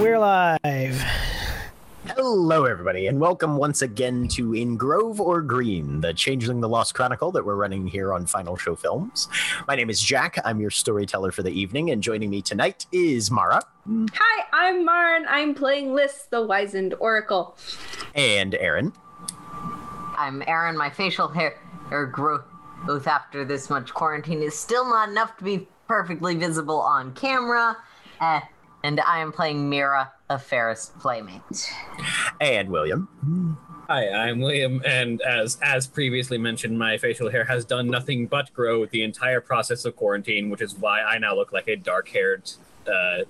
We're live. Hello, everybody, and welcome once again to In Grove or Green, the Changeling the Lost Chronicle that we're running here on Final Show Films. My name is Jack. I'm your storyteller for the evening, and joining me tonight is Mara Hi, I'm Mara. I'm playing Liss, the Wizened Oracle. and Erin. I'm Erin. My facial hair or growth after this much quarantine is still not enough to be perfectly visible on camera. Uh, and I am playing Mira, a Fairest playmate. And William. Hi, I'm William, and as as previously mentioned, my facial hair has done nothing but grow the entire process of quarantine, which is why I now look like a dark-haired uh,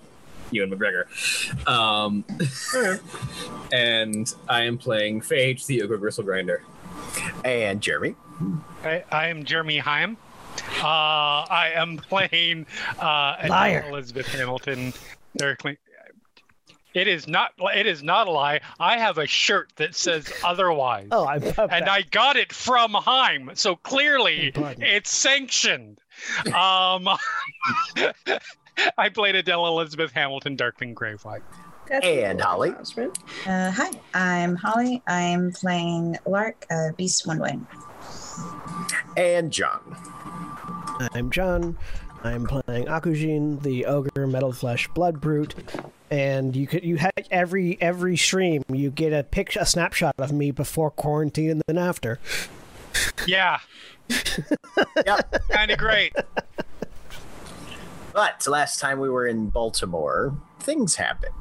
Ewan McGregor. Um, and I am playing Phage, the Ogre Gristlegrinder. And Jeremy. I, I am Jeremy Heim. Uh, I am playing uh, Liar. Elizabeth Hamilton. Directly. It is not. It is not a lie. I have a shirt that says otherwise, Oh, I'm and I got it from Heim. So clearly, Pardon. it's sanctioned. Um, I played Adele Elizabeth Hamilton, Darkling Gravewight. That's And Holly. Uh, hi, I'm Holly. I'm playing Lark, uh, Beast Windwing. And John. I'm John. I'm playing Akujin, the ogre Metalflesh Bloodbrute, and you could you have every every stream you get a picture a snapshot of me before quarantine and then after. Yeah, Yep. kind of great. But last time we were in Baltimore, things happened.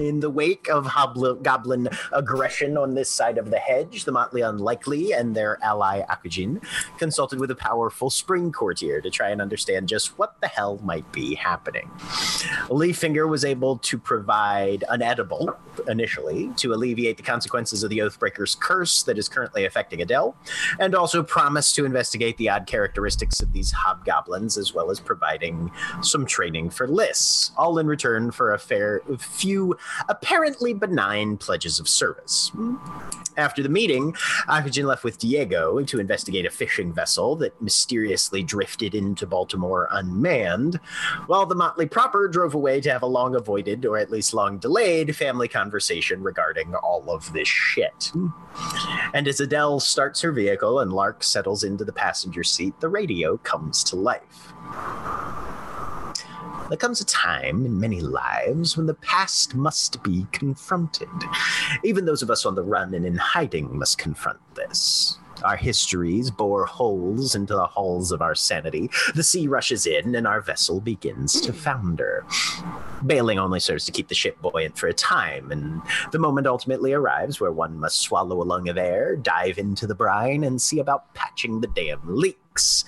In the wake of hobl- goblin aggression on this side of the hedge, the Motley Unlikely and their ally Akujin consulted with a powerful spring courtier to try and understand just what the hell might be happening. Leaffinger was able to provide an edible initially to alleviate the consequences of the Oathbreaker's curse that is currently affecting Adele, and also promised to investigate the odd characteristics of these hobgoblins as well as providing some training for Liss, all in return for a fair few apparently benign pledges of service. After the meeting, Akujin left with Diego to investigate a fishing vessel that mysteriously drifted into Baltimore unmanned, while the Motley proper drove away to have a long avoided, or at least long delayed, family conversation regarding all of this shit. And as Adele starts her vehicle and Lark settles into the passenger seat, the radio comes to life. There comes a time in many lives when the past must be confronted. Even those of us on the run and in hiding must confront this. Our histories bore holes into the halls of our sanity. The sea rushes in, and our vessel begins to hmm. founder. Bailing only serves to keep the ship buoyant for a time, and the moment ultimately arrives where one must swallow a lung of air, dive into the brine, and see about patching the damn leaks.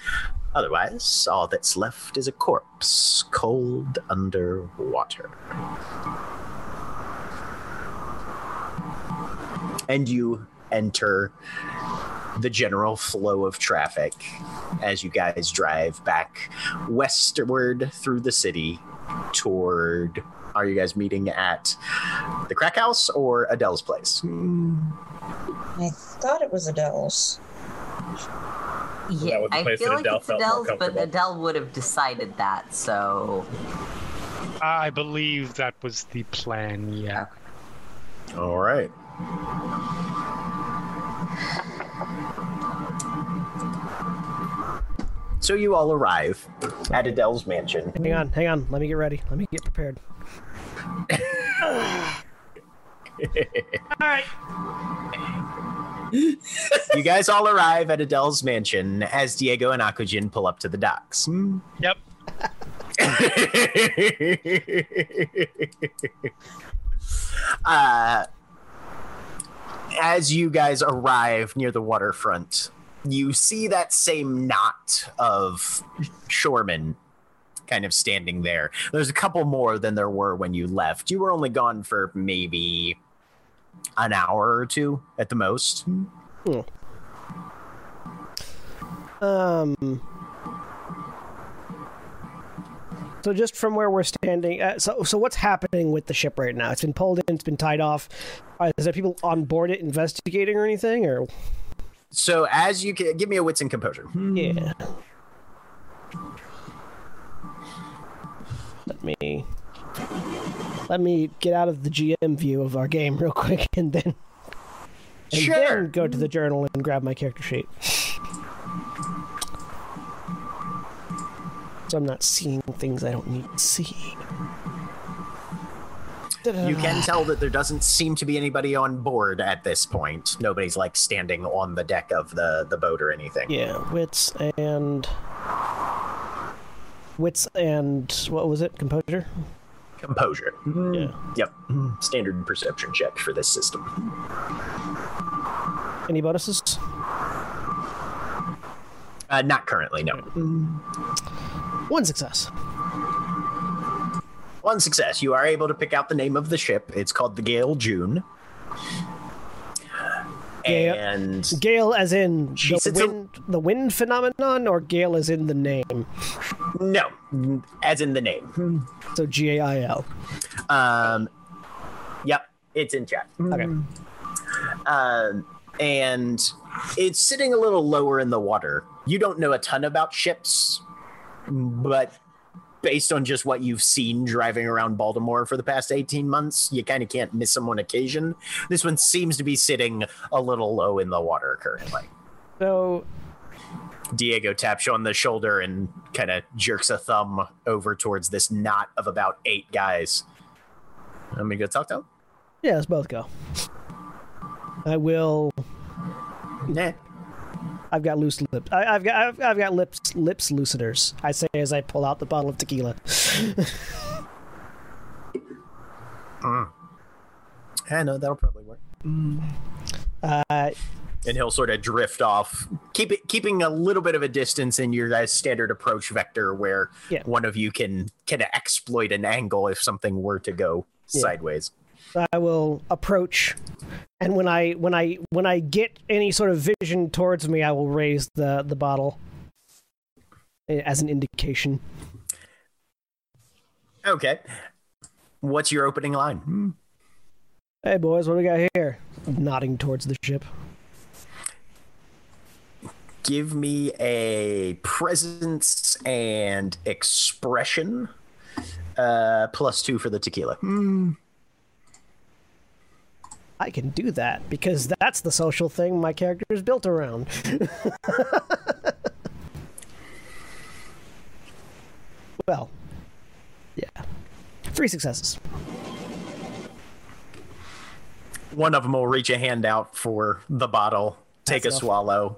Otherwise, all that's left is a corpse, cold under water. And you enter the general flow of traffic as you guys drive back westward through the city toward. Are you guys meeting at the crack house or Adele's place? Hmm. I thought it was Adele's. Yeah, was the I place feel that like Adele it's felt more Adele's, but. Adele would have decided that. So I believe that was the plan. Yeah. All right. So you all arrive at Adele's mansion. Hang on, hang on. Let me get ready. Let me get prepared. All right. You guys all arrive at Adele's mansion as Diego and Akujin pull up to the docks. Yep. uh, as you guys arrive near the waterfront, you see that same knot of shoremen kind of standing there. There's a couple more than there were when you left. You were only gone for maybe an hour or two at the most. Um. So just from where we're standing, uh, so so what's happening with the ship right now? It's been pulled in. It's been tied off. Uh, is there people on board it investigating or anything? Or So as you can give me a wits and composure. yeah. Let me let me get out of the GM view of our game real quick, and then and Sure. then go to the journal and grab my character sheet. So I'm not seeing things I don't need to see. You can tell that there doesn't seem to be anybody on board at this point. Nobody's like standing on the deck of the, the boat or anything. Yeah, wits and wits and what was it? Composure. Composure. Yeah. Yep. Standard perception check for this system. Any bonuses? Uh, not currently, no. One success. One success. You are able to pick out the name of the ship. It's called the Gail June. Gale- And Gale, as in the sits a- wind, the wind phenomenon, or Gale as in the name. no, as in the name. So G A I L. Um, yep, it's in chat. Okay. Um, and it's sitting a little lower in the water. You don't know a ton about ships, but based on just what you've seen driving around Baltimore for the past 18 months, you kind of can't miss them on occasion. This one seems to be sitting a little low in the water currently. So Diego taps you on the shoulder and kind of jerks a thumb over towards this knot of about eight guys. Let me go talk to him. yeah, let's both go. I will. Nah. I've got loose lips. I, I've got I've, I've got lips lips looseners. I say as I pull out the bottle of tequila. I know that'll probably work. Uh, and he'll sort of drift off, keep it keeping a little bit of a distance in your guys' standard approach vector, where Yeah. one of you can kind of exploit an angle if something were to go Yeah. sideways. I will approach, and when I when I when I get any sort of vision towards me, I will raise the the bottle as an indication. Okay, what's your opening line? Hey boys, what do we got here? Nodding towards the ship. Give me a presence and expression, uh, plus two for the tequila. I can do that because that's the social thing my character is built around. well, yeah, three successes. One of them will reach a hand out for the bottle, take Pass a off. swallow,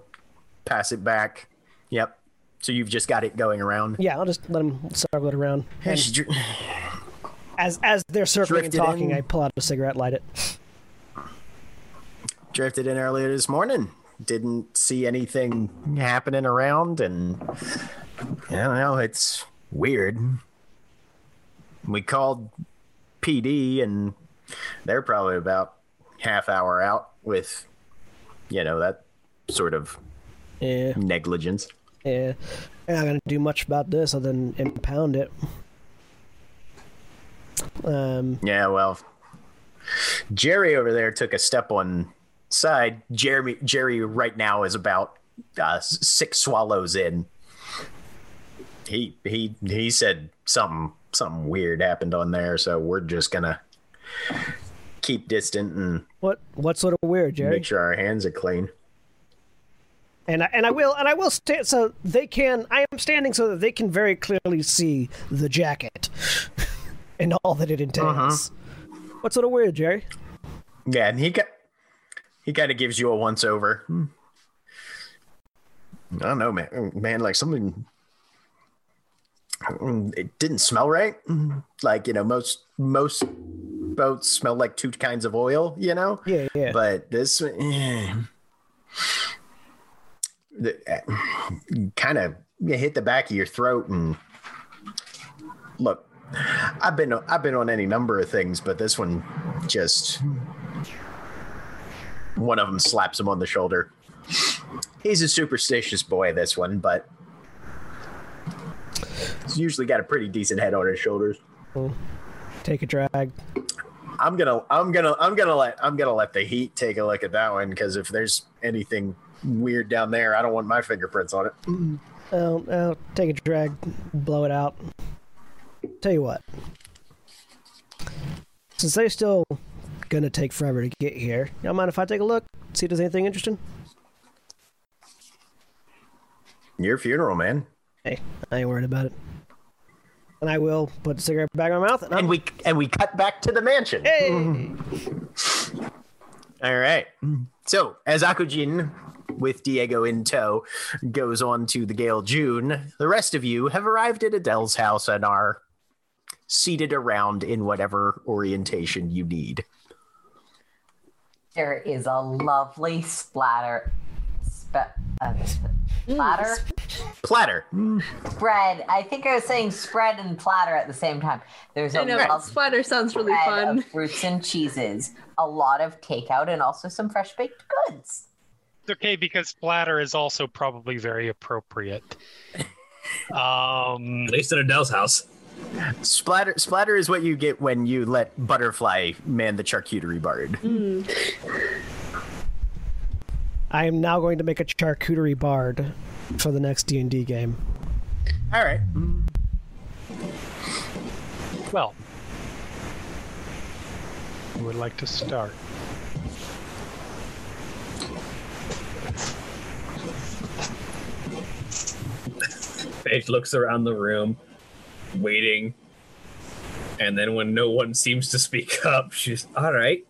pass it back. Yep. So you've just got it going around. Yeah, I'll just let them circle it around. As as they're circling and talking, in. I pull out a cigarette, light it. Drifted in earlier this morning. Didn't see anything happening around, and I don't know. It's weird. We called PD, and they're probably about half hour out with, you know, that sort of Yeah, negligence. yeah. I'm not gonna do much about this other than impound it. Um, Yeah, well, Jerry over there took a step on side. Jeremy, Jerry, right now is about uh, six swallows in. He he he said something something weird happened on there, so we're just gonna keep distant and What what sort of weird, Jerry? make sure our hands are clean. And I, and I will and I will stand so they can. I am standing so that they can very clearly see the jacket and all that it entails. What sort of weird, Jerry? Yeah, and he got he kind of gives you a once over. Hmm. I don't know, man. Mm, man, like something. Mm, it didn't smell right. Mm, like you know, most most boats smell like two kinds of oil. You know. Yeah, yeah. But this, eh, eh kind of hit the back of your throat and look. I've been I've been on any number of things, but this one just one of them slaps him on the shoulder. He's a superstitious boy, this one, but he's usually got a pretty decent head on his shoulders. Take a drag. I'm gonna I'm gonna I'm gonna let I'm gonna let the heat take a look at that one because if there's anything weird down there, I don't want my fingerprints on it. Oh, oh, take a drag, blow it out. Tell you what. Since they're still gonna take forever to get here, don't mind if I take a look, see if there's anything interesting? Your funeral, man. Hey, I ain't worried about it. And I will put the cigarette back in my mouth. And And we and we cut back to the mansion. hey, All right. So as Akujin, with Diego in tow, goes on to the Gail June, the rest of you have arrived at Adele's house and are seated around in whatever orientation you need. There is a lovely splatter. Spe- uh, splatter? Platter. Spread. I think I was saying spread and platter at the same time. There's a I know. lovely Splatter sounds really fun. of fruits and cheeses, a lot of takeout, and also some fresh baked goods. It's okay because splatter is also probably very appropriate. Um, At least at Adele's house. Splatter splatter is what you get when you let Butterfly man the charcuterie board. Hmm. I am now going to make a charcuterie bard for the next D and D game. All right. well, who would like to start? Phage looks around the room, waiting. And then when no one seems to speak up, she's all right.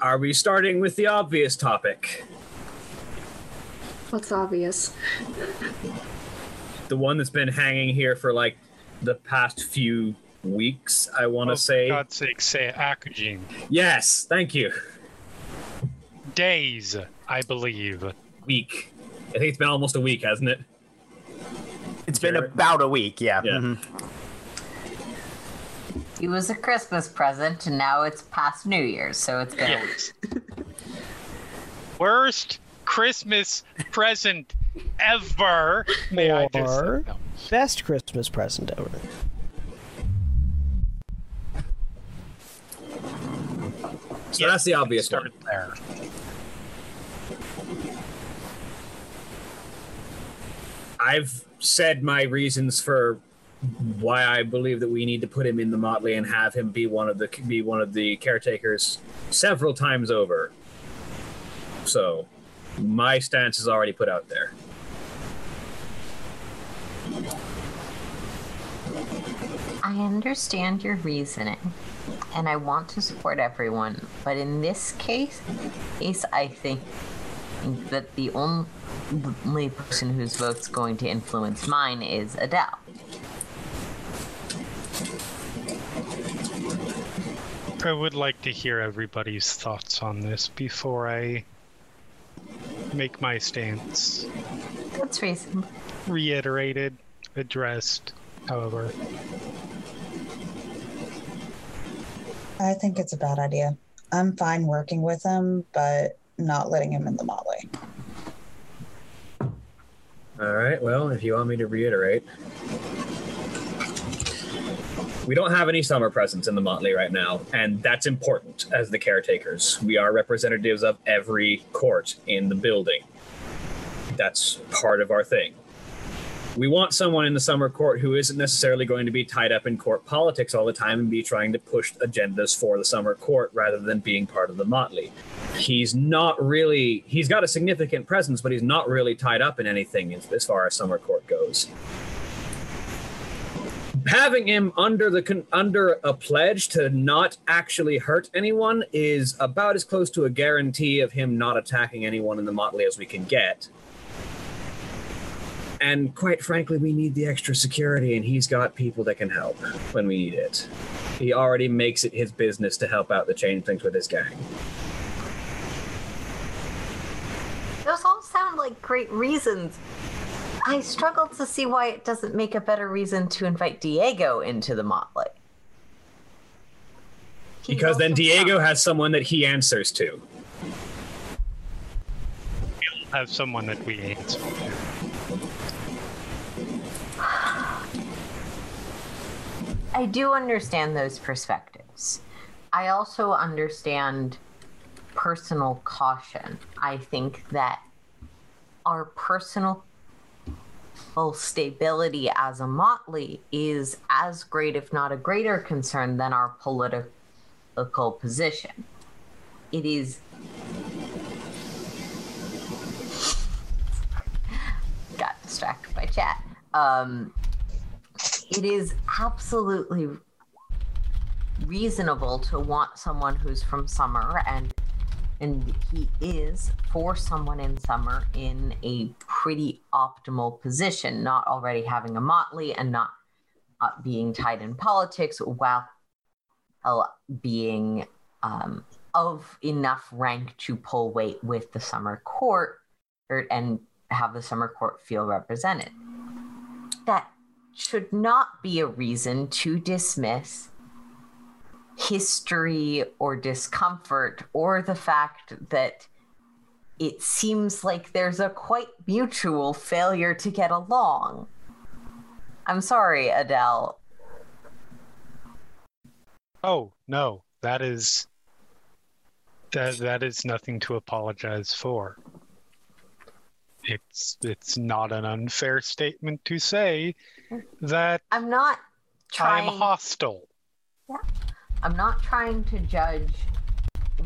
Are we starting with the obvious topic? What's obvious? The one that's been hanging here for like the past few weeks, I want to Oh, say. For God's sake, say Akujin. Yes, thank you. Days, I believe. Week. I think it's been almost a week, hasn't it? It's been about a week, yeah. Yeah. Mhm. It was a Christmas present, and now it's past New Year's, so it's been a week. Yes. Worst Christmas present ever. May I just Or- no. Best Christmas present ever. So that's the obvious start one. there. I've said my reasons for why I believe that we need to put him in the motley and have him be one of the be one of the caretakers several times over. So, my stance is already put out there. I understand your reasoning, and I want to support everyone, but in this case, I think that the only person whose vote's going to influence mine is Adele. I would like to hear everybody's thoughts on this before I make my stance. That's reasonable. Reiterated, addressed, however. I think it's a bad idea. I'm fine working with him, but not letting him in the motley. All right. Well, if you want me to reiterate, we don't have any summer presence in the Motley right now, and that's important as the caretakers. We are representatives of every court in the building. That's part of our thing. We want someone in the summer court who isn't necessarily going to be tied up in court politics all the time and be trying to push agendas for the summer court rather than being part of the motley. He's not really, he's got a significant presence, but he's not really tied up in anything as, far as summer court goes having him under the under a pledge to not actually hurt anyone is about as close to a guarantee of him not attacking anyone in the motley as we can get. And quite frankly, we need the extra security, and he's got people that can help when we need it. He already makes it his business to help out the chain changelings with his gang. Those all sound like great reasons. I struggle to see why it doesn't make a better reason to invite Diego into the motley. He's Because then Diego some- has someone that he answers to. We'll Have someone that we answer. I do understand those perspectives. I also understand personal caution. I think that our personal stability as a motley is as great, if not a greater concern, than our political position. It is. Got distracted by chat. Um, it is absolutely reasonable to want someone who's from summer and and he is for someone in summer in a pretty optimal position not already having a motley and not uh, being tied in politics while uh, being um, of enough rank to pull weight with the summer court or, and have the summer court feel represented. That should not be a reason to dismiss history or discomfort or the fact that it seems like there's a quite mutual failure to get along. I'm sorry, Adele. Oh no, that is that that is nothing to apologize for. It's it's not an unfair statement to say that I'm not trying I'm hostile. Yeah. I'm not trying to judge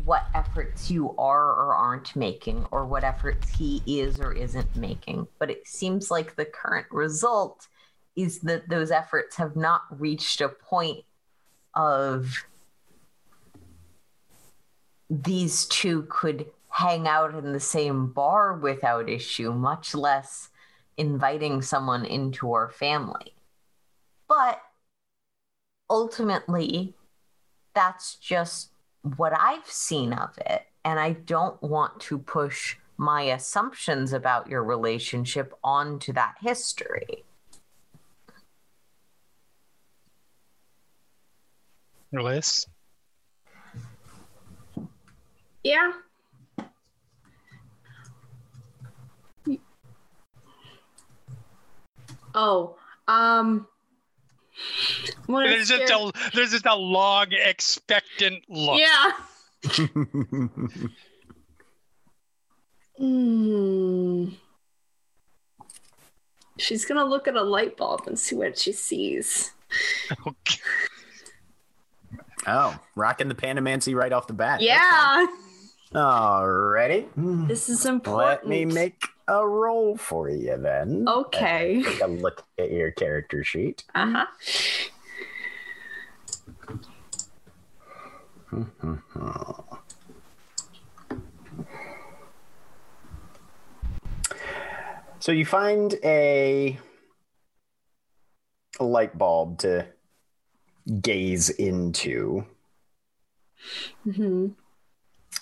what efforts you are or aren't making or what efforts he is or isn't making, but it seems like the current result is that those efforts have not reached a point of these two could hang out in the same bar without issue, much less inviting someone into our family. But ultimately, that's just what I've seen of it. And I don't want to push my assumptions about your relationship onto that history. Liss? Yeah. Oh, um, I'm There's just a there's just a long expectant look. yeah. Hmm. She's gonna look at a light bulb and see what she sees. Okay. oh, rocking the Panamancy right off the bat. Yeah, All Alrighty. this is important. Let me make a roll for you then. Okay. Take a look at your character sheet. Uh huh. So you find a, a light bulb to gaze into, hmm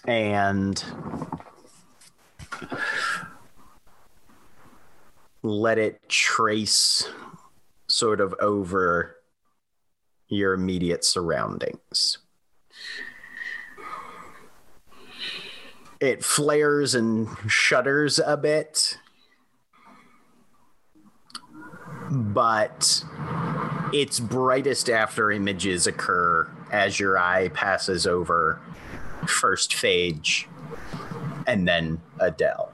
and let it trace sort of over your immediate surroundings. It flares and shudders a bit, but its brightest after images occur as your eye passes over first Phage and then Adele.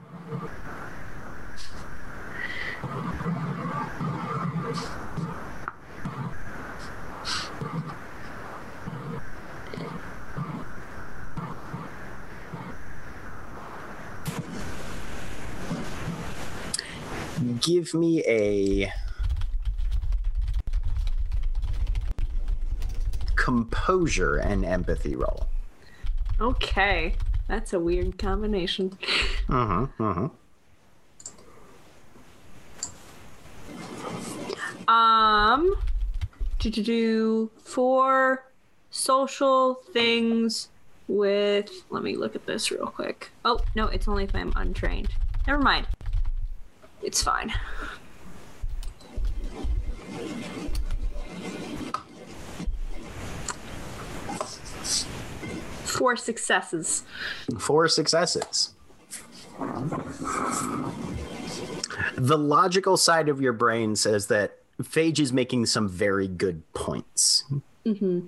Give me a composure and empathy roll. Okay. That's a weird combination. Mm-hmm. Mm-hmm. Um, to do four social things with. Let me look at this real quick. Oh no, it's only if I'm untrained. Never mind. It's fine. Four successes. Four successes. The logical side of your brain says that Phage is making some very good points. Mm-hmm.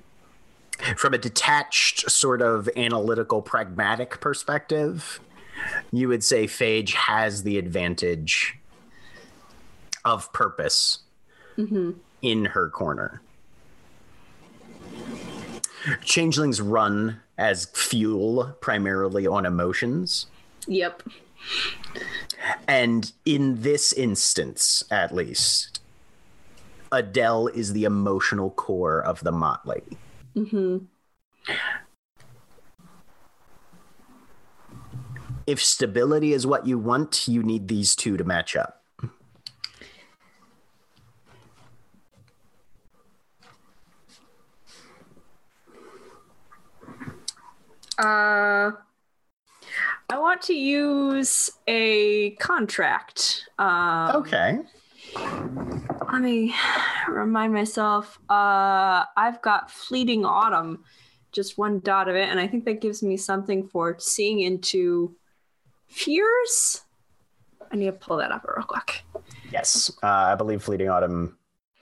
From a detached, sort of analytical, pragmatic perspective, you would say Phage has the advantage of purpose mm-hmm. in her corner. Changelings run as fuel primarily on emotions. Yep. And in this instance, at least, Adele is the emotional core of the motley. Mm-hmm. If stability is what you want, you need these two to match up. Uh, I want to use a contract. Um, Okay. Let me remind myself. Uh, I've got fleeting autumn, just one dot of it, and I think that gives me something for seeing into fears. I need to pull that up real quick. Yes. Uh, I believe Fleeting Autumn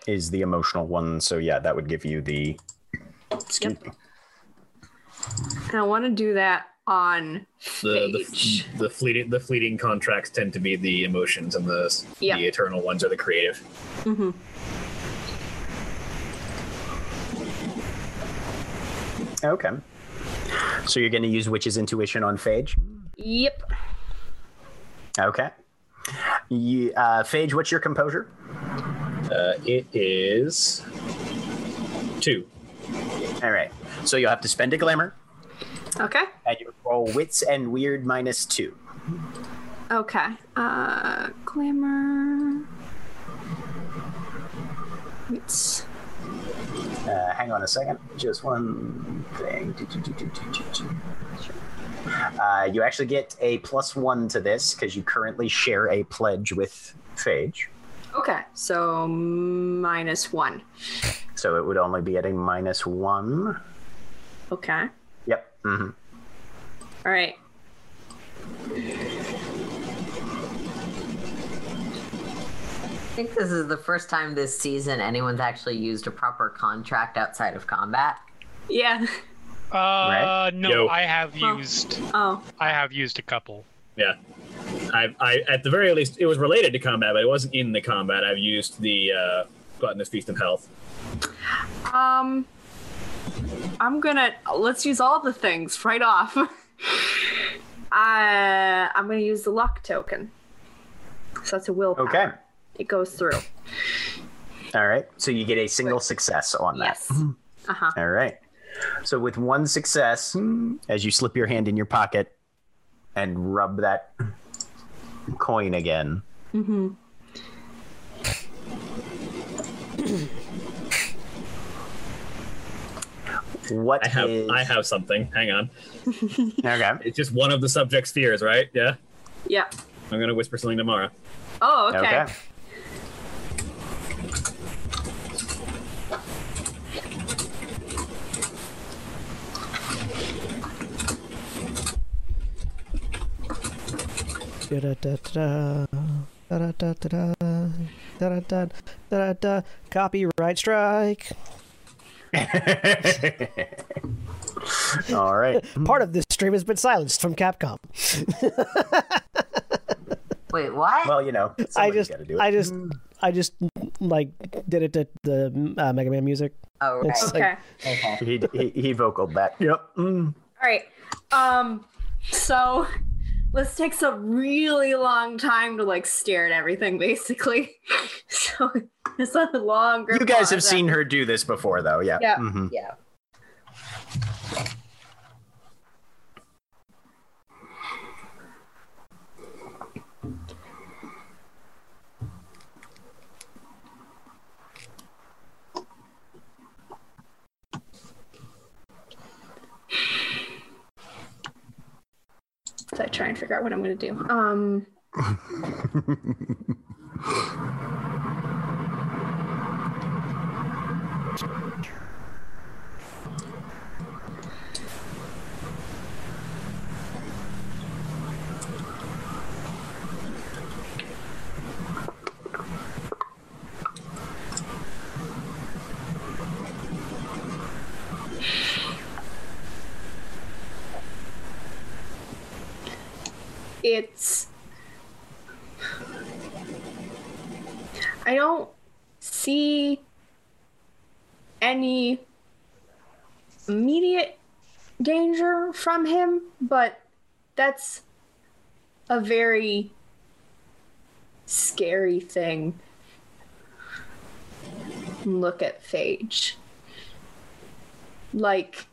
is the emotional one. So, yeah, that would give you the. Excuse Yep. me. And I want to do that on The, the the fleeting the fleeting contracts tend to be the emotions, and the Yeah. the eternal ones are the creative. hmm Okay. So, you're going to use Witch's Intuition on Phage? Yep. Okay. You, uh, Phage, what's your composure? Uh, it is two. All right. So you'll have to spend a glamour, Okay. and you roll wits and Wyrd minus two. Okay. Uh, glamour. It's Uh, hang on a second. Just one thing. Do, do, do. Uh, you actually get a plus one to this because you currently share a pledge with Phage. okay. So minus one. So it would only be at a minus one. Okay. Yep. hmm All right. I think this is the first time this season anyone's actually used a proper contract outside of combat. Yeah. Uh, Right. no, Yo. I have Well- used. Oh. I have used a couple. Yeah. I, I at the very least it was related to combat, but it wasn't in the combat. I've used the uh, gluttonous feast of health. Um. I'm gonna let's use all the things right off. uh, I'm gonna use the luck token. So that's a willpower. Okay. It goes through. All right. So you get a single success on that. Yes. Uh huh. All right. So with one success, as you slip your hand in your pocket and rub that coin again. Mm-hmm. What I have is- I have something. Hang on. Okay. It's just one of the subject's fears, right? Yeah. Yeah. I'm gonna whisper something to Mara. Oh, okay. Okay. Copyright strike. All right. Part of this stream has been silenced from Capcom. Wait, what? Well, you know, I just, gotta do it. I just, I just like did it to the uh, Mega Man music. oh, right. it's- Okay. okay. he, he he vocaled that. Yep. Mm. All right. Um. So this takes a really long time to like stare at everything, basically. so it's a longer. You guys have seen her do this before, though. Yeah. Yeah. Mhm. Yeah. So I try and figure out what I'm going to do. Um, it's I don't see any immediate danger from him, but that's a very scary thing. Look at Phage. Like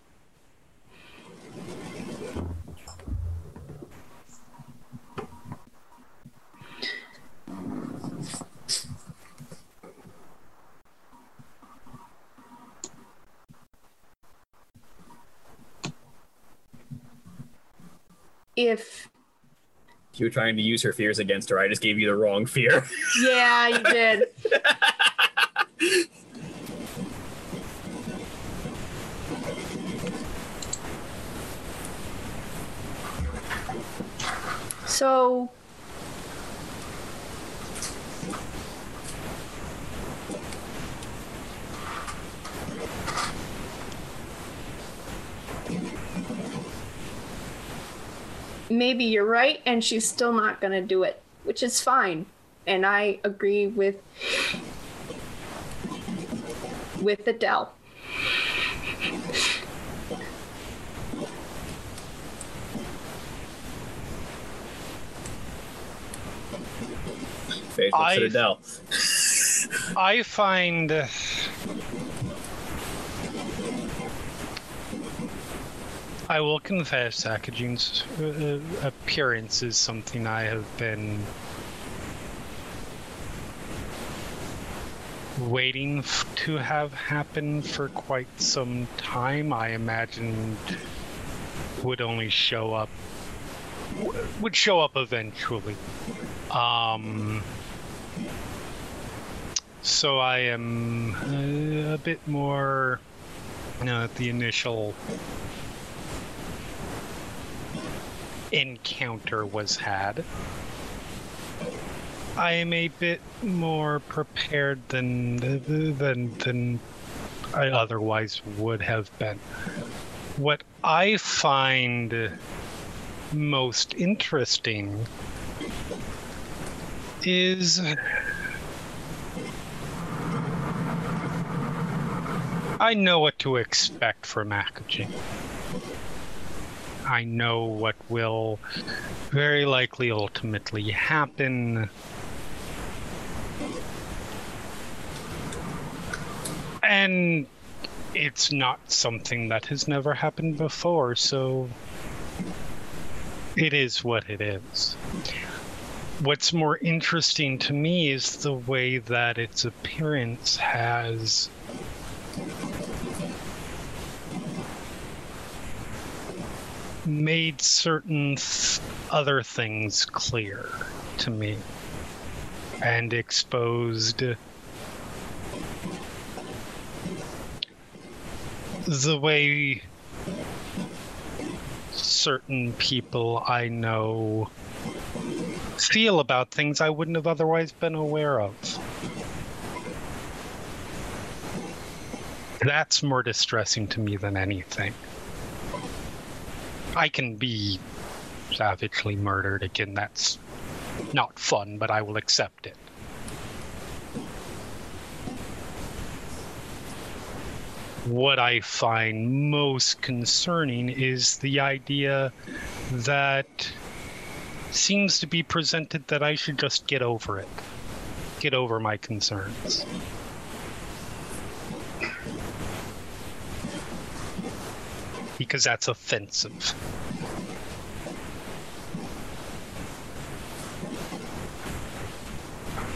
if You were trying to use her fears against her. I just gave you the wrong fear. Yeah, you did. so maybe you're right and she's still not going to do it, which is fine. And I agree with with Adele. Phage looks I- Adele. I find I will confess, Akujin's uh, appearance is something I have been waiting f- to have happen for quite some time. I imagined would only show up would show up eventually. Um, so I am uh, a bit more you know, at the initial encounter was had. I am a bit more prepared than than than I otherwise would have been. What I find most interesting is I know what to expect from Akujin. I know what will very likely ultimately happen. And it's not something that has never happened before, so it is what it is. What's more interesting to me is the way that its appearance has made certain th- other things clear to me and exposed the way certain people I know feel about things I wouldn't have otherwise been aware of. That's more distressing to me than anything. I can be savagely murdered again. That's not fun, but I will accept it. What I find most concerning is the idea that seems to be presented that I should just get over it. Get over my concerns. Because that's offensive.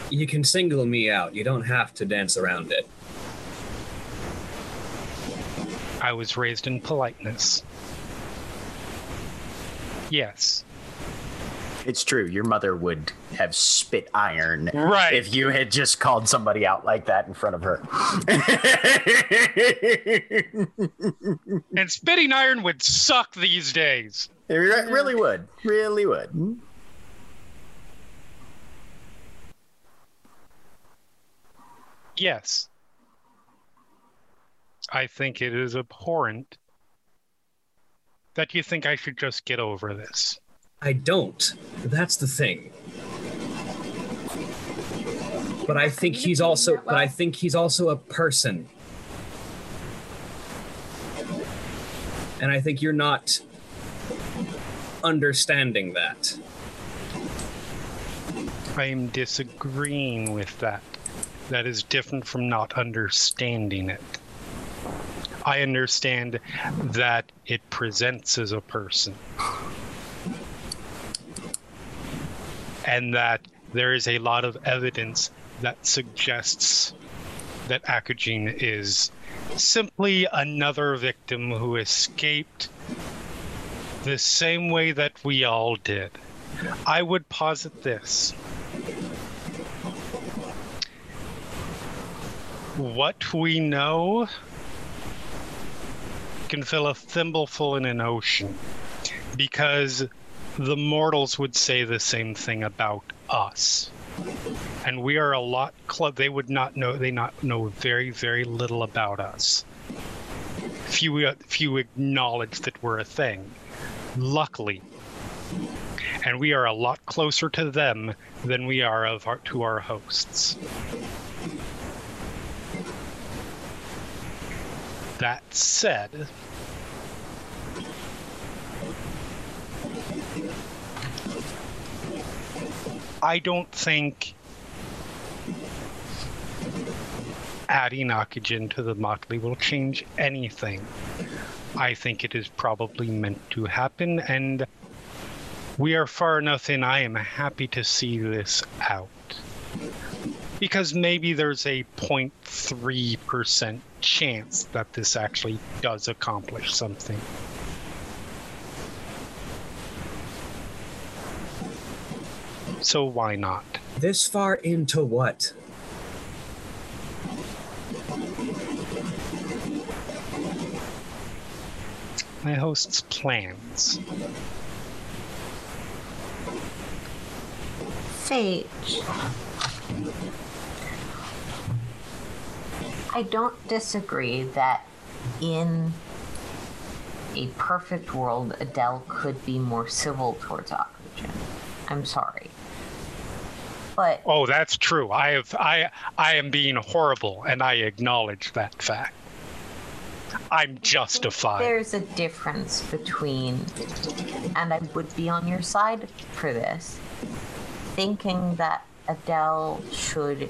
You can single me out. You don't have to dance around it. I was raised in politeness. Yes. It's true. Your mother would have spit iron Right. if you had just called somebody out like that in front of her. And spitting iron would suck these days. it really would. Really would. Yes. I think it is abhorrent that you think I should just get over this. I don't. That's the thing. But I think he's also but I think he's also a person. And I think you're not understanding that. I am disagreeing with that. That is different from not understanding it. I understand that it presents as a person. And that there is a lot of evidence that suggests that Akujin is simply another victim who escaped the same way that we all did. I would posit this. What we know can fill a thimbleful in an ocean because the mortals would say the same thing about us. And we are a lot they would not know they not know very very little about us. Few few acknowledge that we're a thing. Luckily, and we are a lot closer to them than we are of our, to our hosts. That said, I don't think adding Akujin to the motley will change anything. I think it is probably meant to happen, and we are far enough in. I am happy to see this out. Because maybe there's a 0.3% chance that this actually does accomplish something. So why not? This far into what? My host's plans. Sage. I don't disagree that in a perfect world, Adele could be more civil towards Akujin. I'm sorry. But Oh, that's true. I have I I am being horrible and I acknowledge that fact. I'm justified. there's a difference between, and I would be on your side for this, thinking that Adele should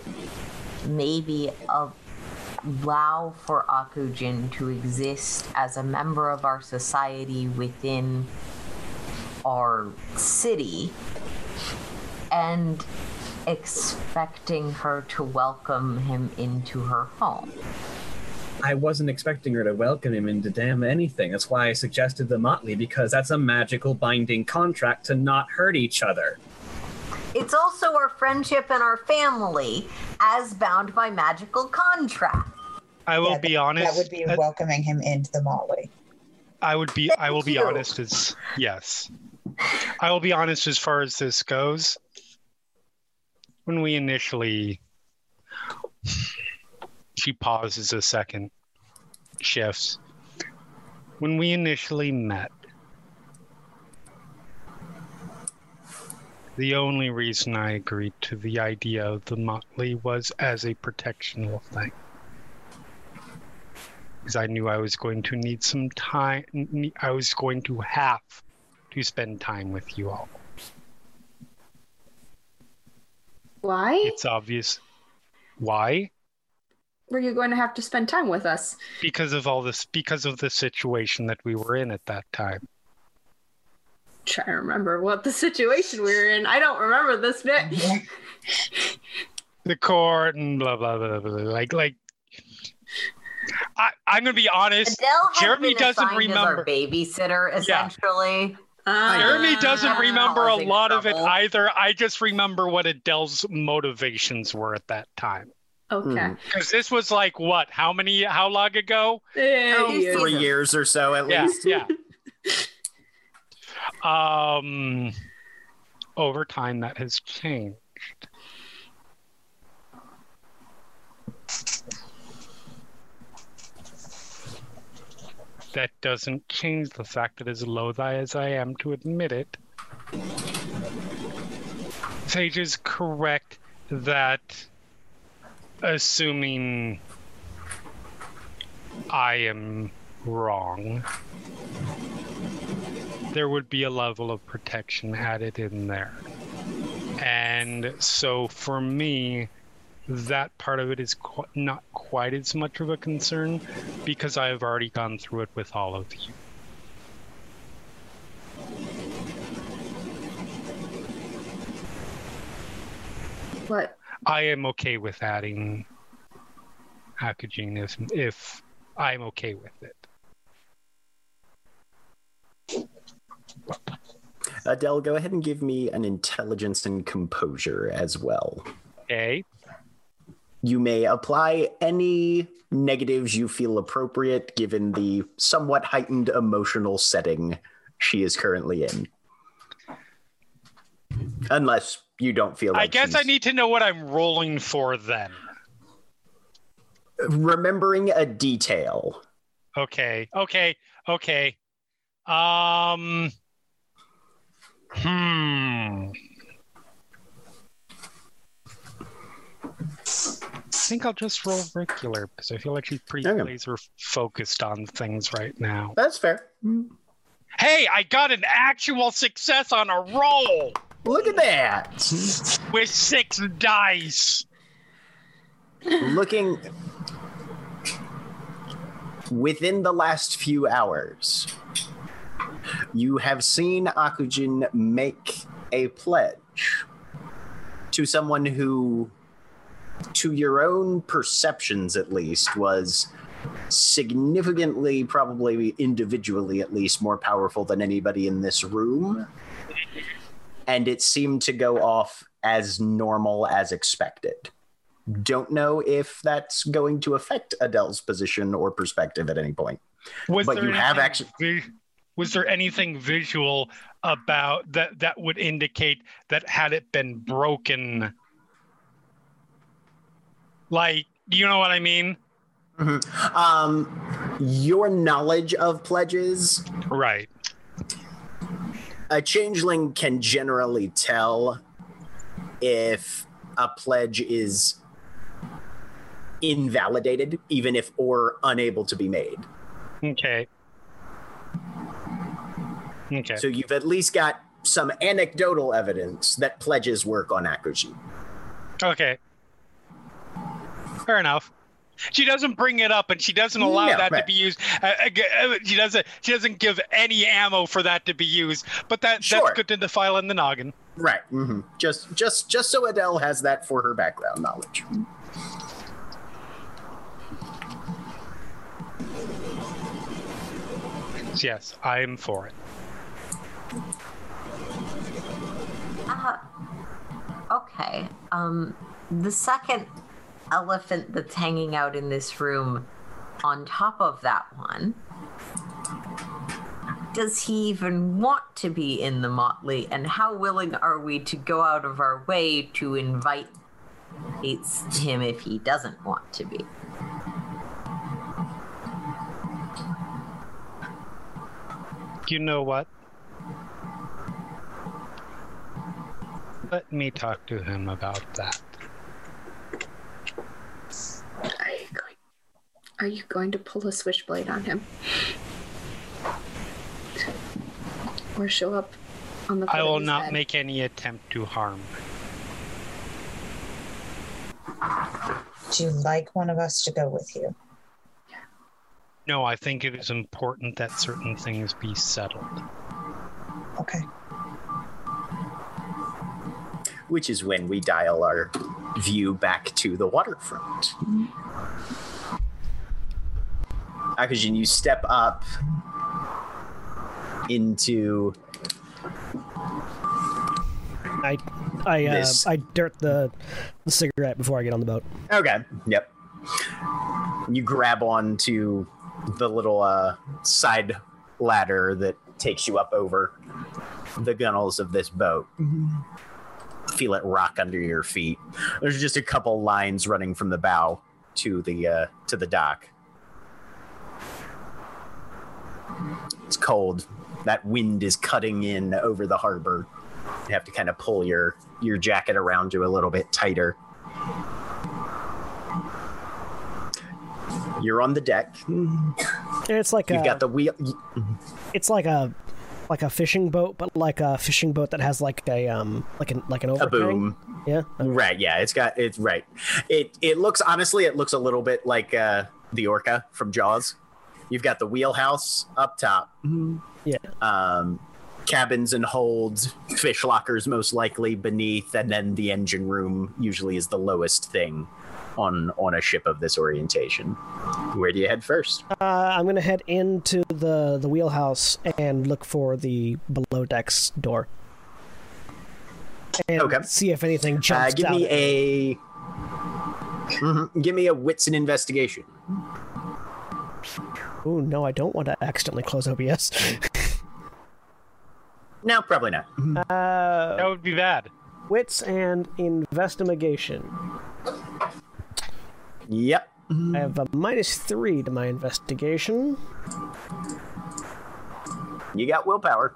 maybe allow for Akujin to exist as a member of our society within our city and expecting her to welcome him into her home. I wasn't expecting her to welcome him into damn anything. That's why I suggested the Motley, because that's a magical binding contract to not hurt each other. It's also our friendship and our family as bound by magical contract. I will Yeah, be that- honest. That would be uh, welcoming him into the Motley. I would be I will Thank be honest as yes. I will be honest as far as this goes. When we initially she pauses a second, shifts. When we initially met, the only reason I agreed to the idea of the motley was as a protectional thing because I knew I was going to need some time. I was going to have to spend time with you all. Why? It's obvious. Why? Were you going to have to spend time with us? Because of all this, because of the situation that we were in at that time. Try to remember what the situation we were in. I don't remember this bit. The court and blah blah blah blah. blah. Like like. I, I'm gonna be honest. Jeremy doesn't remember. As our babysitter, essentially. Jeremy doesn't Ah. remember a Causing lot of it either. I just remember what Adele's motivations were at that time. Okay. Because this was like what? How many? How long ago? Yeah, Oh, yeah. Three years or so at Yeah, least. yeah. Um, over time, that has changed. That doesn't change the fact that, as loath as I am to admit it, Sage is correct that assuming I am wrong, there would be a level of protection added in there. And so for me, that part of it is qu- not quite as much of a concern because I have already gone through it with all of you. What? I am okay with adding Akujin if, if I'm okay with it. Adele, go ahead and give me an intelligence and composure as well. Okay. You may apply any negatives you feel appropriate given the somewhat heightened emotional setting she is currently in. Unless you don't feel like I guess I need to know what I'm rolling for then. remembering a detail. Okay. Okay. Okay. Um. Hmm. Think I'll just roll regular because I feel like she's pretty Okay. laser focused on things right now. That's fair. Hey, I got an actual success on a roll Look at that. with six dice. Looking within the last few hours, you have seen Akujin make a pledge to someone who, to your own perceptions at least, was significantly, probably individually at least, more powerful than anybody in this room. And it seemed to go off as normal as expected don't know if that's going to affect Adele's position or perspective at any point. Was But you have anything actu- vi- was there anything visual about that that would indicate that had it been broken? Like, do you know what I mean? Um, your knowledge of pledges, Right. a changeling can generally tell if a pledge is invalidated, even if or unable to be made. Okay. Okay. So you've at least got some anecdotal evidence that pledges work on Akujin. Okay. Fair enough. She doesn't bring it up, and she doesn't allow No, that to be used. Uh, uh, uh, she doesn't. She doesn't give any ammo for that to be used. But that Sure. that's good to file in the noggin. Right. hmm Just, just, just so Adele has that for her background knowledge. Yes, I am for it. Uh, okay. Um, the second elephant that's hanging out in this room, on top of that one, does he even want to be in the motley? And how willing are we to go out of our way to invite him if he doesn't want to be? You know what? Let me talk to him about that. Are you going? Are you going to pull a switchblade on him, or show up on the? I will not bed? make any attempt to harm. Do you like one of us to go with you? No, I think it is important that certain things be settled. Okay. Which is when we dial our view back to the waterfront. Akujin, you step up into I I uh, This- I dirt the, the cigarette before I get on the boat. Okay. Yep. You grab onto the little uh, side ladder that takes you up over the gunnels of this boat. Feel it rock under your feet. There's just a couple lines running from the bow to the uh, to the dock. It's cold. That wind is cutting in over the harbor. You have to kind of pull your your jacket around you a little bit tighter. You're on the deck. It's like You've a, got the wheel. it's like a like a fishing boat, but like a fishing boat that has like a um like an like an overhang. A boom. Yeah. Right. Yeah. It's got. It's right. It it looks honestly. It looks a little bit like uh, the orca from Jaws. You've got the wheelhouse up top. Yeah. Um, cabins and holds, fish lockers most likely beneath, and then the engine room usually is the lowest thing on on a ship of this orientation. Where do you head first? Uh, I'm gonna head into the the wheelhouse and look for the below decks door. And Okay. see if anything Uh, jumps give out. me at a. Mhm. Give me a wits and investigation. Oh no, I don't want to accidentally close OBS. No, probably not. uh, That would be bad. wits and investigation. Yep. I have mm. a minus three to my investigation. You got willpower.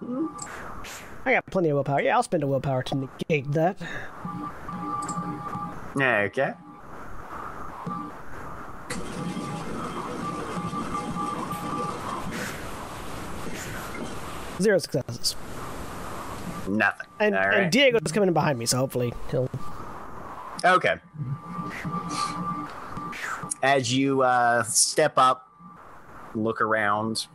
I got plenty of willpower. Yeah, I'll spend a willpower to negate that. Okay. Zero successes. Nothing. And, All and. Diego's coming in behind me, so hopefully he'll. Okay. As you uh, step up, look around.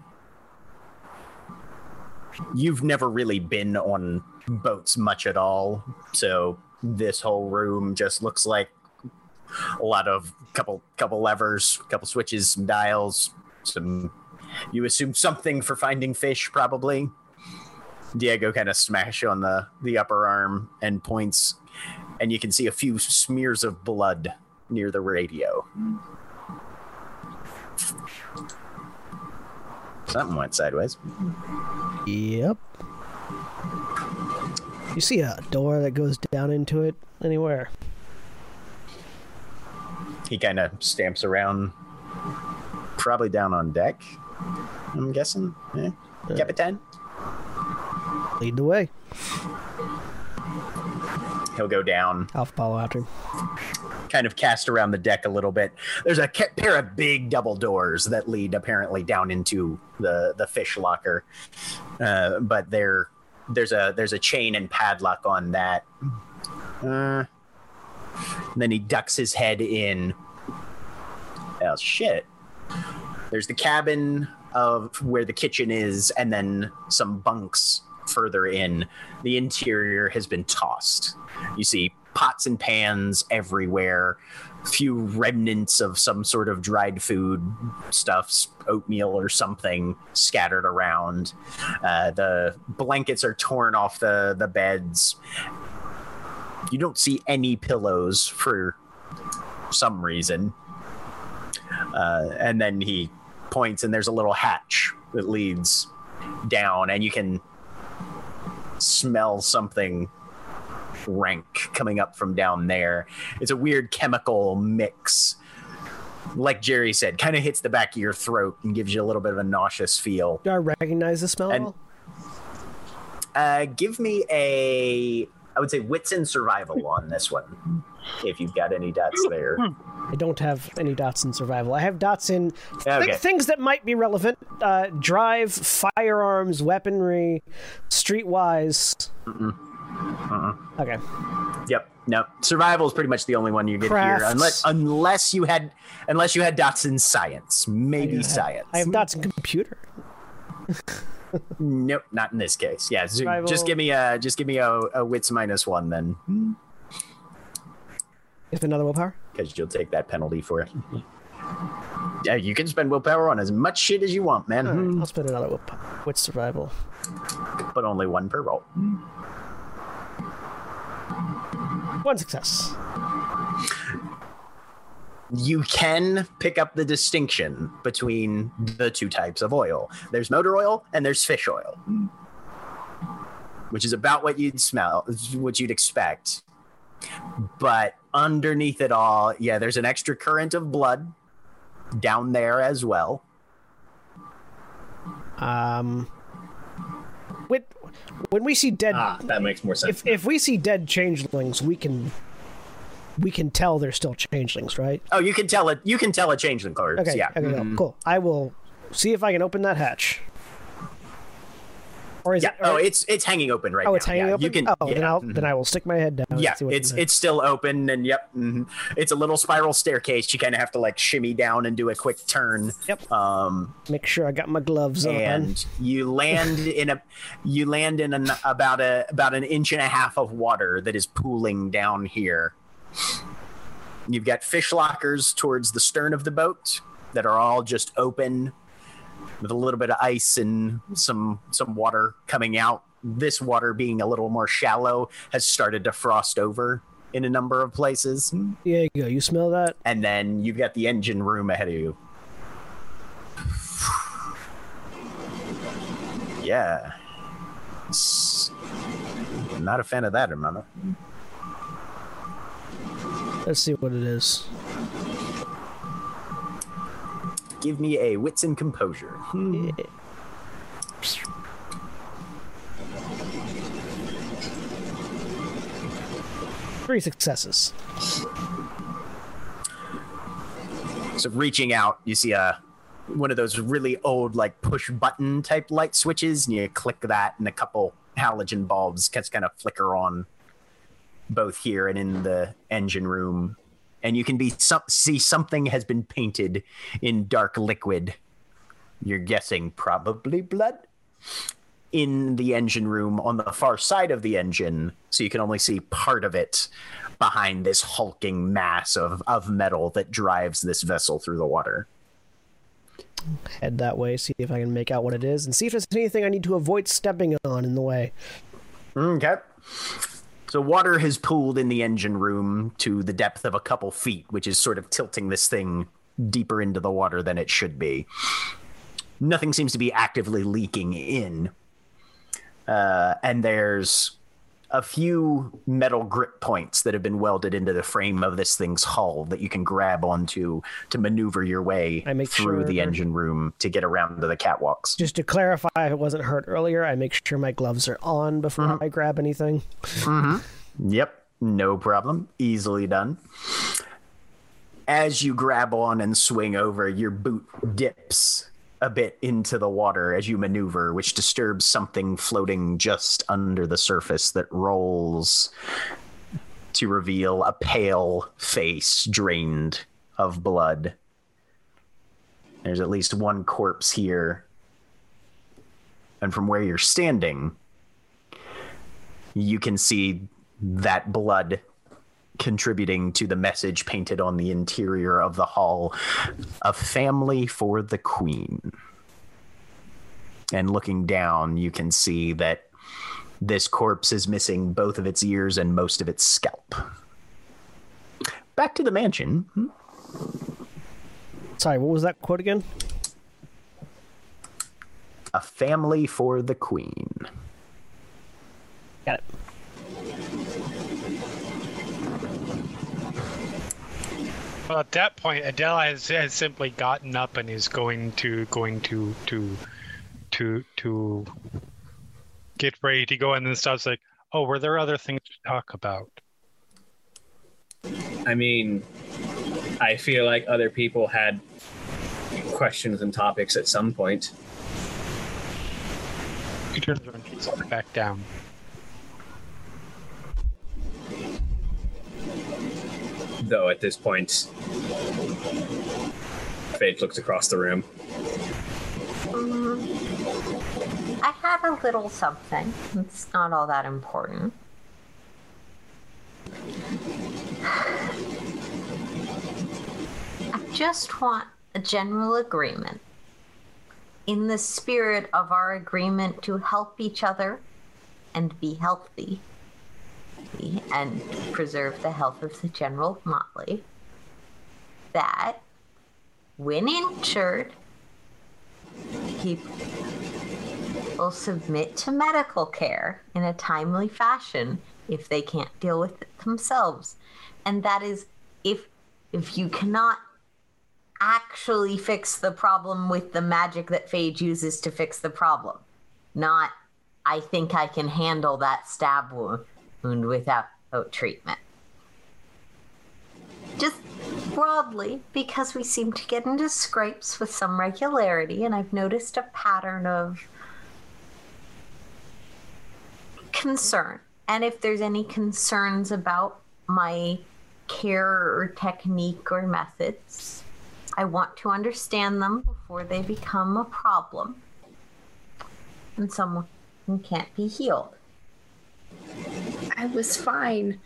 You've never really been on boats much at all, so this whole room just looks like a lot of couple couple levers, couple switches, some dials, some. You assume something for finding fish, probably. Diego kind of smash on the the upper arm and points and you can see a few smears of blood near the radio. Something went sideways. Yep. You see a door that goes down into it anywhere? He kind of stamps around, probably down on deck. I'm guessing. Eh? Uh, yeah. Capitan. Lead the way. He'll go down, I'll follow after him. kind of cast around the deck a little bit. There's a pair of big double doors that lead apparently down into the the fish locker, uh, but there there's a there's a chain and padlock on that. Uh, and then he ducks his head in. Oh shit! There's the cabin of where the kitchen is, and then some bunks further in. The interior has been tossed. You see pots and pans everywhere, few remnants of some sort of dried food stuffs, oatmeal or something scattered around. Uh, the blankets are torn off the, the beds. You don't see any pillows for some reason. Uh, and then he points, and there's a little hatch that leads down, and you can smell something rank coming up from down there. It's a weird chemical mix. Like Jerry said, kind of hits the back of your throat and gives you a little bit of a nauseous feel. Do I recognize the smell? And-? Uh, give me a, I would say, wits and survival on this one, if you've got any dots there. I don't have any dots in survival. I have dots in th- Okay. things that might be relevant: uh, drive, firearms, weaponry, streetwise. Okay. Yep. No. Survival is pretty much the only one you get Crafts. here, unless unless you had unless you had dots in science, maybe science. I have dots in computer. Nope, not in this case. Yeah, so just give me a just give me a, a wits minus one then, If another willpower. because you'll take that penalty for it. Yeah, you can spend willpower on as much shit as you want, man, right, I'll spend another willpower. What's survival? but only one per roll. One success. you can pick up the distinction between the two types of oil. There's motor oil and there's fish oil, which is about what you'd smell, what you'd expect. But underneath it all, yeah, there's an extra current of blood down there as well. Um. When, when we see dead, Ah, that makes more sense. if if we see dead changelings, we can we can tell they're still changelings, right? Oh, you can tell it. You can tell a changeling corpse. Okay. yeah. Okay. no, cool. I will see if I can open that hatch. Or is Yeah. it? Oh, it's it's hanging open right oh, now. it's hanging yeah, open. You can. oh, yeah. then I'll mhm. then I will stick my head down. Yeah, it's it's still open, and yep, mhm. it's a little spiral staircase. You kind of have to like shimmy down and do a quick turn. Yep. Um, Make sure I got my gloves on. and you land in a you land in an about a about an inch and a half of water that is pooling down here. You've got fish lockers towards the stern of the boat that are all just open with a little bit of ice and some some water coming out. This water being a little more shallow has started to frost over in a number of places. There you go. You smell that? And then you've got the engine room ahead of you. Yeah. S- Not a fan of that, hermano. Let's see what it is. Give me a wits and composure. Hmm. Three successes. So reaching out, you see a one of those really old like push button type light switches, and you click that, and a couple halogen bulbs just kind of flicker on both here and in the engine room, and you can be some, see something has been painted in dark liquid. You're guessing probably blood in the engine room on the far side of the engine, so you can only see part of it behind this hulking mass of, of metal that drives this vessel through the water. Head that way. See if I can make out what it is, and see if there's anything I need to avoid stepping on in the way. Mm, okay. So water has pooled in the engine room to the depth of a couple feet, which is sort of tilting this thing deeper into the water than it should be. Nothing seems to be actively leaking in. Uh, and there's a few metal grip points that have been welded into the frame of this thing's hull that you can grab onto to maneuver your way through the engine room to get around to the catwalks. Just to clarify, if it wasn't hurt earlier, I make sure my gloves are on before mm-hmm. I grab anything. Mm-hmm. Yep, no problem. Easily done. As you grab on and swing over, your boot dips a bit into the water as you maneuver, which disturbs something floating just under the surface that rolls to reveal a pale face drained of blood. There's at least one corpse here. And from where you're standing, you can see that blood contributing to the message painted on the interior of the hall a family for the queen and looking down you can see that this corpse is missing both of its ears and most of its scalp back to the mansion Sorry, what was that quote again? a family for the queen Got it. Well, at that point, Adela has, has simply gotten up and is going to going to to to to get ready to go, and then stops like, "Oh, were there other things to talk about?" I mean, I feel like other people had questions and topics at some point. He turns around and back down. Though at this point. Phage looks across the room. Um, I had a little something. It's not all that important. I just want a general agreement. In the spirit of our agreement to help each other and be healthy and preserve the health of the general motley, that when injured, people will submit to medical care in a timely fashion if they can't deal with it themselves. And that is if if you cannot actually fix the problem with the magic that Phage uses to fix the problem. Not I think I can handle that stab wound without treatment. Just broadly, because we seem to get into scrapes with some regularity, and I've noticed a pattern of concern. And if there's any concerns about my care or technique or methods, I want to understand them before they become a problem. And someone can't be healed. I was fine.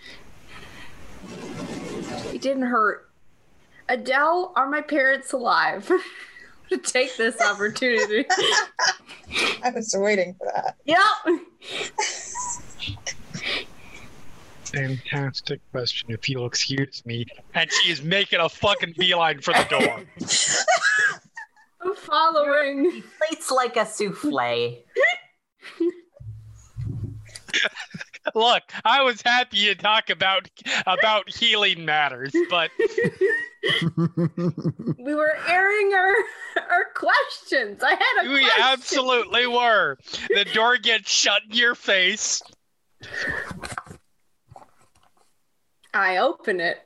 It didn't hurt. Adele, are my parents alive? to take this opportunity. I was waiting for that. yep. Fantastic question, if you'll excuse me. And she is making a fucking beeline for the door. I'm following. Plates like a souffle. Look, I was happy to talk about about healing matters, but We were airing our our questions. I had a we question. absolutely were. The door gets shut in your face. I open it.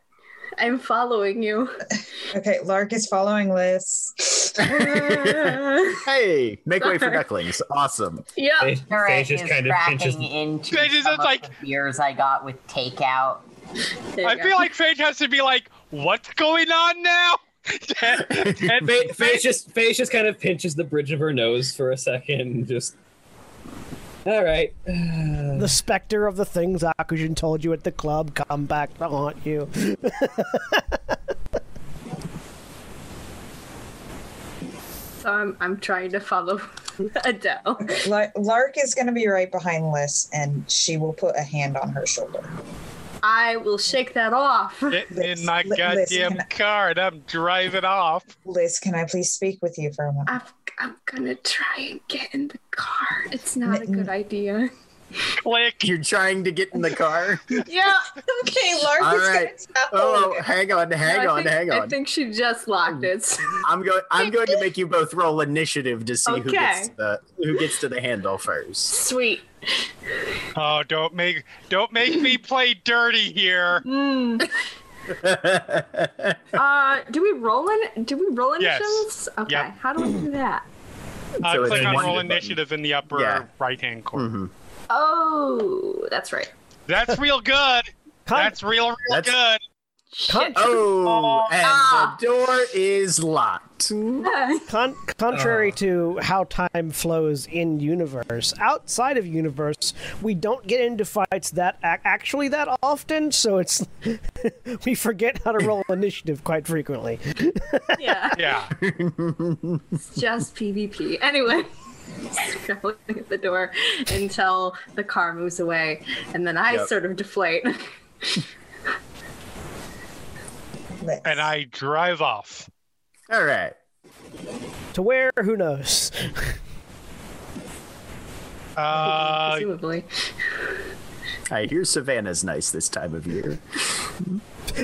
I'm following you. Okay, Lark is following Liss. Hey, make way for Sorry. ducklings. Awesome. Yeah. Phage, Alright, Phage is just kind of pinches. cracking into Phage is some just of like- the beers I got with takeout. There I go. feel like Phage has to be like, what's going on now? and Phage, Phage just Phage just kind of pinches the bridge of her nose for a second. Just all right. The specter of the things Akujin told you at the club come back to haunt you. So I'm I'm trying to follow Adele. Lar- Lark is going to be right behind Liss, and she will put a hand on her shoulder. I will shake that off. Get in my Li- goddamn can I- car and I'm driving off. Liss, can I please speak with you for a moment? I'm, I'm gonna try and get in the car. It's not a good idea. Click. You're trying to get in the car. Yeah. Okay, Lark All is right. going to Oh, hang on, hang I on, think, hang on. I think she just locked it. I'm going. I'm going to make you both roll initiative to see who gets Okay. the who gets to the handle first. Sweet. Oh, don't make don't make me play dirty here. Mm. Uh, do we roll in? Do we roll Yes. initiatives? Okay. Yep. How do we do that? Uh, So it's click on one roll button. initiative in the upper Yeah. right hand corner. Mhm. Oh, that's right. That's real good. Con- That's real, real That's- good. Shit. Oh, and Ah. the door is locked. Con- contrary Oh. to how time flows in universe, outside of universe, we don't get into fights that ac- actually that often. So it's we forget how to roll initiative quite frequently. yeah. Yeah. It's just PvP. Anyway. Scrambling at the door until the car moves away, and then I Yep. sort of deflate. Liss. And I drive off. All right. To where? Who knows? Uh, presumably. I hear Savannah's nice this time of year.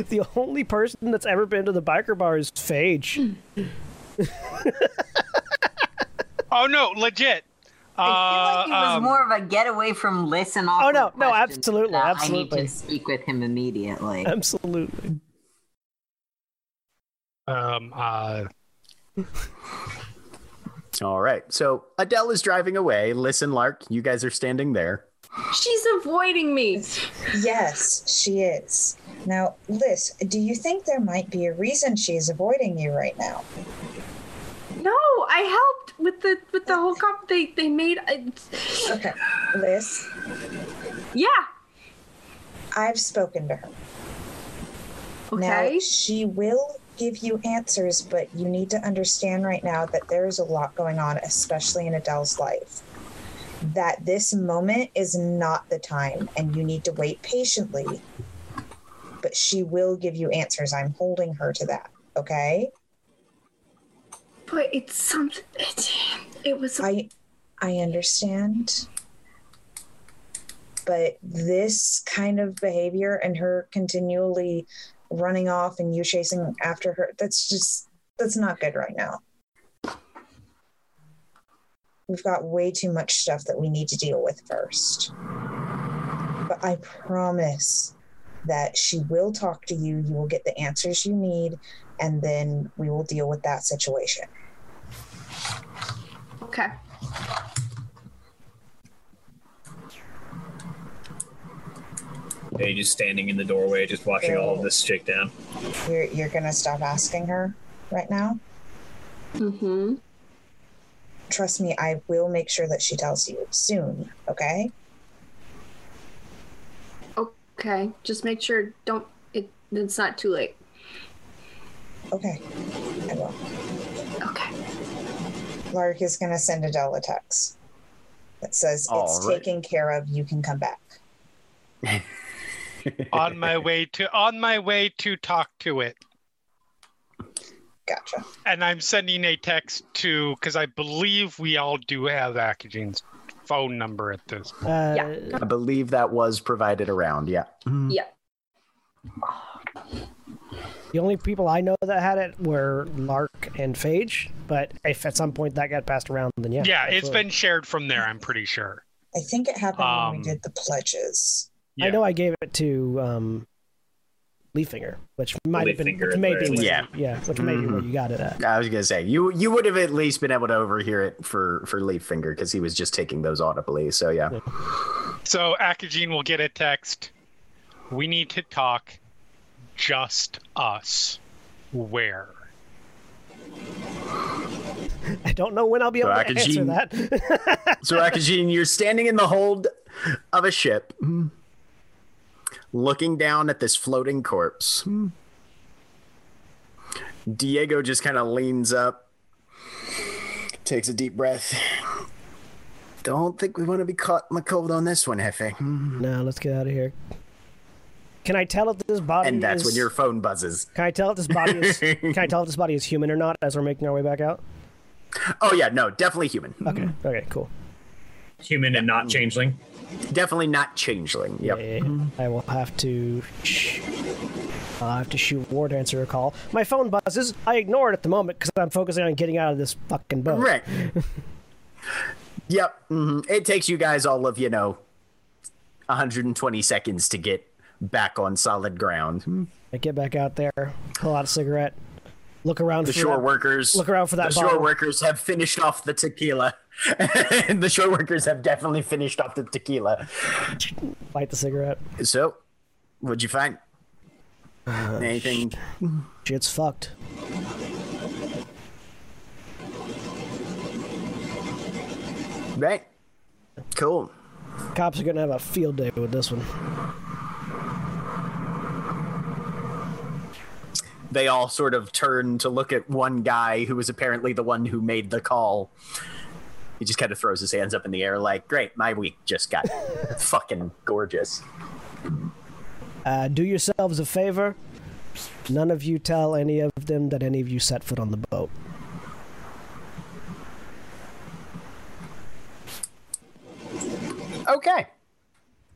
the only person that's ever been to the biker bar is Phage. oh no, legit. I feel like it was um, more of a getaway from listen. Oh, no, no, absolutely, I absolutely. need to speak with him immediately. Absolutely. Um, uh, All right. So Adele is driving away. Listen, Lark, you guys are standing there. She's avoiding me. Yes, she is. Now, Liss, do you think there might be a reason she's avoiding you right now? No, I helped with the with the whole comp. They they made. It's, Okay, Liss, yeah. I've spoken to her. Okay. Now, she will give you answers, but you need to understand right now that there is a lot going on, especially in Adele's life. That this moment is not the time, and you need to wait patiently. But she will give you answers. I'm holding her to that. Okay? but it's something. It, it was. I I understand. But this kind of behavior and her continually running off and you chasing after her, that's just that's not good right now. We've got way too much stuff that we need to deal with first. But I promise that she will talk to you, you will get the answers you need, and then we will deal with that situation. okay. Yeah, you're just standing in the doorway, just watching all of this shake down. You're you're gonna stop asking her right now. Mm-hmm. Trust me, I will make sure that she tells you soon. Okay? Okay. Just make sure. Don't. It. It's not too late. Okay. I will. Okay. Lark is gonna send Adele a text that says it's All right. taken care of. You can come back. on my way to on my way to talk to it. Gotcha. And I'm sending a text to because I believe we all do have Akujin's phone number at this. point. Uh, Yeah. I believe that was provided around. Yeah. Yeah. The only people I know that had it were Lark and Phage, but if at some point that got passed around, then yeah. Yeah, it's absolutely. been shared from there. I'm pretty sure. I think it happened when Um, we did the pledges. Yeah. I know I gave it to um, Leaffinger, which might have been, Leaffinger which may be very where, least. yeah, which may be where you got it at. I was gonna say you you would have at least been able to overhear it for for Leaffinger because he was just taking those audibly. So yeah. So Akujin will get a text. We need to talk. Just us. Where? I don't know when I'll be So able to answer that. So Akujin, you're standing in the hold of a ship, looking down at this floating corpse. Hmm. Diego just kind of leans up, takes a deep breath. Don't think we want to be caught in the cold on this one, Hefe. Hmm. no, let's get out of here. Can I tell if this body And that's is, when your phone buzzes. Can I tell if this body is Can I tell if this body is human or not as we're making our way back out? Oh yeah, no, definitely human. Okay. Okay. Cool. Human and not changeling. Definitely not changeling. Yep. Eh, I will have to. Sh- I'll have to shoot War to answer a call. My phone buzzes. I ignore it at the moment because I'm focusing on getting out of this fucking boat. Right. yep. hmm It takes you guys all of, you know, 120 seconds to get back on solid ground. I get back out there, pull out a cigarette, look around The for shore that- workers look around for that The shore workers have finished off the tequila. and the shore workers have definitely finished off the tequila. light the cigarette. So, what'd you find? Anything? Shit's fucked. Right. Cool. Cops are gonna have a field day with this one. They all sort of turn to look at one guy who was apparently the one who made the call. He just kind of throws his hands up in the air, like, "Great, my week just got fucking gorgeous." Uh, do yourselves a favor. None of you tell any of them that any of you set foot on the boat. Okay.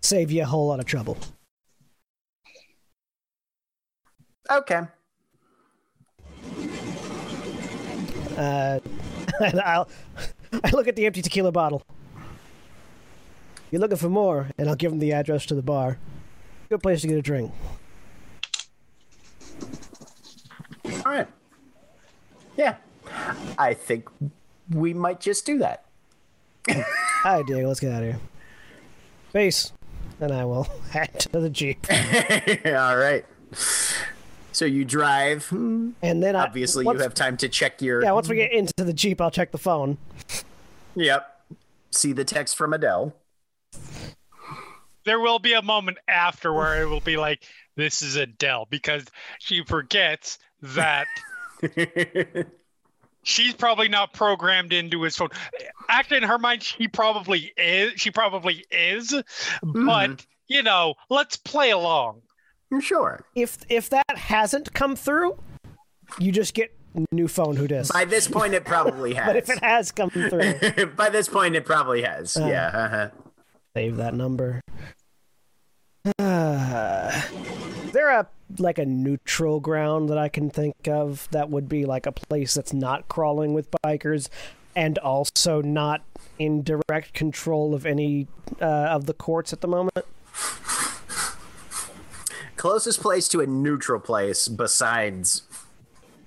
Save you a whole lot of trouble. Okay. Uh, and I'll, I look at the empty tequila bottle. You're looking for more, and I'll give them the address to the bar. Good place to get a drink. All right. Yeah. I think we might just do that. Hi, Diego. Let's get out of here. Peace. And I will head to the jeep. All right. So you drive. hmm, And then I, Obviously, once- you have time to check your. Yeah, once we get into the Jeep, I'll check the phone. Yep. See the text from Adele. There will be a moment after where it will be like, "This is Adele," because she forgets that she's probably not programmed into his phone. Actually, in her mind, she probably is. She probably is, but mm-hmm. you know, let's play along. sure. If if that hasn't come through, you just get new phone. Who does? By this point, it probably has. But if it has come through, By this point, it probably has. Uh. yeah. Uh-huh. save that number. Uh, is there a like a neutral ground that I can think of that would be like a place that's not crawling with bikers, and also not in direct control of any uh, of the courts at the moment? Closest place to a neutral place besides.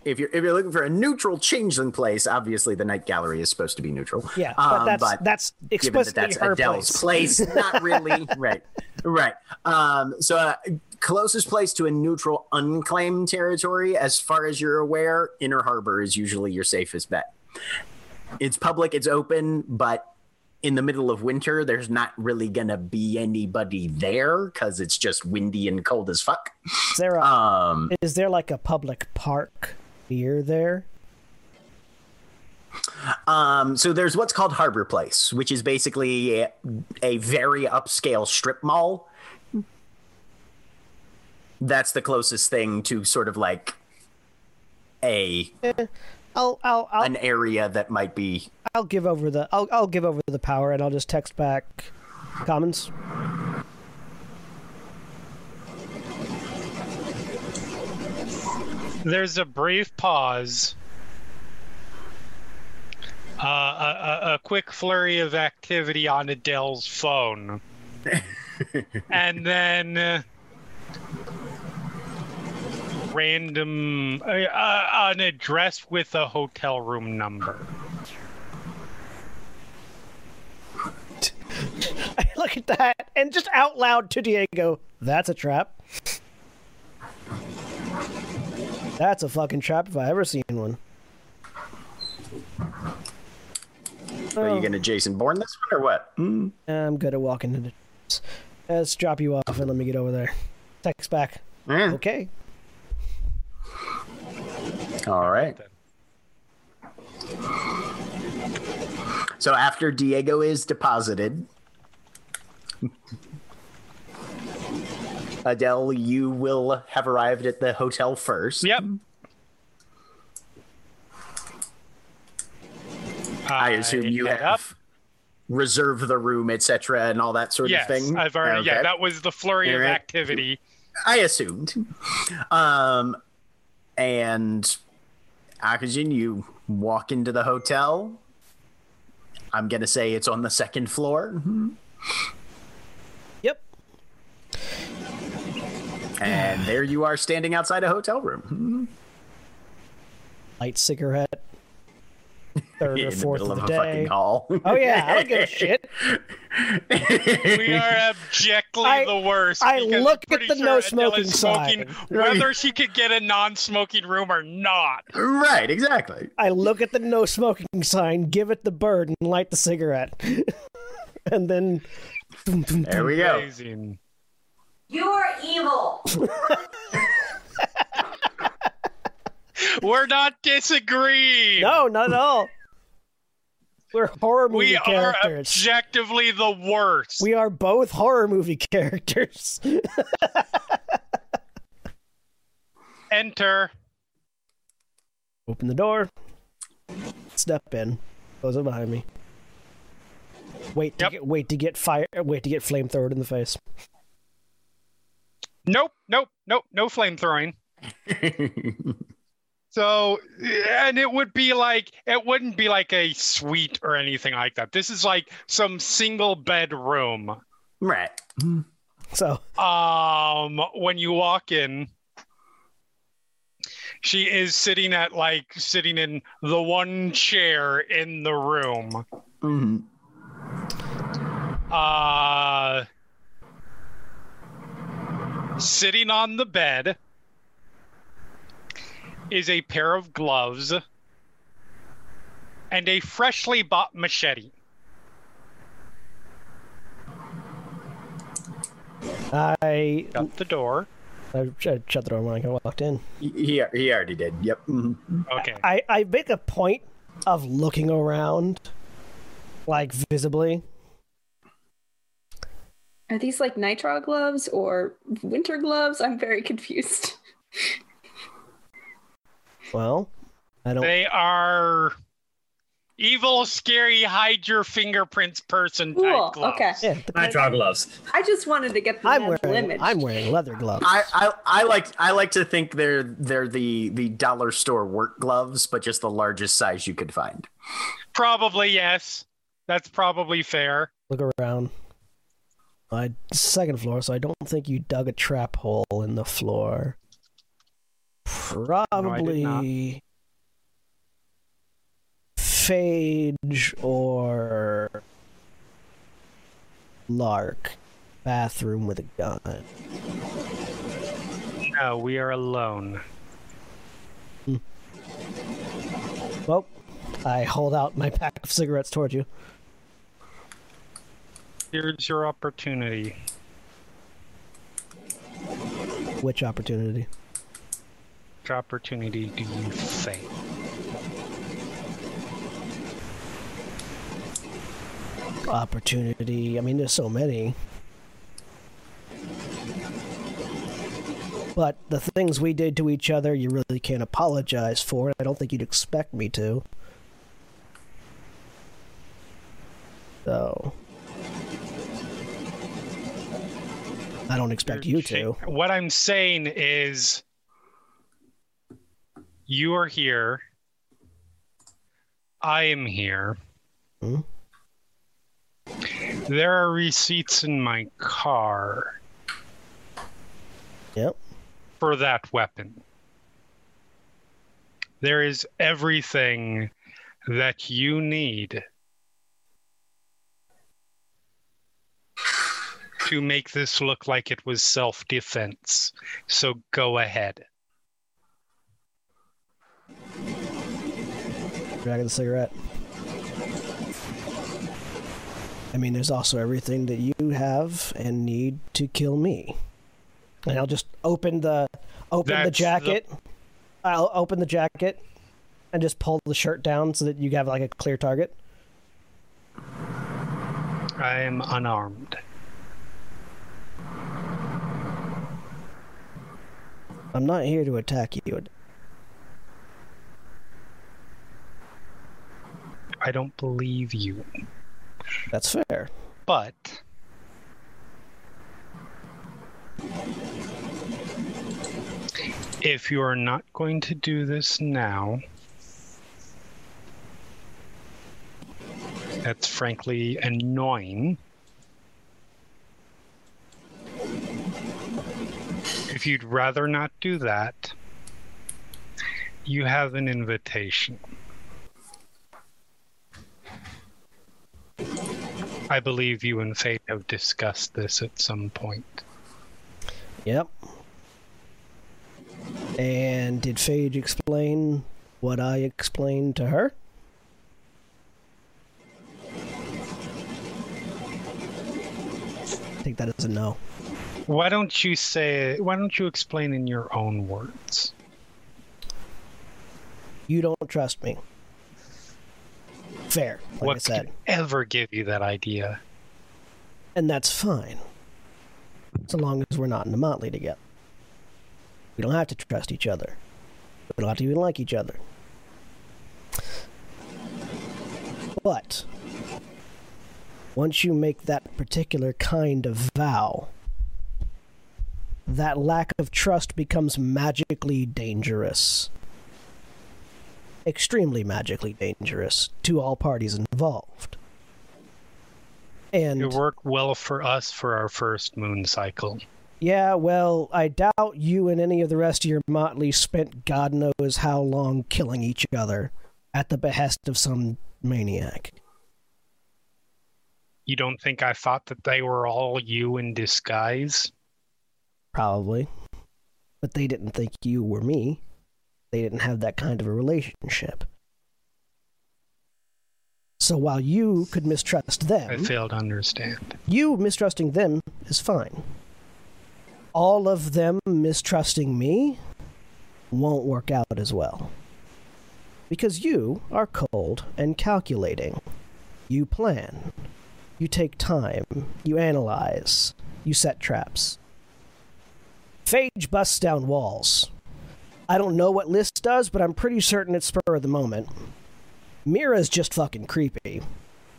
If you're if you're looking for a neutral changeling place, obviously the night gallery is supposed to be neutral. Yeah, but Um, that's that's given that that's her Adele's place. place. Not really. right. Right. Um, so, uh, closest place to a neutral, unclaimed territory, as far as you're aware, Inner Harbor is usually your safest bet. It's public, it's open, but in the middle of winter, there's not really going to be anybody there because it's just windy and cold as fuck. Is there a, Um, is there like a public park near there? Um, so there's what's called Harbor Place, which is basically a, a very upscale strip mall. That's the closest thing to sort of like a I'll I'll I'll, an area that might be I'll give over the I'll I'll give over the power and I'll just text back comments. There's a brief pause. Uh, a, a, a quick flurry of activity on Adele's phone. and then uh, random uh, uh, an address with a hotel room number. I look at that and just out loud to Diego, that's a trap. That's a fucking trap if I ever seen one. are Oh, you gonna Jason Bourne this one or what? Mm. I'm good at walking into traps. Let's drop you off and let me get over there. Text back. Eh, Okay. All right. So after Diego is deposited, Adele, you will have arrived at the hotel first. Yep. I assume you have up. reserved the room, etc., and all that sort Yes, of thing. I've already. Yeah, that was the flurry of activity. I assumed. Um, and Akujin, you walk into the hotel. I'm gonna say it's on the second floor, Yep. And there you are standing outside a hotel room hmm. Light cigarette. Third or fourth middle of of the a fucking day. hall. Oh yeah, I don't give a shit. We are abjectly I- the worst. I look at the no sure Adele is smoking smoking, sign. whether she could get a non-smoking room or not. right, exactly. I look at the no smoking sign, give it the bird, and light the cigarette. and then boom, boom, There we go. Amazing. You are evil. We're not disagreeing. No, not at all. We're horror movie characters. we are objectively the worst. we are both horror movie characters. Enter. Open the door. Step in. Close it behind me. Wait to Yep. get wait to get fire wait to get flamethrowered in the face. Nope, nope, nope, no flame throwing. So, and it would be like, it wouldn't be like a suite or anything like that. This is like some single bedroom. right. So Um, when you walk in, she is sitting at like sitting in the one chair in the room. Mhm. Uh, sitting on the bed is a pair of gloves and a freshly bought machete. I, Shut the door. I shut shut the door when I walked in. He, he he already did. Yep. Mhm. Okay. I, I make a point of looking around, like visibly. Are these like nitrile gloves or winter gloves? I'm very confused. Well, I don't. They are evil, scary, hide your fingerprints person type Cool. gloves. Okay. Yeah, the- Nitro gloves. I just wanted to get the I'm wearing image. I'm wearing leather gloves. I, I I like I like to think they're they're the the dollar store work gloves, but just the largest size you could find. Probably yes. That's probably fair. Look around. I second floor, so I don't think you dug a trap hole in the floor. Probably Phage or Lark. Bathroom with a gun. No, we are alone. Hmm. Well, I hold out my pack of cigarettes towards you. Here's your opportunity. Which opportunity? Which opportunity do you think? opportunity. I mean, there's so many. But the things we did to each other, you really can't apologize for. I don't think you'd expect me to. So. I don't expect you to. What I'm saying is, you are here. I am here. Hmm? There are receipts in my car Yep. for that weapon. There is everything that you need to make this look like it was self defense. So go ahead. Dragging the cigarette. I mean, there's also everything that you have and need to kill me. And I'll just open the open That's the- jacket. I'll open the jacket and just pull the shirt down so that you have like a clear target. I am unarmed. I'm not here to attack you. I don't believe you. That's fair. But if you are not going to do this now, that's frankly annoying. You'd rather not do that, you have an invitation. I believe you and Phage have discussed this at some point. Yep. And did Phage explain what I explained to her? I think that is a no. Why don't you say? Why don't you explain in your own words? You don't trust me. Fair, like I what said. could ever give you that idea? And that's fine. So long as we're not in the motley together. We don't have to trust each other. We don't have to even like each other. But once you make that particular kind of vow, that lack of trust becomes magically dangerous. Extremely magically dangerous to all parties involved. And It worked well for us for our first moon cycle. yeah, well, I doubt you and any of the rest of your motley spent God knows how long killing each other at the behest of some maniac. You don't think I thought that they were all you in disguise? Probably. But they didn't think you were me. They didn't have that kind of a relationship. So while you could mistrust them, I fail to understand. you mistrusting them is fine. All of them mistrusting me won't work out as well. Because you are cold and calculating. You plan. You take time. You analyze. You set traps. Phage busts down walls. I don't know what Liss does, but I'm pretty certain it's spur of the moment. Mira's just fucking creepy.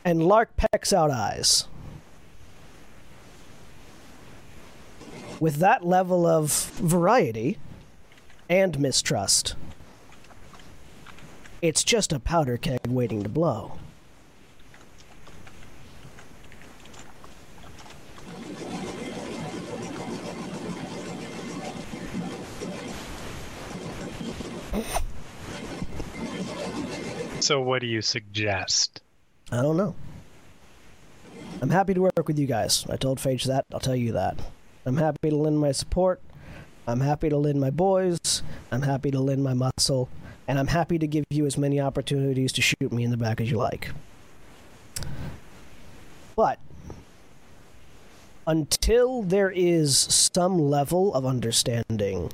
And Lark pecks out eyes. With that level of variety and mistrust, it's just a powder keg waiting to blow. So, what do you suggest? I don't know. I'm happy to work with you guys. I told Phage that. I'll tell you that. I'm happy to lend my support. I'm happy to lend my boys. I'm happy to lend my muscle. And I'm happy to give you as many opportunities to shoot me in the back as you like. But until there is some level of understanding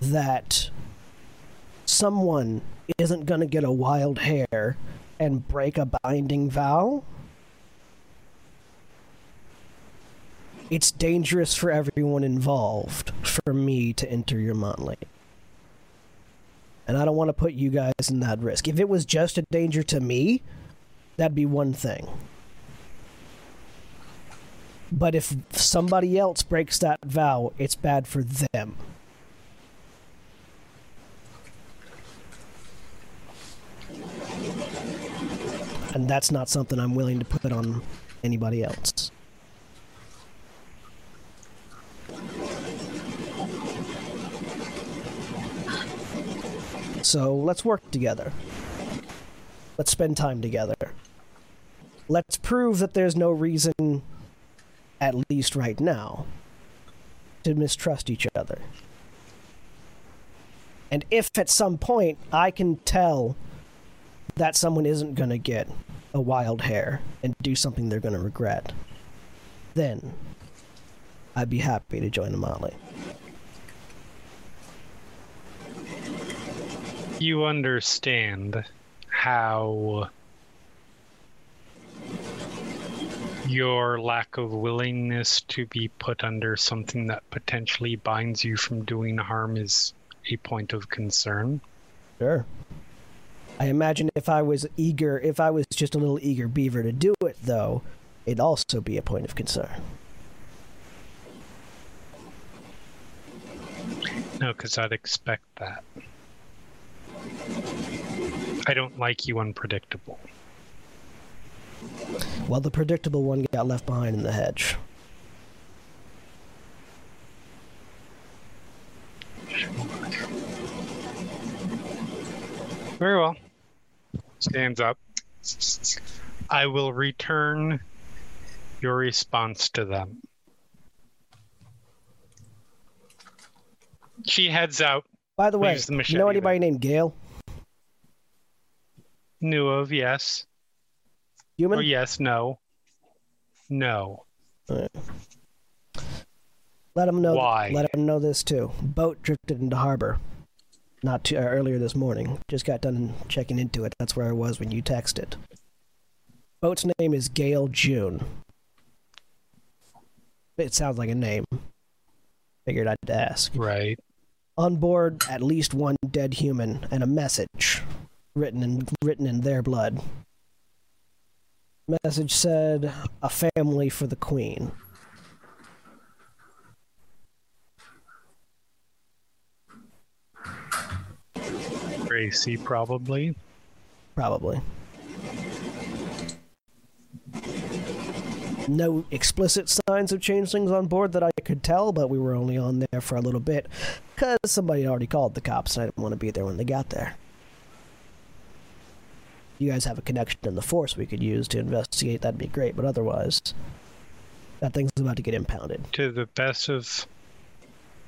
that someone isn't going to get a wild hair and break a binding vow, it's dangerous for everyone involved for me to enter your motley. And I don't want to put you guys in that risk. If it was just a danger to me, that'd be one thing. But if somebody else breaks that vow, it's bad for them. And that's not something I'm willing to put on anybody else. So let's work together. Let's spend time together. Let's prove that there's no reason, at least right now, to mistrust each other. And if at some point I can tell that someone isn't going to get a wild hair and do something they're going to regret, then I'd be happy to join the Motley. You understand how your lack of willingness to be put under something that potentially binds you from doing harm is a point of concern. Sure. I imagine if I was eager, if I was just a little eager beaver to do it, though, it'd also be a point of concern. No, because I'd expect that. I don't like you unpredictable. Well, the predictable one got left behind in the hedge. Very well. Stands up. I will return your response to them. She heads out. By the way, the you know there. anybody named Gail? Knew of, yes. Human? Or yes, no. No. Let them know. Why? Let them know this too. Boat drifted into harbor. Not too, uh, earlier this morning. Just got done checking into it. That's where I was when you texted. Boat's name is Gail June. It sounds like a name. Figured I'd ask. Right. On board, at least one dead human and a message written in written in their blood. Message said, "A family for the queen." Gracie, probably. Probably. No explicit signs of changelings on board that I could tell, but we were only on there for a little bit because somebody already called the cops and I didn't want to be there when they got there. You guys have a connection in the force we could use to investigate, that'd be great, but otherwise, that thing's about to get impounded. To the best of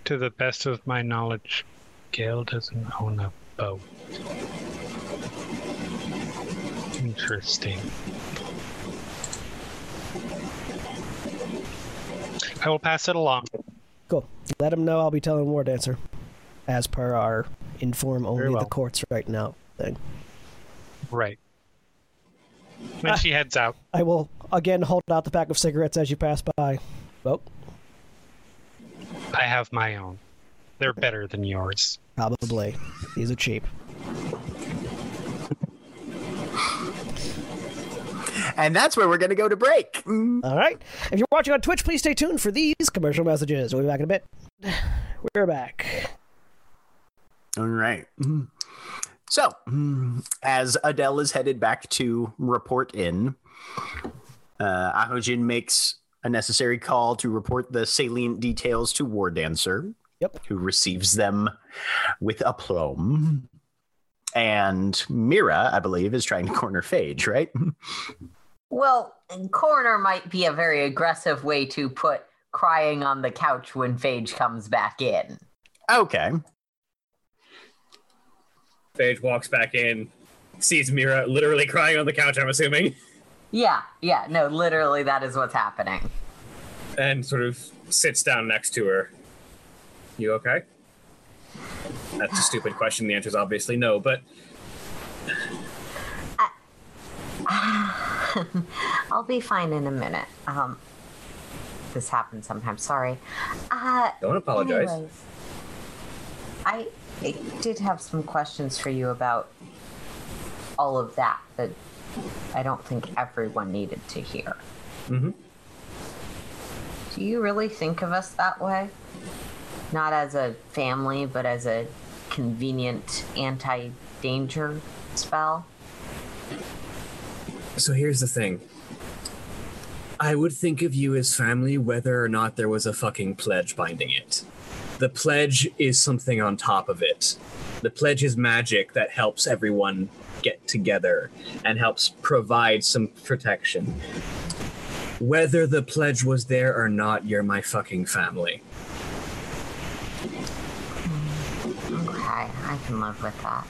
to the best of my knowledge, Gail doesn't own a boat. Interesting. I will pass it along. Cool. Let him know I'll be telling War Dancer, as per our inform only well. the courts right now thing. Right. When she heads out, I will again hold out the pack of cigarettes as you pass by. Oh, I have my own. They're better than yours. probably. These are cheap. And that's where we're going to go to break. Mm. All right. If you're watching on Twitch, please stay tuned for these commercial messages. We'll be back in a bit. We're back. All right. So, as Adele is headed back to report in, uh, Akujin makes a necessary call to report the salient details to War Dancer, Yep. who receives them with aplomb. And Mira, I believe, is trying to corner Phage, right? Well, corner might be a very aggressive way to put crying on the couch when Phage comes back in. Okay. Phage walks back in, sees Mira literally crying on the couch, I'm assuming, Yeah, yeah, no, literally, that is what's happening. and sort of sits down next to her. You okay? That's a stupid question. The answer is obviously no, but I'll be fine in a minute. Um, this happens sometimes. Sorry. Uh, don't apologize. anyways, I, I did have some questions for you about all of that that I don't think everyone needed to hear. Mhm. Do you really think of us that way? Not as a family, but as a convenient anti-danger spell? So here's the thing. I would think of you as family whether or not there was a fucking pledge binding it. The pledge is something on top of it. The pledge is magic that helps everyone get together and helps provide some protection. Whether the pledge was there or not, you're my fucking family. Okay, I can live with that.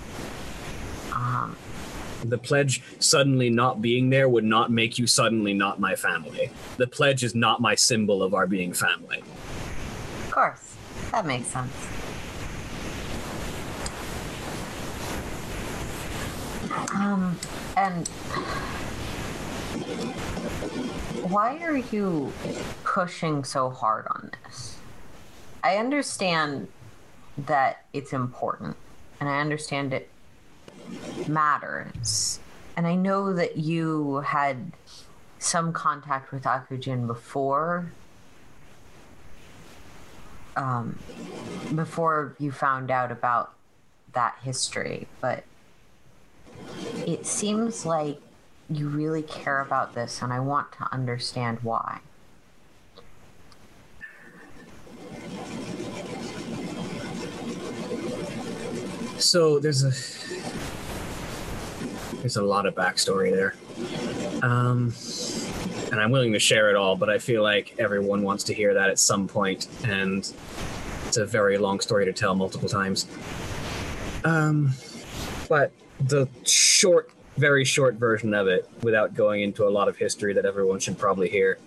Um, The pledge suddenly not being there would not make you suddenly not my family. The pledge is not my symbol of our being family. of course, that makes sense. Um, and why are you pushing so hard on this? I understand that it's important, and I understand it matters. And I know that you had some contact with Akujin before. Um, before you found out about that history, but it seems like you really care about this, and I want to understand why. So there's a there's a lot of backstory there, um, and I'm willing to share it all. But I feel like everyone wants to hear that at some point, and it's a very long story to tell multiple times. Um, but the short, very short version of it, without going into a lot of history that everyone should probably hear,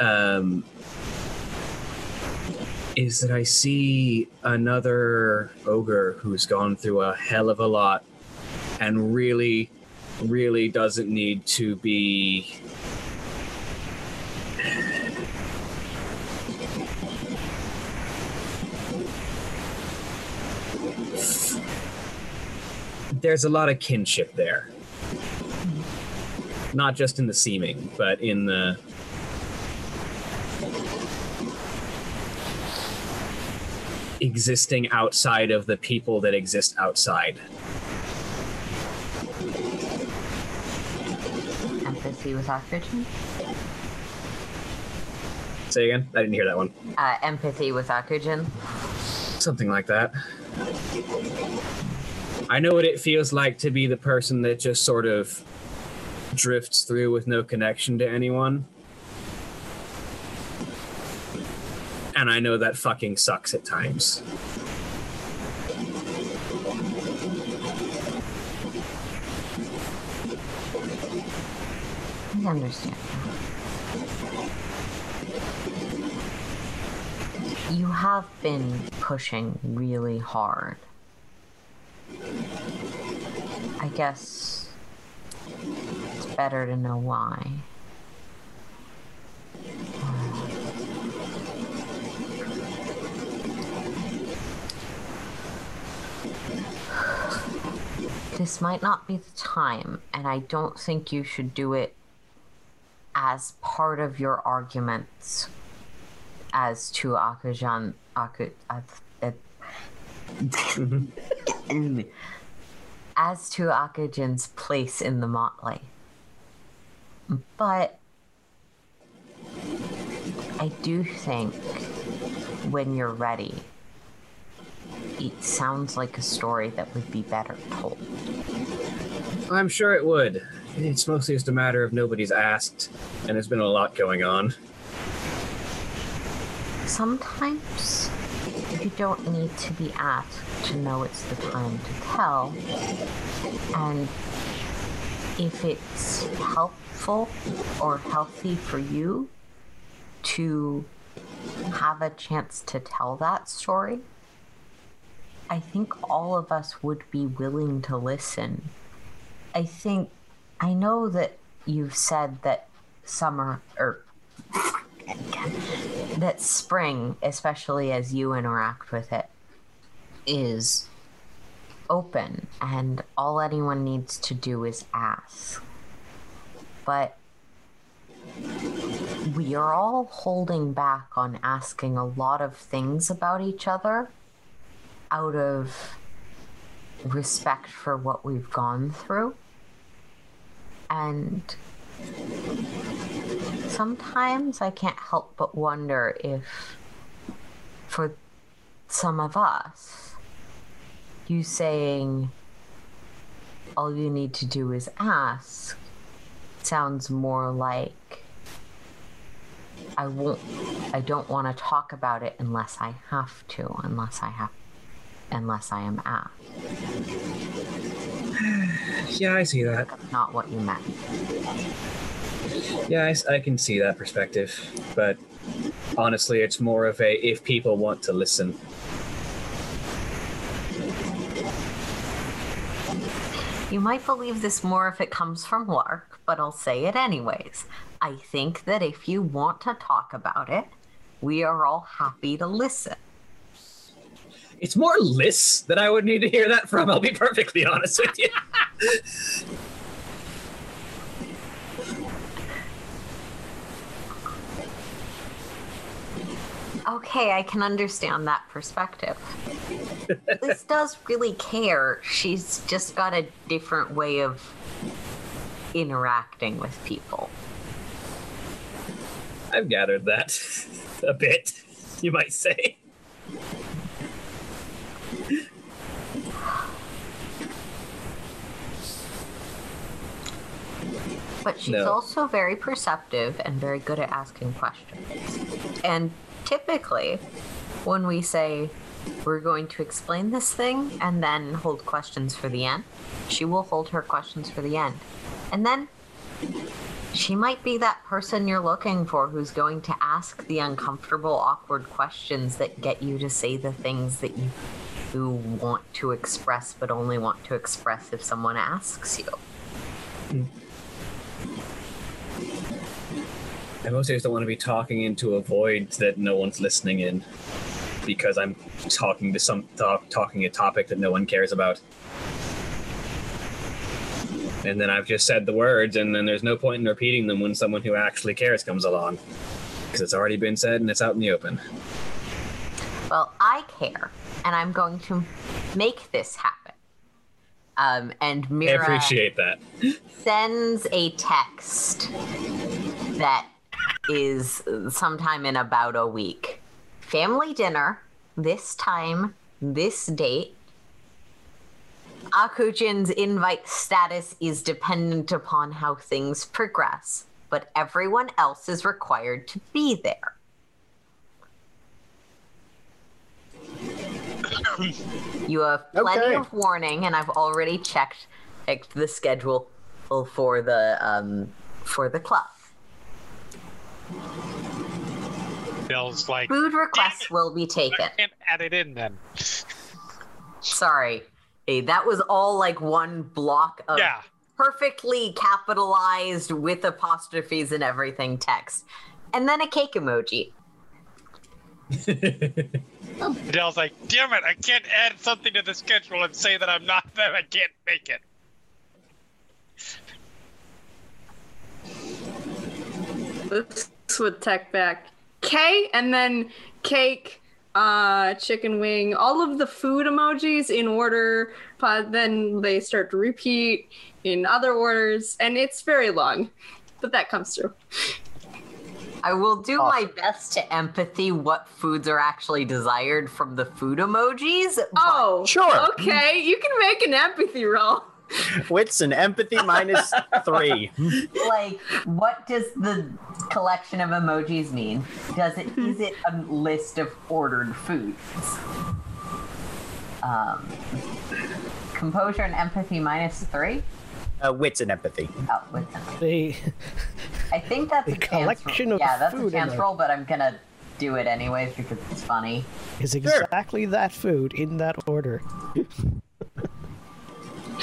um, is that I see another ogre who's gone through a hell of a lot and really, really doesn't need to be. There's a lot of kinship there. Not just in the seeming, but in the existing outside of the people that exist outside. Empathy with Akujin? Say again? I didn't hear that one. Uh, empathy with Akujin? Something like that. I know what it feels like to be the person that just sort of drifts through with no connection to anyone. and I know that fucking sucks at times. I understand. You have been pushing really hard. I guess it's better to know why. This might not be the time, and I don't think you should do it as part of your arguments as to Akujan Aku uh, uh, as to Akujin's place in the motley. But I do think when you're ready, it sounds like a story that would be better told. I'm sure it would. It's mostly just a matter of nobody's asked, and there's been a lot going on. Sometimes you don't need to be asked to know it's the time to tell. And if it's helpful or healthy for you to have a chance to tell that story, I think all of us would be willing to listen. I think, I know that you've said that summer, or that spring, especially as you interact with it, is open and all anyone needs to do is ask. But we are all holding back on asking a lot of things about each other out of respect for what we've gone through. And sometimes I can't help but wonder if, for some of us, you saying all you need to do is ask sounds more like I won't, I don't want to talk about it unless I have to, unless I have, unless I am asked. Yeah, I see that. Not what you meant. Yeah, I can see that perspective, but honestly, it's more of a if people want to listen. You might believe this more if it comes from Lark, but I'll say it anyways. I think that if you want to talk about it, we are all happy to listen. It's more Liss that I would need to hear that from. I'll be perfectly honest with you. Okay, I can understand that perspective. Liss does really care. She's just got a different way of interacting with people. I've gathered that a bit, you might say. But she's No. also very perceptive and very good at asking questions. And typically, when we say we're going to explain this thing and then hold questions for the end, she will hold her questions for the end. And then she might be that person you're looking for who's going to ask the uncomfortable, awkward questions that get you to say the things that you, you want to express, but only want to express if someone asks you. Hmm. I mostly just don't want to be talking into a void that no one's listening in because I'm talking to some talk, talking a topic that no one cares about. And then I've just said the words, and then there's no point in repeating them when someone who actually cares comes along. Because it's already been said and it's out in the open. Well, I care, and I'm going to make this happen. Um, and I Mira appreciate that. sends a text that is sometime in about a week. Family dinner, this time, this date. Akujin's invite status is dependent upon how things progress, but everyone else is required to be there. You have plenty Okay. of warning, and I've already checked, checked the schedule for the um, for the club. Bill's like, Food requests will be taken. I can't add it in then. Sorry. Hey, that was all like one block of Yeah. perfectly capitalized with apostrophes and everything text. And then a cake emoji. Adele's like, damn it, I can't add something to the schedule and say that I'm not that I can't make it. This with tech back. K and then cake, uh, chicken wing, all of the food emojis in order, but then they start to repeat in other orders, and it's very long. But that comes through. I will do my best to empathy what foods are actually desired from the food emojis. Oh, Sure. Okay, you can make an empathy roll. Wits and empathy minus three. like what does the collection of emojis mean does it is it a list of ordered foods um composure and empathy minus three Uh, wits and empathy. oh with The i think that's A a chance collection roll. of yeah that's a chance roll but i'm gonna do it anyways because it's funny is exactly that food in that order.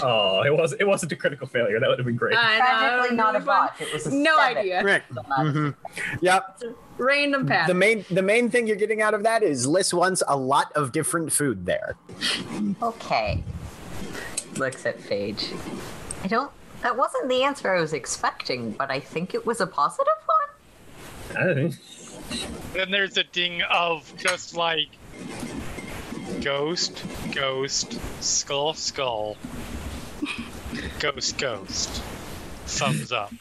Oh, it was it wasn't a critical failure. That would have been great. I know, not a bot it was a No seven. idea. Right. So not- Mhm. Yep. Random pattern. The main the main thing you're getting out of that is Liss wants a lot of different food there. okay looks at Phage. i don't that wasn't the answer i was expecting but i think it was a positive one I don't know. Then there's a ding of just like ghost, ghost, skull, skull, ghost, ghost. Thumbs up.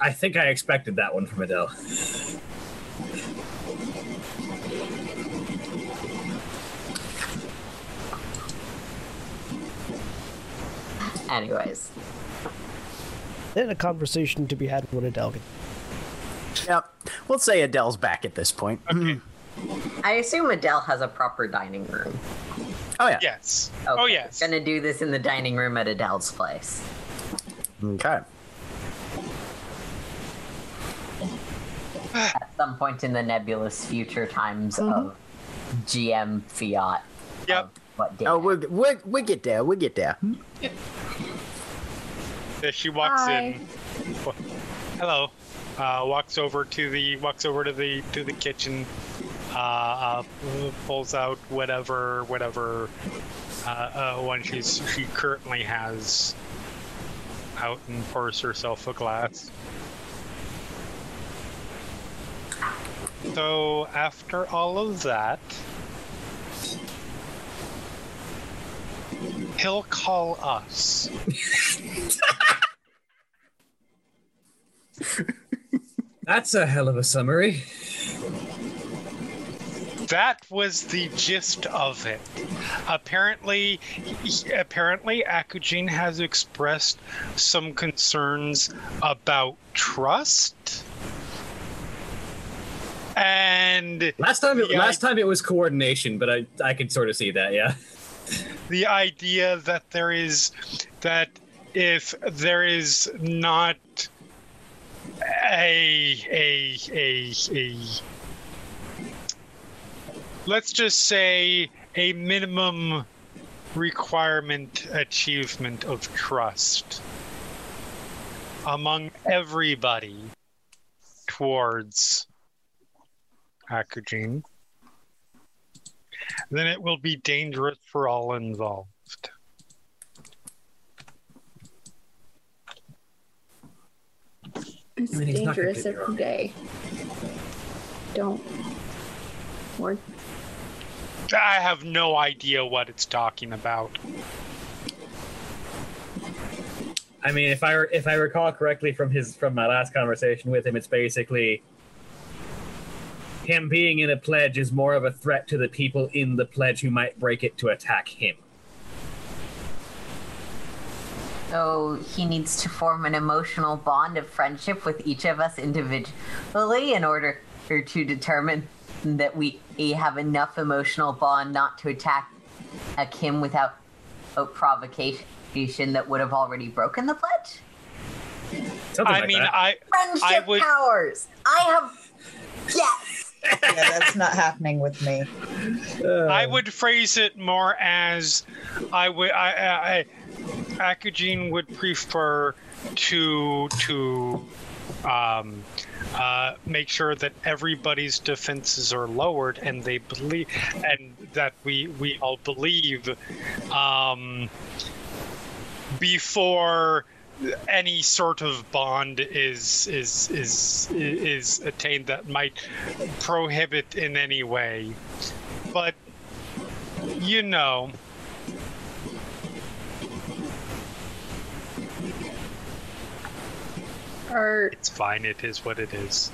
I think I expected that one from Adele. anyways Then a conversation to be had with Adele. Yep. We'll say Adele's back at this point. I assume Adele has a proper dining room. Oh yeah. Yes. Okay, Oh, yes. Gonna do this in the dining room at Adele's place. Okay. At some point in the nebulous future times Mm-hmm. of GM Fiat. Yep. of What day? Oh, we we we get there. We get there. As she walks Hi. in. Hello. Uh, walks over to the walks over to the to the kitchen. Uh, uh, pulls out whatever whatever uh, uh, one she's she currently has out and pours herself a glass. So after all of that, he'll call us. That's a hell of a summary. That was the gist of it. Apparently, apparently, Akujin has expressed some concerns about trust, and Last time, it, last time it was coordination, but I I could sort of see that. Yeah. the idea that there is that if there is not a a a a let's just say a minimum requirement achievement of trust among everybody towards Akujin then it will be dangerous for all involved. It's I mean, he's not gonna dangerous every day. Don't. Or I have no idea what it's talking about. I mean, if I if I recall correctly from his from my last conversation with him, it's basically him being in a pledge is more of a threat to the people in the pledge who might break it to attack him. So he needs to form an emotional bond of friendship with each of us individually in order to determine that we have enough emotional bond not to attack a Kim without a provocation that would have already broken the pledge. Something I like mean, that. I Friendship would- powers. I have. Yes. Yeah, that's not happening with me. I would phrase it more as I would I, I, I Akujin would prefer to to um, uh, make sure that everybody's defenses are lowered and they believe and that we we all believe um, before any sort of bond is is is is attained that might prohibit in any way. But you know Or it's fine it is what it is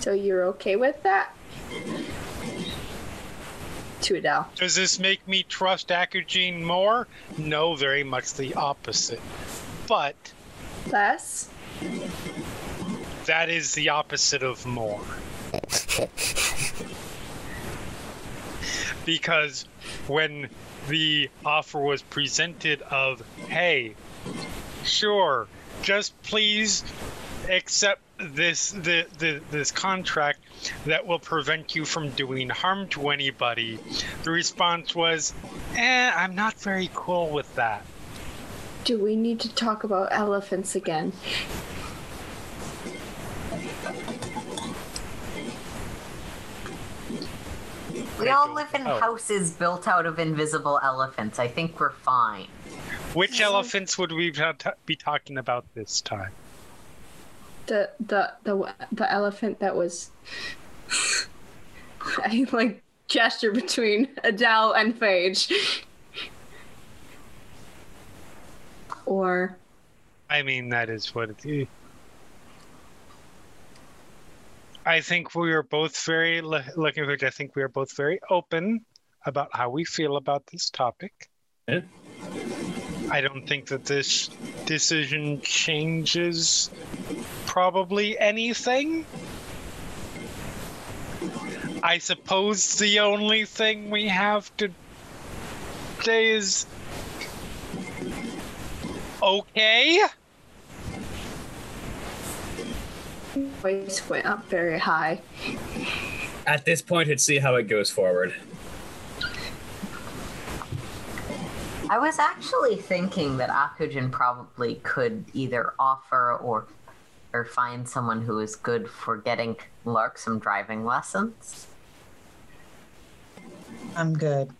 so you're okay with that? To Adele. does this make me trust akujin more no very much the opposite but Less? that is the opposite of more because when the offer was presented of hey sure just please accept this the, the this contract that will prevent you from doing harm to anybody the response was eh i'm not very cool with that Do we need to talk about elephants again? We all live in know. houses built out of invisible elephants. I think we're fine. Which elephants would we ta- ta- be talking about this time The the the the elephant that was I like gesture between Adele and Phage. Or I mean, that is what it is. I think we are both very looking forward. I think we are both very open about how we feel about this topic. Yeah. I don't think that this decision changes probably anything. I suppose the only thing we have to say is okay. voice went up very high. At this point, let's see how it goes forward. I was actually thinking that Akujin probably could either offer or or find someone who is good for getting Lark some driving lessons. I'm good.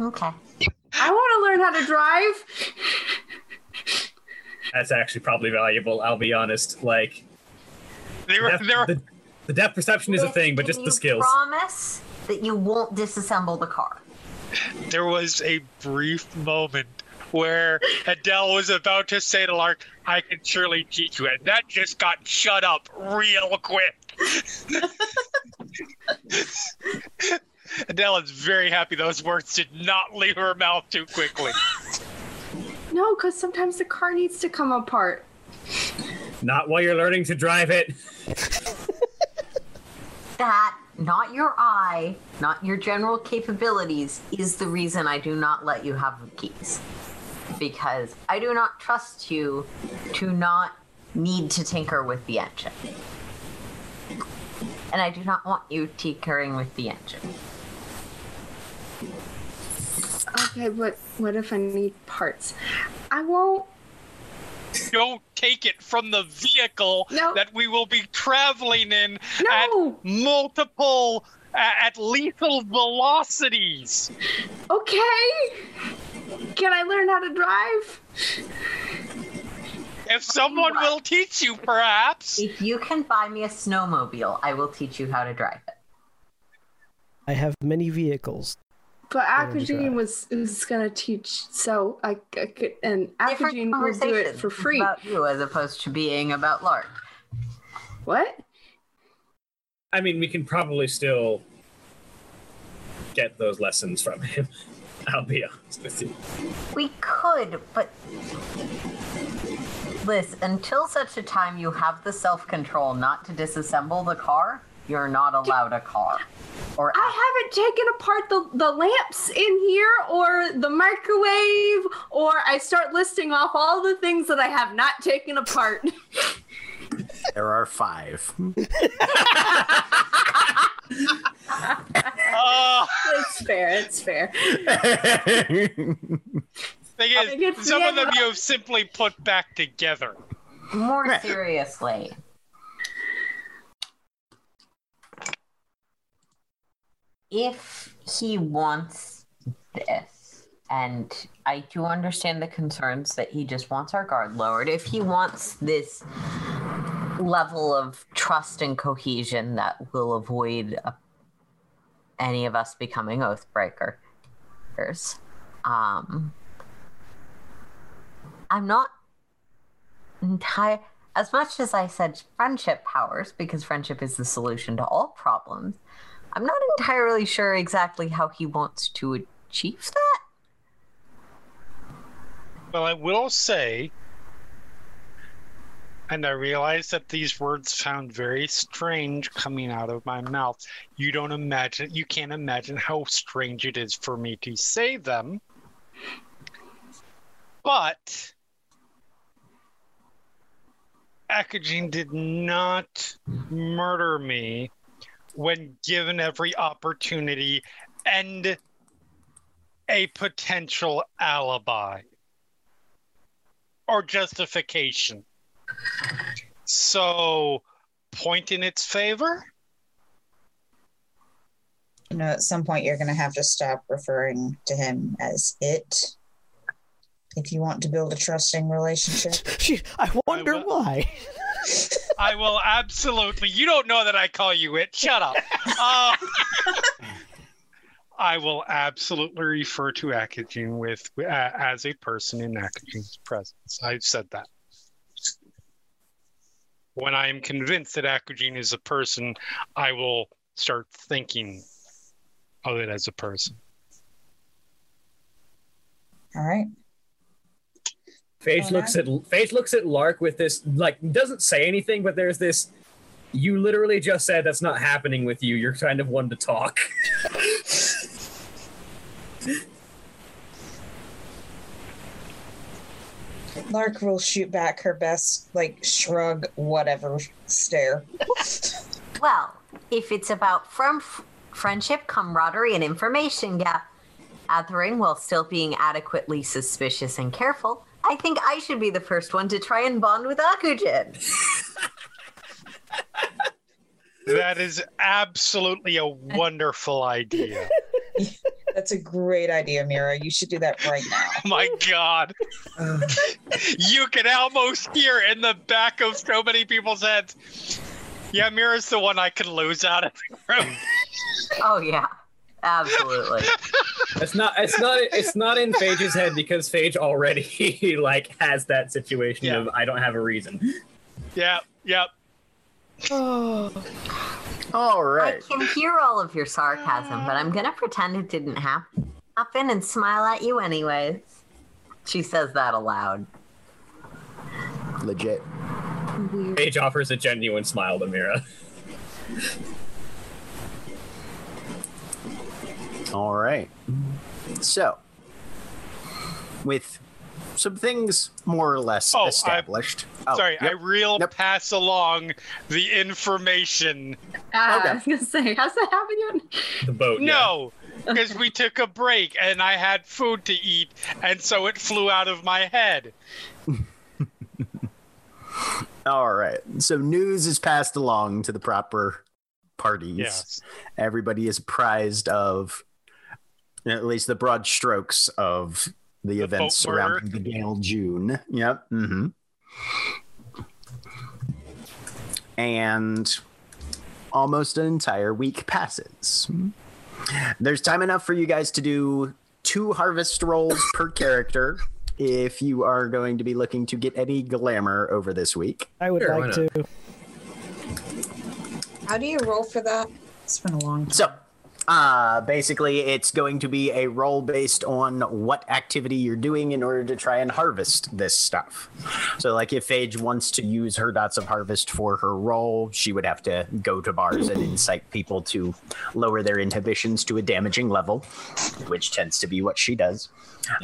Okay. I want to learn how to drive. That's actually probably valuable. I'll be honest. Like There, depth- there, the, the depth perception is a thing, but just the skills. Promise that you won't disassemble the car. There was a brief moment where Adele was about to say to Lark, I can surely teach you, and that just got shut up real quick. Adele is very happy those words did not leave her mouth too quickly. No, because sometimes the car needs to come apart. Not while you're learning to drive it. That, not your eye, not your general capabilities, is the reason I do not let you have the keys. Because I do not trust you to not need to tinker with the engine. And I do not want you tinkering with the engine. Okay, but what if I need parts? I won't. Don't take it from the vehicle No. that we will be traveling in No. at multiple, a- at lethal velocities. Okay. Can I learn how to drive? If someone will teach you, perhaps. If you can buy me a snowmobile, I will teach you how to drive it. I have many vehicles. But Learn. Akujin was was gonna teach, so I, I could, and Different Akujin will do it for free. about you as opposed to being about Lark. What? I mean, we can probably still get those lessons from him. I'll be honest with you. We could, but Liss, until such a time you have the self control not to disassemble the car, you're not allowed a car. Or I haven't taken apart the, the lamps in here or the microwave, or I start listing off all the things that I have not taken apart. There are five. Oh, it's fair, it's fair. thing is, some of them you have simply put back together. more seriously. If he wants this, and I do understand the concerns that he just wants our guard lowered, if he wants this level of trust and cohesion that will avoid uh any of us becoming oath breakers, um, I'm not entire as much as I said friendship powers, because friendship is the solution to all problems, I'm not entirely sure exactly how he wants to achieve that. Well, I will say, and I realize that these words sound very strange coming out of my mouth. You don't imagine, you can't imagine how strange it is for me to say them. But Akujin did not murder me when given every opportunity and a potential alibi or justification. So, point in its favor? You know, at some point you're going to have to stop referring to him as it. If you want to build a trusting relationship, I wonder will- why. I will absolutely. You don't know that I call you it. Shut up. Uh, I will absolutely refer to Akujin with uh, as a person in Akujin's presence. I've said that. When I am convinced that Akujin is a person, I will start thinking of it as a person. all right. Phage Oh, uh-huh. looks at Phage looks at Lark with this like doesn't say anything, but there's this. You literally just said that's not happening with you. You're kind of one to talk. Lark will shoot back her best, like, shrug, whatever stare. Well, if it's about from friendship, camaraderie, and information ga- gathering while still being adequately suspicious and careful, I think I should be the first one to try and bond with Akujin. That is absolutely a wonderful idea. That's a great idea, Mira. You should do that right now. Oh my god. you can almost hear in the back of so many people's heads. Yeah, Mira's the one I can lose out of the room. Oh yeah, absolutely. It's not. It's not. It's not in Phage's head because Phage already like has that situation Yeah. of I don't have a reason. Yep, yep. All right. I can hear all of your sarcasm, but I'm gonna pretend it didn't happen. Happen and smile at you anyways. She says that aloud. Legit. Weird. Phage offers a genuine smile to Mira. All right. So, with some things more or less Oh, I- established. Oh, Sorry, I yep. real Yep. pass along the information. Ah, Okay. I was gonna say, how's that happen? The boat. No, because we took a break and I had food to eat, and so it flew out of my head. All right. So news is passed along to the proper parties. Yes. Everybody is apprised of at least the broad strokes of the, The events boat murder. surrounding the Gail June. Yep. hmm And almost an entire week passes. There's time enough for you guys to do two harvest rolls per character if you are going to be looking to get any glamour over this week. I would Sure, like to. How do you roll for that? It's been a long time. So, Uh, basically, it's going to be a roll based on what activity you're doing in order to try and harvest this stuff. So, like, if Phage wants to use her dots of harvest for her roll, she would have to go to bars and incite people to lower their inhibitions to a damaging level, which tends to be what she does.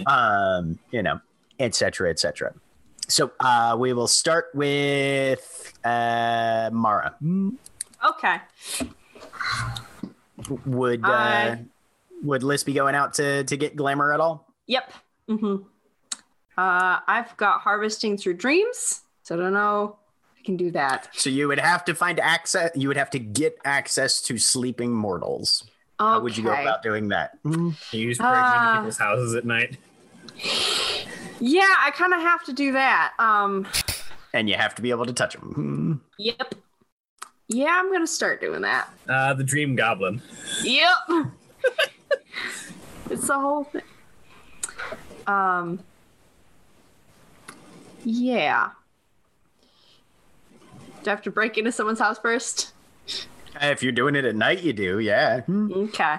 Um, you know, etc., etc. So, uh, we will start with uh, Mara. Okay. Would uh, I- would Liss be going out to to get glamour at all? Yep. Mm-hmm. Uh, I've got harvesting through dreams, so I don't know if I can do that. So you would have to find access. You would have to get access to sleeping mortals. Okay. How would you go about doing that? You use breaking into Ah. people's houses at night. Yeah, I kind of have to do that. Um. And you have to be able to touch them. Yep. Yeah, I'm gonna start doing that. Uh, the Dream Goblin. Yep. it's the whole thing. Um. Yeah. Do I have to break into someone's house first? If you're doing it at night, you do. Yeah. Okay.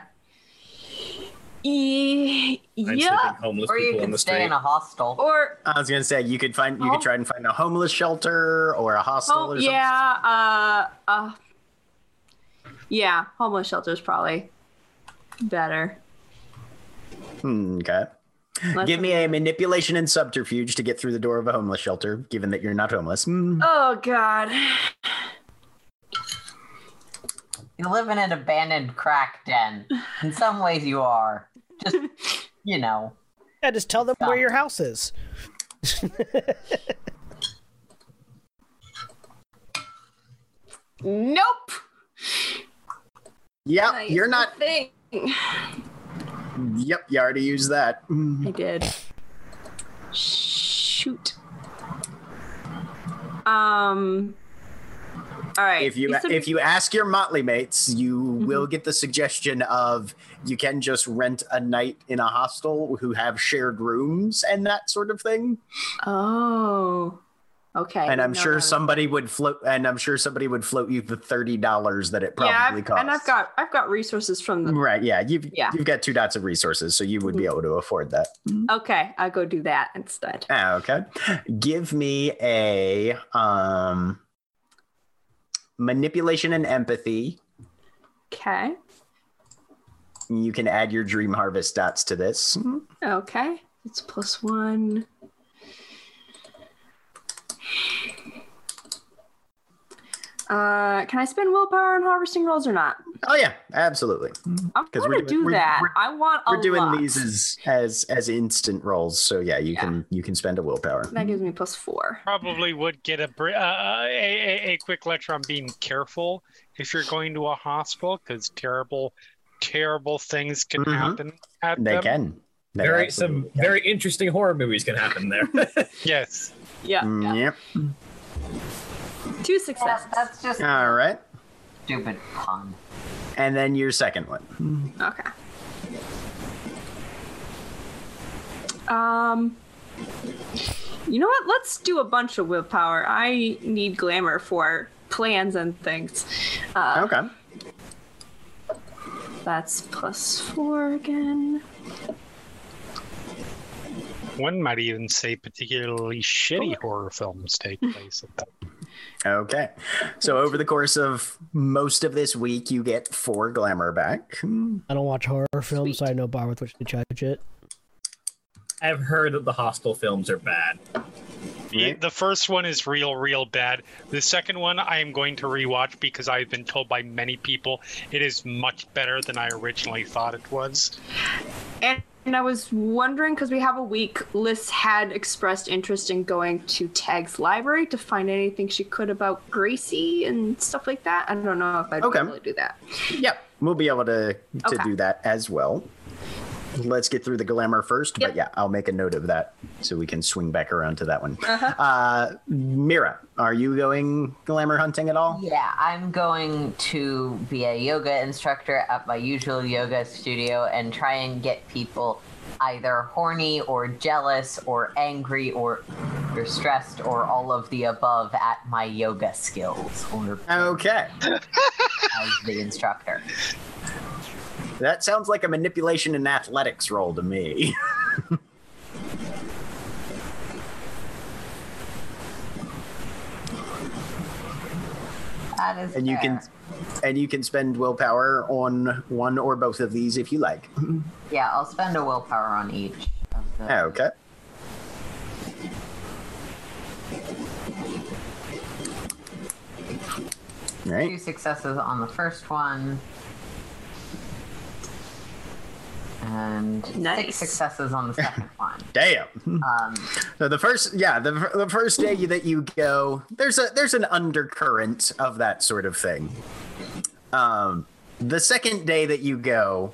E- yeah. homeless Or you people on can the stay street. in a hostel. Or I was gonna say you could find you Oh. could try and find a homeless shelter or a hostel oh or something. yeah, uh, uh, yeah, homeless shelter is probably better. Hmm, okay. Let's- Give me a manipulation and subterfuge to get through the door of a homeless shelter, given that you're not homeless. Hmm. Oh God. You live in an abandoned crack den. In some ways, you are. Just, you know. Yeah, just tell them where your house is. Nope. Yep, Nice you're not. thing. Yep, you already used that. I did. Shoot. Um. All right. if you said- if you ask your motley mates you Mm-hmm. will get the suggestion of you can just rent a night in a hostel who have shared rooms and that sort of thing Oh. Okay. and i'm no, sure somebody would float and i'm sure somebody would float you the $30 that it probably yeah, I've, costs and I've got I've got resources from the. right yeah you've Yeah. Mm-hmm. you've got two dots of resources so you would be able to afford that Okay, I'll go do that instead. ah, okay give me a um manipulation and empathy Okay. You can add your dream harvest dots to this Okay. It's plus one. Uh, can I spend willpower on harvesting rolls or not? oh yeah absolutely I'm 'Cause gonna we're doing- do we're- that. we're- I want a we're doing lot. these as as as instant rolls so yeah you Yeah. can you can spend a willpower That gives me plus four. Probably would get a, uh, a, a a quick lecture on being careful if you're going to a hospital because terrible, terrible things can Mhm. happen at they them. can They Very some can. very interesting horror movies can happen there. Yes. Yeah. Mm, yeah. yep Two That, successes. that's just all right stupid pun. and then your second one Okay. Um. You know what? Let's do a bunch of willpower. I need glamour for plans and things. Uh, okay That's plus four again. One might even say particularly shitty oh. horror films take place at that. okay so over the course of most of this week you get four glamour back I don't watch horror films, so I have no bar with which to judge it. I've heard that the hostel films are bad. The- The first one is real, real bad. The second one I am going to rewatch because I've been told by many people it is much better than I originally thought it was. And, and I was wondering because we have a week. Liss had expressed interest in going to Tag's library to find anything she could about Gracie and stuff like that. I don't know if I'd Okay. be able to do that. yep we'll be able to to Okay. do that as well let's get through the glamour first but yeah i'll make a note of that so we can swing back around to that one Uh-huh. uh mira are you going glamour hunting at all Yeah, I'm going to be a yoga instructor at my usual yoga studio and try and get people either horny or jealous or angry or, or stressed or all of the above at my yoga skills or okay as the instructor. That sounds like a manipulation and athletics roll to me. That is and you can and you can spend willpower on one or both of these if you like. Yeah, I'll spend a willpower on each of the. Oh, okay. All right. Two successes on the first one. And Nice. six successes on the second one. Damn. Um, So the first, yeah, the, the first day that you go, there's a there's an undercurrent of that sort of thing. Um, the second day that you go,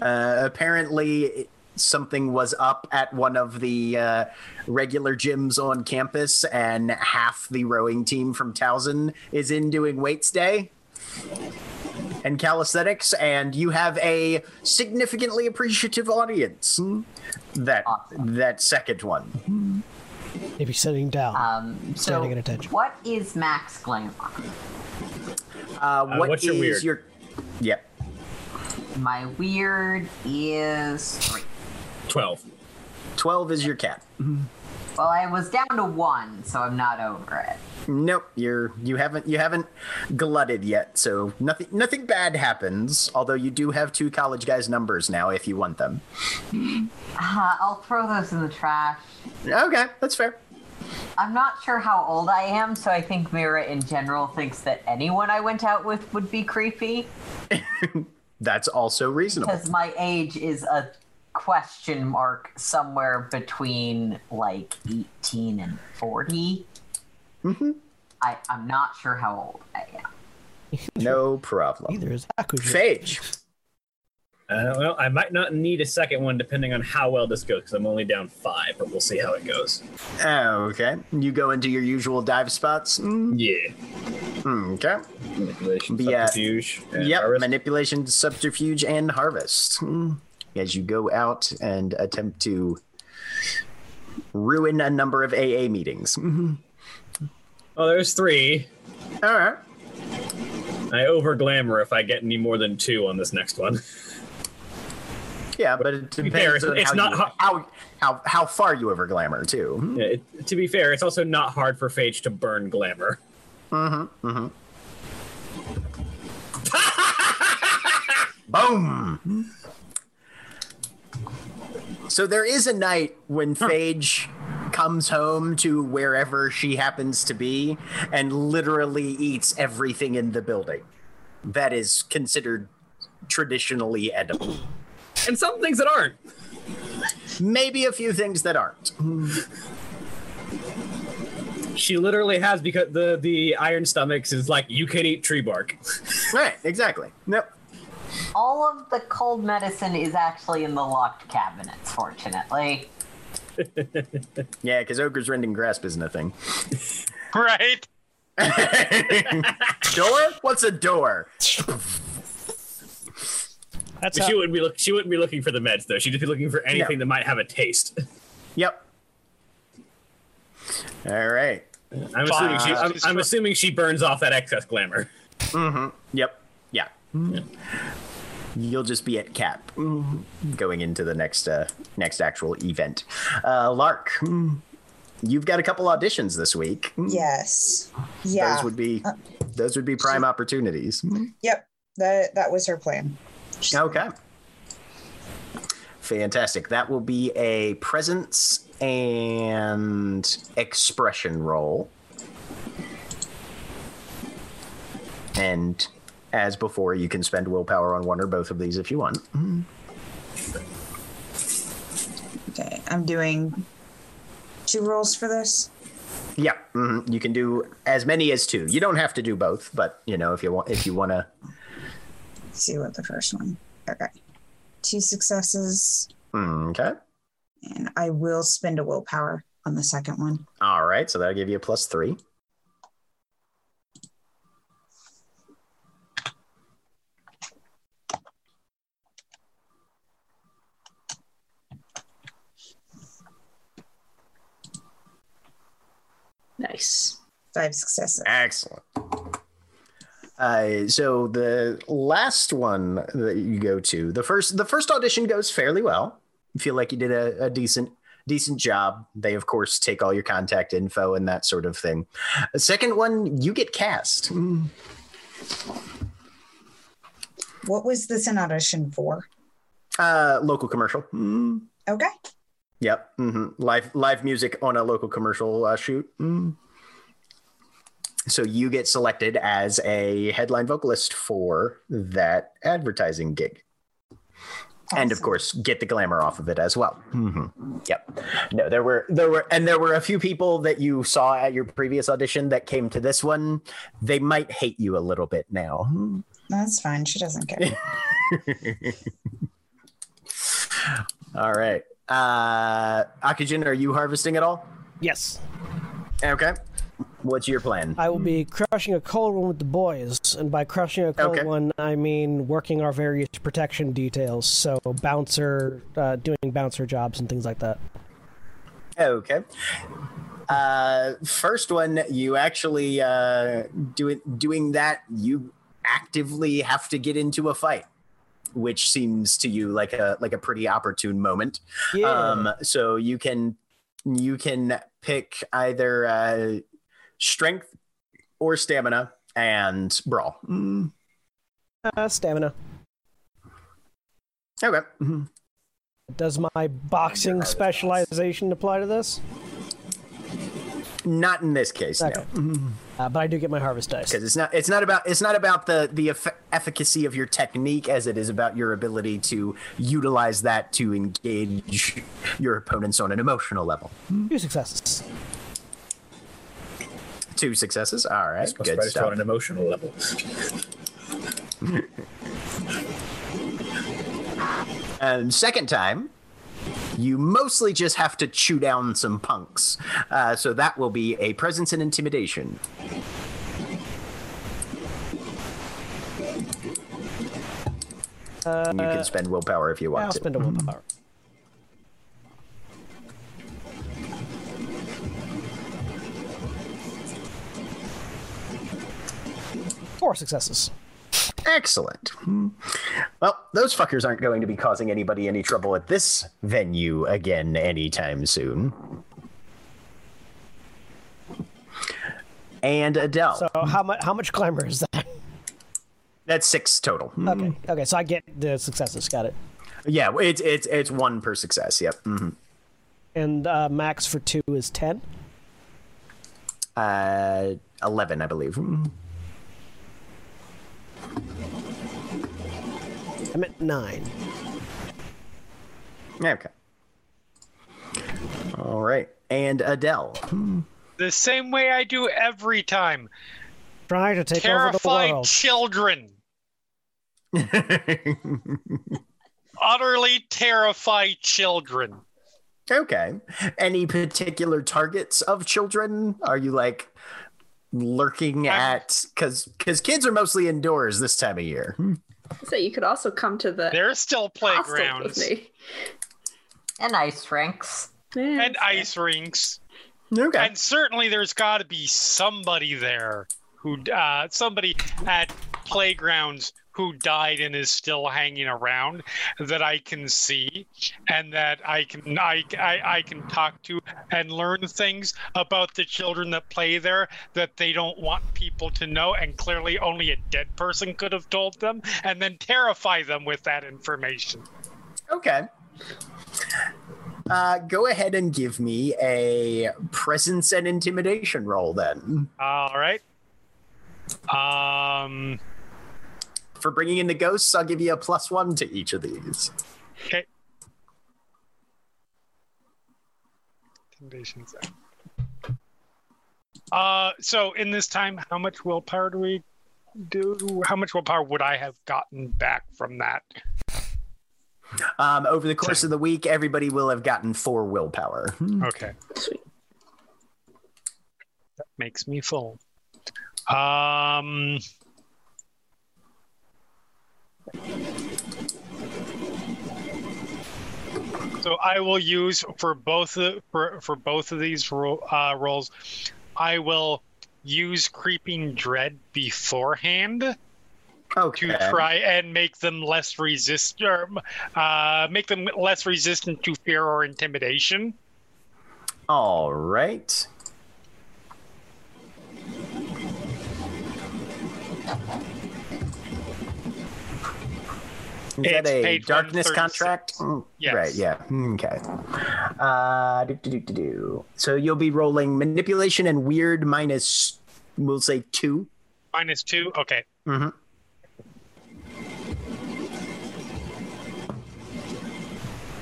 uh, apparently something was up at one of the uh, regular gyms on campus, and half the rowing team from Towson is in doing weights day and calisthenics, and you have a significantly appreciative audience. That Awesome. that second one. Maybe sitting down. um, so, Standing at attention. what is max glamour? Uh, what what's your Wyrd? your? Yep. My Wyrd is three. 12. Twelve is your cat. Well, I was down to one, so I'm not over it. Nope, you're you haven't you haven't glutted yet, so nothing nothing bad happens. Although you do have two college guys' numbers now, if you want them. Uh, I'll throw those in the trash. Okay, that's fair. I'm not sure how old I am, so I think Mira in general thinks that anyone I went out with would be creepy That's also reasonable. because my age is a question mark somewhere between like 18 and 40. Mm-hmm. I, I'm not sure how old I am. No problem. Neither is Akujin. Phage. Uh, well, I might not need a second one depending on how well this goes because I'm only down five, but we'll see how it goes. Okay. You go into your usual dive spots. Mm, Yeah. Okay. Manipulation, Yeah. subterfuge, and Yep. harvest. Manipulation, subterfuge, and harvest. Mm. As you go out and attempt to ruin a number of AA meetings. Oh, there's three. All right. I over glamour if I get any more than two on this next one. Yeah, but it be fair, depends on it's how, not you, how how how far you over glamour too. Yeah, it, to be fair, it's also not hard for Phage to burn glamour. Mm-hmm. Mm-hmm. Boom. So there is a night when Phage comes home to wherever she happens to be and literally eats everything in the building that is considered traditionally edible. And some things that aren't. Maybe a few things that aren't. She literally has because the the iron stomachs is like you can eat tree bark. Right, exactly. Nope. All of the cold medicine is actually in the locked cabinets, fortunately. Yeah, because Ogre's Rending Grasp isn't a thing. Right? door? What's a door? That's how, she wouldn't be look, she wouldn't be looking for the meds though. She'd just be looking for anything No. that might have a taste. Yep. All right. I'm assuming she I'm, I'm assuming she burns off that excess glamour. Mm-hmm. Yep. Yeah. You'll just be at cap going into the next uh, next actual event. Uh, Lark, you've got a couple auditions this week. Yes. Yeah. Those would be those would be prime opportunities. Yep. That that was her plan. Okay. Fantastic. That will be a presence and expression roll. And as before, you can spend willpower on one or both of these if you want. Okay. I'm doing two rolls for this. Yeah, mhm. you can do as many as two. You don't have to do both, but you know if you want if you want to. See what the first one. Okay. Two successes, Okay. and I will spend a willpower on the second one. All right, so that'll give you a plus three. Nice. Five successes. Excellent. Uh, so the last one that you go to, the first the first audition goes fairly well. You feel like you did a, a decent decent job. They of course take all your contact info and that sort of thing. The second one, you get cast. What was this an audition for? Uh, local commercial. Mm. Okay. Yep. hmm Live live music on a local commercial uh, shoot. Mm. So you get selected as a headline vocalist for that advertising gig. And of course, get the glamour off of it as well. hmm Yep. No, there were there were and there were a few people that you saw at your previous audition that came to this one. They might hate you a little bit now. That's fine. She doesn't care. All right. Uh Akujin, are you harvesting at all? Yes. Okay. What's your plan? I will be crushing a cold one with the boys, and by crushing a cold Okay. one, I mean working our various protection details. So bouncer, uh, doing bouncer jobs and things like that. Okay. Uh, first one, you actually uh, doing doing that. You actively have to get into a fight, which seems to you like a like a pretty opportune moment. Yeah. Um, so you can you can pick either uh, strength or stamina and brawl. Mm, uh, stamina. Okay. Mhm. Does my boxing specialization apply to this? Not in this case, Okay. no. Uh, but I do get my harvest dice. because it's not it's not about it's not about the the eff- efficacy of your technique as it is about your ability to utilize that to engage your opponents on an emotional level. Two successes. Two successes. All right, Must good stuff. on an emotional level. And second time, you mostly just have to chew down some punks. Uh, so that will be a presence and intimidation. you can spend willpower if you want I'll to. spend a willpower. Four successes. Excellent. Well, those fuckers aren't going to be causing anybody any trouble at this venue again anytime soon. And Adele. So how much? How much glamour is that? That's six total. Okay. Okay. So I get the successes. Got it. Yeah, it's it's it's one per success. Yep. hmm And uh, max for two is ten. Uh, eleven, I believe. Mhm. I'm at nine. Okay. All right, and Adele. The same way I do every time. Trying to take over the Terrified world. children. Utterly terrified children. Okay. Any particular targets of children? Are you like lurking I'm- at because because kids are mostly indoors this time of year. Hmm. So you could also come to the There's still playgrounds with me. And ice rinks. Yeah, and ice rinks. Okay. And certainly there's got to be somebody there who, uh, somebody at playgrounds who died and is still hanging around that I can see and that I can I, I, I can talk to and learn things about the children that play there that they don't want people to know and clearly only a dead person could have told them and then terrify them with that information. Okay. Uh, go ahead and give me a presence and intimidation roll then. All right. Um For bringing in the ghosts, I'll give you a plus one to each of these. Okay. Intimidation zone. Uh, so in this time, how much willpower do we do? How much willpower would I have gotten back from that? Um, over the course of the week, everybody will have gotten four willpower. Okay, Sweet. that makes me full. Um, so I will use for both of, for for both of these ro- uh, roles. I will use creeping dread beforehand Okay. to try and make them less resist or uh, make them less resistant to fear or intimidation. All right. Is that It's a darkness contract? Mm, Yes. Right, yeah. Okay. Uh, do, do, do, do, do. So you'll be rolling manipulation and Wyrd minus, we'll say two. Minus two. Okay. Mm-hmm.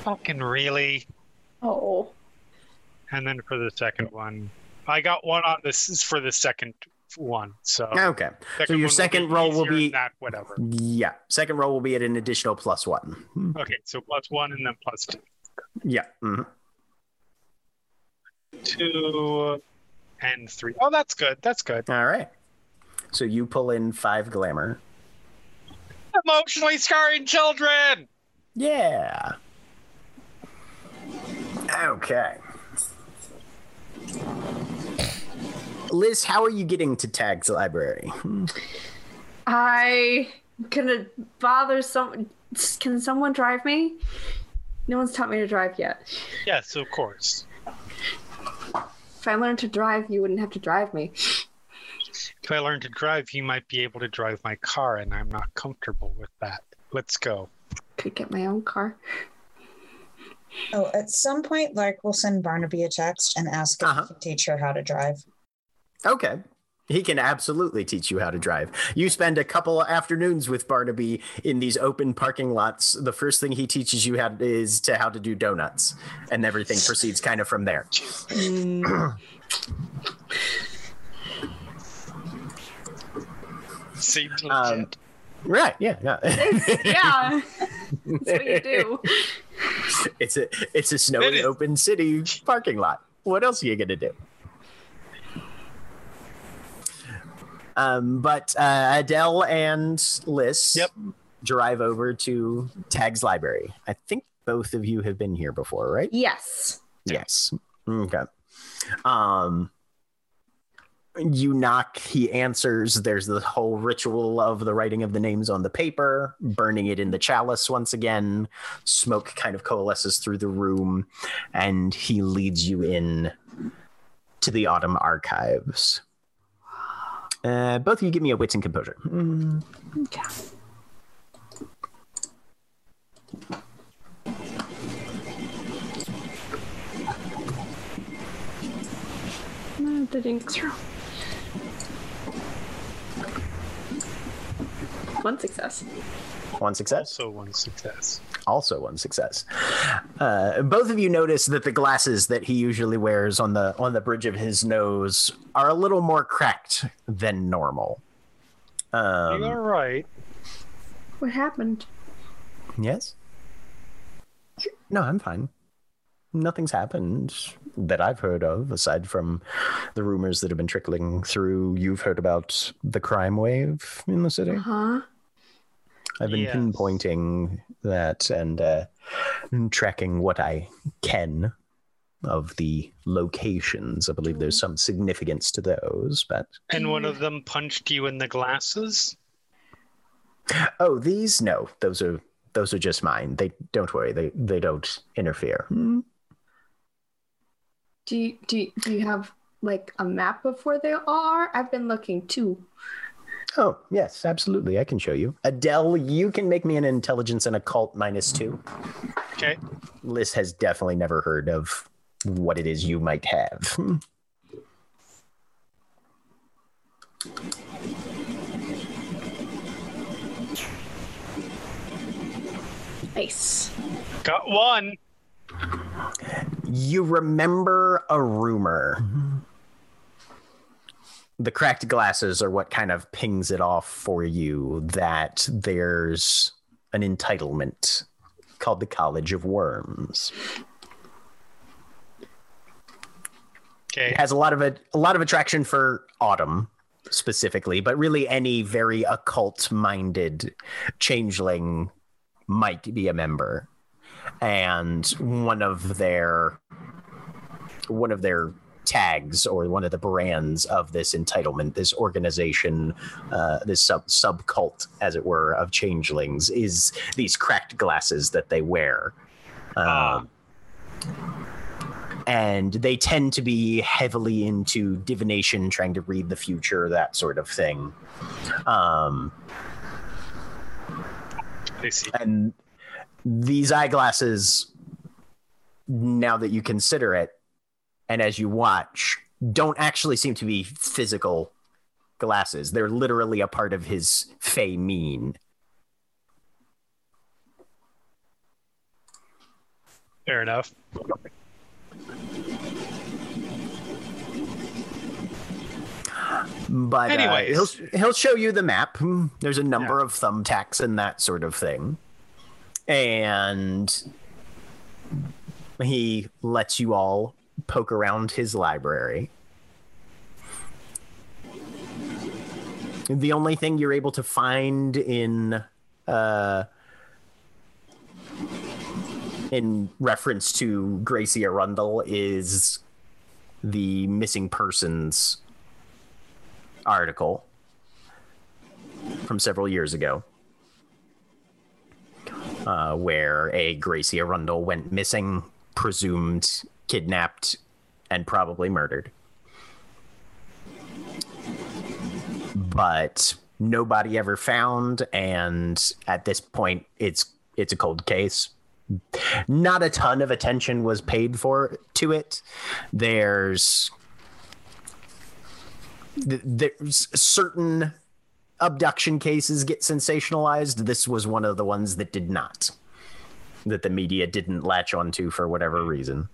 Fucking really. Oh. And then for the second one, I got one on this is for the second one. So Okay. second your second roll will be- that whatever. Yeah. Second roll will be at an additional plus one. Okay, so plus one and then plus two. Yeah. mhm. Two and three. Oh, that's good. That's good. All right. So you pull in five glamour. Emotionally scarring children. Yeah. Okay. Liss, how are you getting to Tag's library? I gonna bother some. Can someone drive me? No one's taught me to drive yet. Yes, of course. If I learned to drive, you wouldn't have to drive me. If I learn to drive, you might be able to drive my car, and I'm not comfortable with that. Let's go. Could get my own car. Oh, at some point, Lark will send Barnaby a text and ask if Uh-huh. he can teach her how to drive. Okay. He can absolutely teach you how to drive. You spend a couple of afternoons with Barnaby in these open parking lots. The first thing he teaches you how is to how to do donuts, and everything proceeds kind of from there. Seems legit. Um, Right? Yeah. Yeah. yeah, that's what you do. it's a it's a snowy It is. open city parking lot. What else are you gonna do? Um, but uh, Adele and Liss Yep. drive over to Tag's library. I think both of you have been here before, right? Yes. Yes. Okay. Um, you knock, he answers. There's the whole ritual of the writing of the names on the paper, burning it in the chalice once again. Smoke kind of coalesces through the room, and he leads you in to the autumn archives. Uh, both of you give me a wits and composure. Mm, Okay. No, didn't through. One success. One success. also one success. Also one success. Uh, both of you notice that the glasses that he usually wears on the on the bridge of his nose are a little more cracked than normal. Um, You're right. What happened? yes. No, I'm fine. Nothing's happened that I've heard of, aside from the rumors that have been trickling through. You've heard about the crime wave in the city. Huh? I've been Yes. pinpointing that and uh, tracking what I can of the locations. I believe there's some significance to those, but And one of them punched you in the glasses. oh, these no, those are those are just mine. They don't worry, they they don't interfere. Hmm. Do you do you, do you have like a map of where they are? I've been looking too. Oh yes, absolutely, I can show you. Adele, you can make me an intelligence and occult minus two. Okay. Liss has definitely never heard of what it is you might have. Nice. Got one. You remember a rumor. Mm-hmm. The cracked glasses are what kind of pings it off for you that there's an entitlement called the College of Worms. Okay. It has a lot of a, a lot of attraction for Autumn specifically, but really any very occult minded changeling might be a member. And one of their one of their tags or one of the brands of this entitlement, this organization, uh, this sub subcult, as it were, of changelings, is these cracked glasses that they wear. Ah. Um, and they tend to be heavily into divination, trying to read the future, that sort of thing. Um, and these eyeglasses, now that you consider it, and as you watch, don't actually seem to be physical glasses. They're literally a part of his fey mien. Fair enough. But uh, Anyways. he'll he'll show you the map. There's a number of thumbtacks and that sort of thing, and he lets you all poke around his library. The only thing you're able to find in uh, in reference to Gracie Arundel is the missing persons article from several years ago uh, where a Gracie Arundel went missing, presumed kidnapped, and probably murdered. But nobody ever found, and at this point, it's it's a cold case. Not a ton of attention was paid for to it. There's there's certain abduction cases get sensationalized. This was one of the ones that did not, that the media didn't latch onto for whatever reason.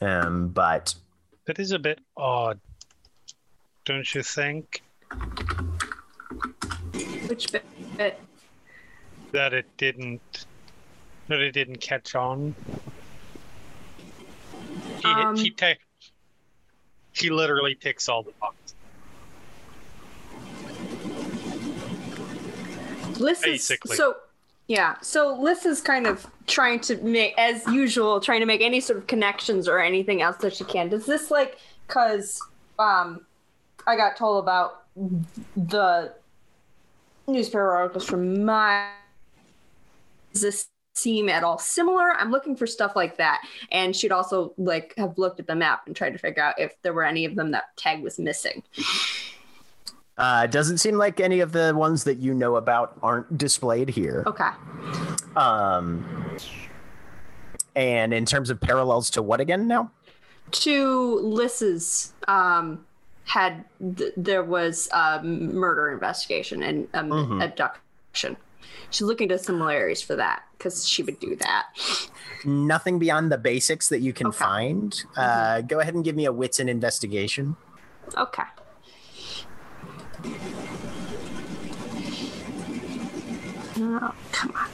Um, but That is a bit odd, don't you think? Which bit? bit? That it didn't. That it didn't catch on. He Um, he ta- he literally ticks all the boxes. Liss is Basically. so yeah. So Liss is kind of trying to make, as usual, trying to make any sort of connections or anything else that she can. Does this like because um, I got told about the newspaper articles from my. Does this seem at all similar? I'm looking for stuff like that, and she'd also like have looked at the map and tried to figure out if there were any of them that tag was missing. Uh, doesn't seem like any of the ones that you know about aren't displayed here. Okay. Um, and in terms of parallels to what again now? to Liss's um had th- there was a murder investigation and um, Mhm. abduction. She's looking to similarities for that because she would do that. Nothing beyond the basics that you can Okay. find. Uh, go ahead and give me a wits and investigation. Okay. Oh, come on.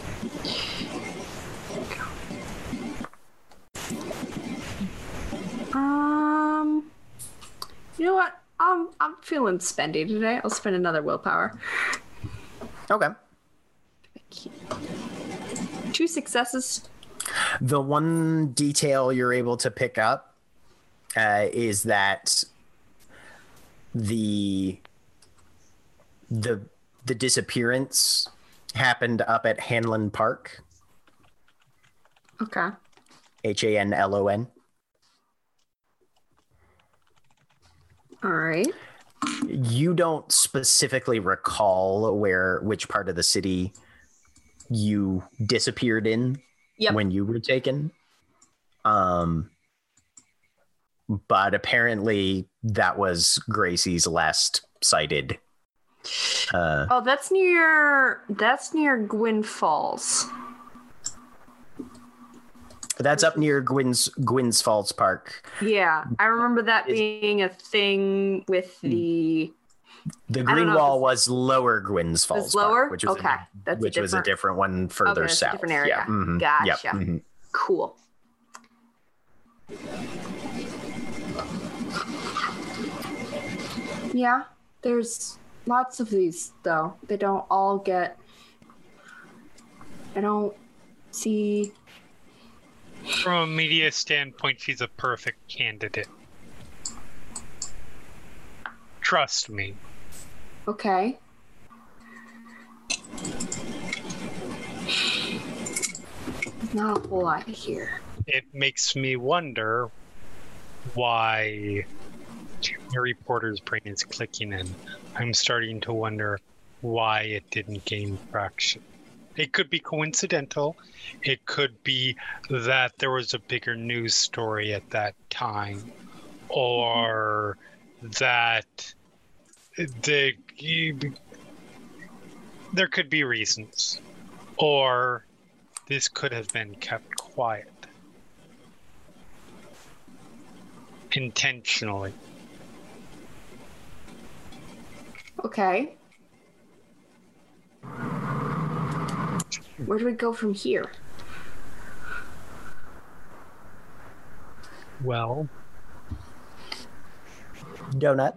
Um, you know what? I'm I'm feeling spendy today. I'll spend another willpower. Okay. Two successes. The one detail you're able to pick up uh, is that the the the disappearance happened up at Hanlon Park, Okay. H A N L O N. All right. You don't specifically recall where which part of the city you disappeared in Yep. when you were taken. Um but apparently that was Gracie's last sighted. Uh Oh, that's near that's near Gwyn Falls. that's up near Gwynns Gwynns Falls Park. Yeah, I remember that Is- being a thing with the The green wall it's- was lower Gwynns Falls It's lower? Park, which was Okay, a, that's a which was a different- one further a south. different area. Yeah. mhm, Gotcha. Yep. mhm. cool. Yeah, there's lots of these though. They don't all get. I don't see From a media standpoint, she's a perfect candidate. Trust me. Okay. Not a whole lot here. It makes me wonder why Harry Potter's brain is clicking in. I'm starting to wonder why it didn't gain traction. It could be coincidental. It could be that there was a bigger news story at that time, or that the there could be reasons, or this could have been kept quiet intentionally. Okay. Where do we go from here? Well, Donut.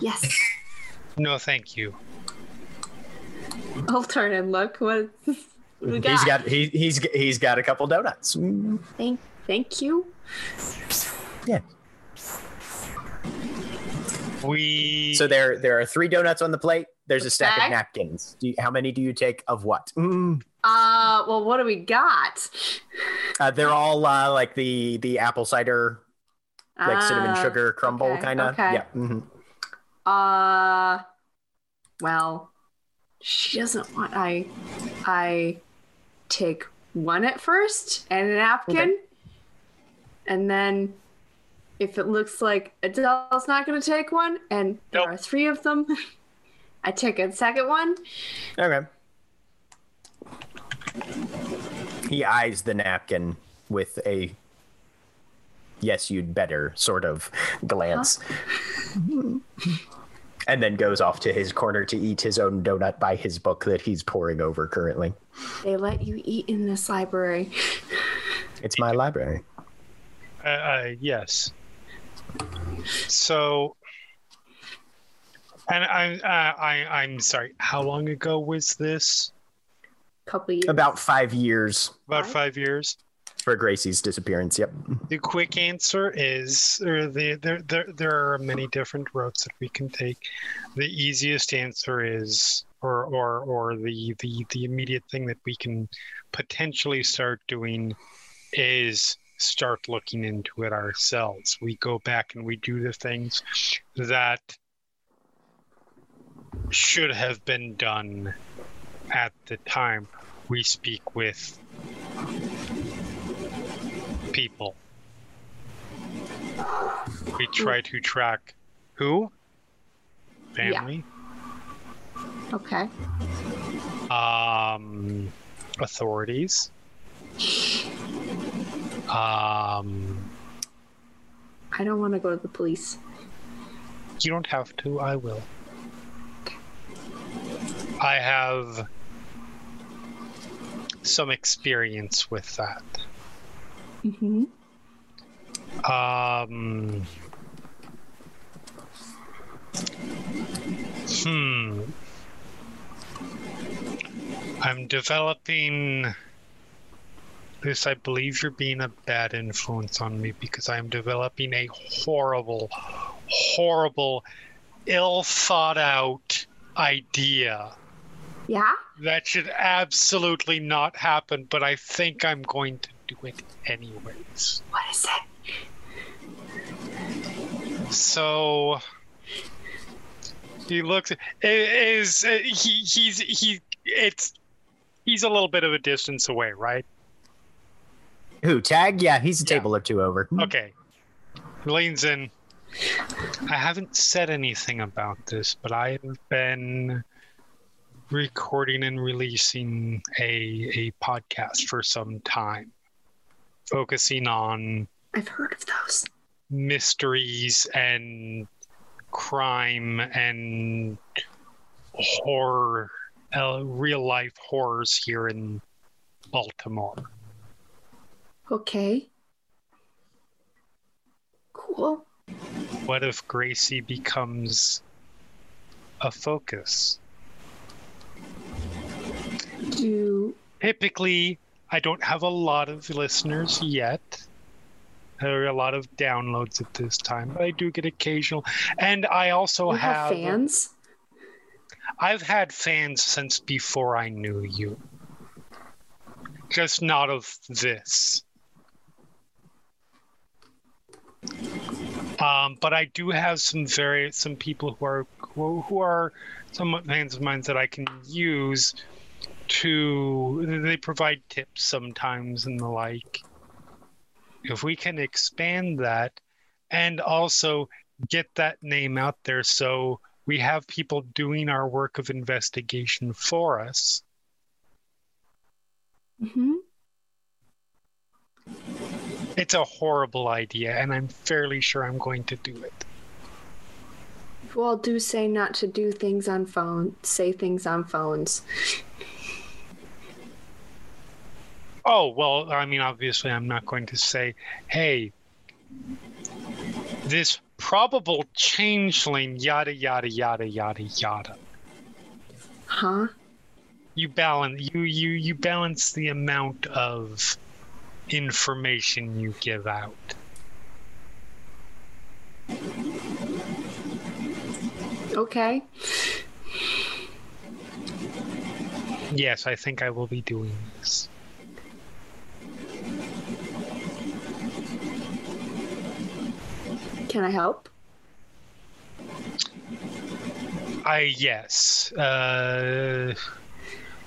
Yes. no, thank you. I'll turn and look. What we got? He's got he, he's he's got a couple donuts. Thank, thank you. Yeah. We So there there are three donuts on the plate. There's a stack Okay. of napkins. Do you, how many do you take of what? Mm, Uh, well, what do we got? uh, they're all uh, like the the apple cider, like cinnamon Ah, sugar crumble okay, kind of. okay. Yeah. mhm. Uh, well, she doesn't want I. I take one at first and a napkin, Okay. and then if it looks like Adele's not going to take one, and there Nope. are three of them, I take a second one. Okay. He eyes the napkin with a yes, you'd better sort of glance. and then goes off to his corner to eat his own donut by his book that he's poring over currently. They let you eat in this library. It's my library. uh, uh, yes. So, and I, uh, I, I'm sorry. How long ago was this? Couple years. About five years About Right. five years. for Gracie's disappearance. Yep. The quick answer is, or the there, there, there are many different routes that we can take. The easiest answer is, or, or, or the, the, the immediate thing that we can potentially start doing is start looking into it ourselves. We go back and we do the things that should have been done at the time. We speak with people. We try to track who? Family. okay. Um, authorities. Um, I don't want to go to the police. you don't have to. I will. I have some experience with that. Mm-hmm. Um. Hmm. I'm developing this. I believe you're being a bad influence on me because I'm developing a horrible, horrible, ill thought out idea Yeah. that should absolutely not happen, but I think I'm going to do it anyways. What is it? So he looks it is he he's he it's he's a little bit of a distance away, right? Who? Tag? Yeah, he's a Yeah. table or two over. Okay. He leans in. I haven't said anything about this, but I have been recording and releasing a a podcast for some time, focusing on I've heard of those. mysteries and crime and horror, uh, real life horrors here in Baltimore. Okay. Cool. What if Gracie becomes a focus? Do Typically, I don't have a lot of listeners yet. There are a lot of downloads at this time, but I do get occasional. And I also You have fans? I've had fans since before I knew you. Just not of this. Um, but I do have some very some people who are who, who are somewhat fans of mine that I can use to they provide tips sometimes and the like. If we can expand that and also get that name out there so we have people doing our work of investigation for us. hmm It's a horrible idea, and I'm fairly sure I'm going to do it. Well, do say not to do things on phone. Say things on phones. Oh, well, I mean, obviously, I'm not going to say, hey, this probable changeling, yada, yada, yada, yada, yada. Huh? You balance you you you balance the amount of information you give out. Okay. Yes, I think I will be doing this. Can I help? I yes. Uh,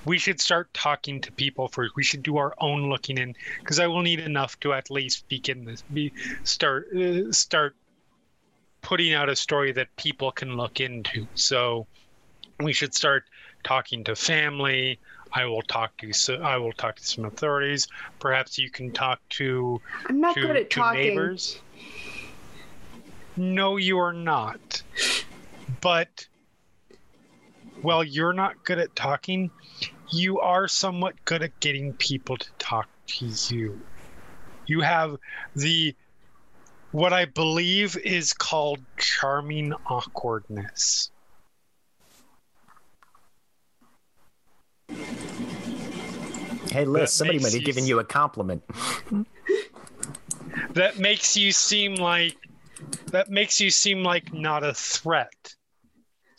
we should start talking to people first. We should do our own looking in because I will need enough to at least begin this. Be start uh, start putting out a story that people can look into. So we should start talking to family. I will talk to so I will talk to some authorities. Perhaps you can talk to I'm not to, good at talking. neighbors. No, you are not. But well, you're not good at talking. You are somewhat good at getting people to talk to you. You have the what I believe is called charming awkwardness. Hey, Liss, somebody might have given you a compliment. That makes you seem like that makes you seem like not a threat.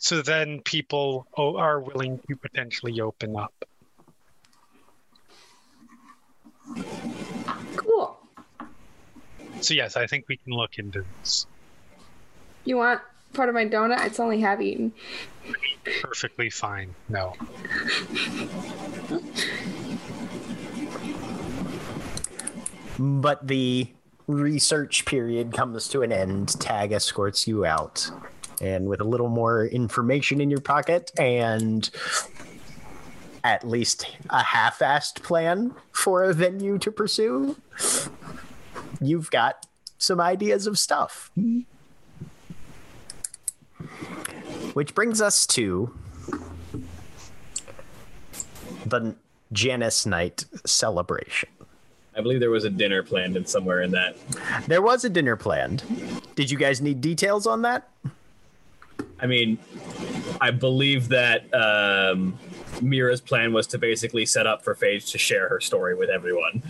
So then people are willing to potentially open up. Cool. So yes, I think we can look into this. You want part of my donut? It's only half eaten. Perfectly fine. No. But the research period comes to an end. Tag escorts you out. And with a little more information in your pocket and at least a half assed plan for a venue to pursue, you've got some ideas of stuff. Which brings us to the Janus Night celebration. I believe there was a dinner planned in somewhere in that. There was a dinner planned. Did you guys need details on that? I mean, I believe that um, Mira's plan was to basically set up for Phage to share her story with everyone.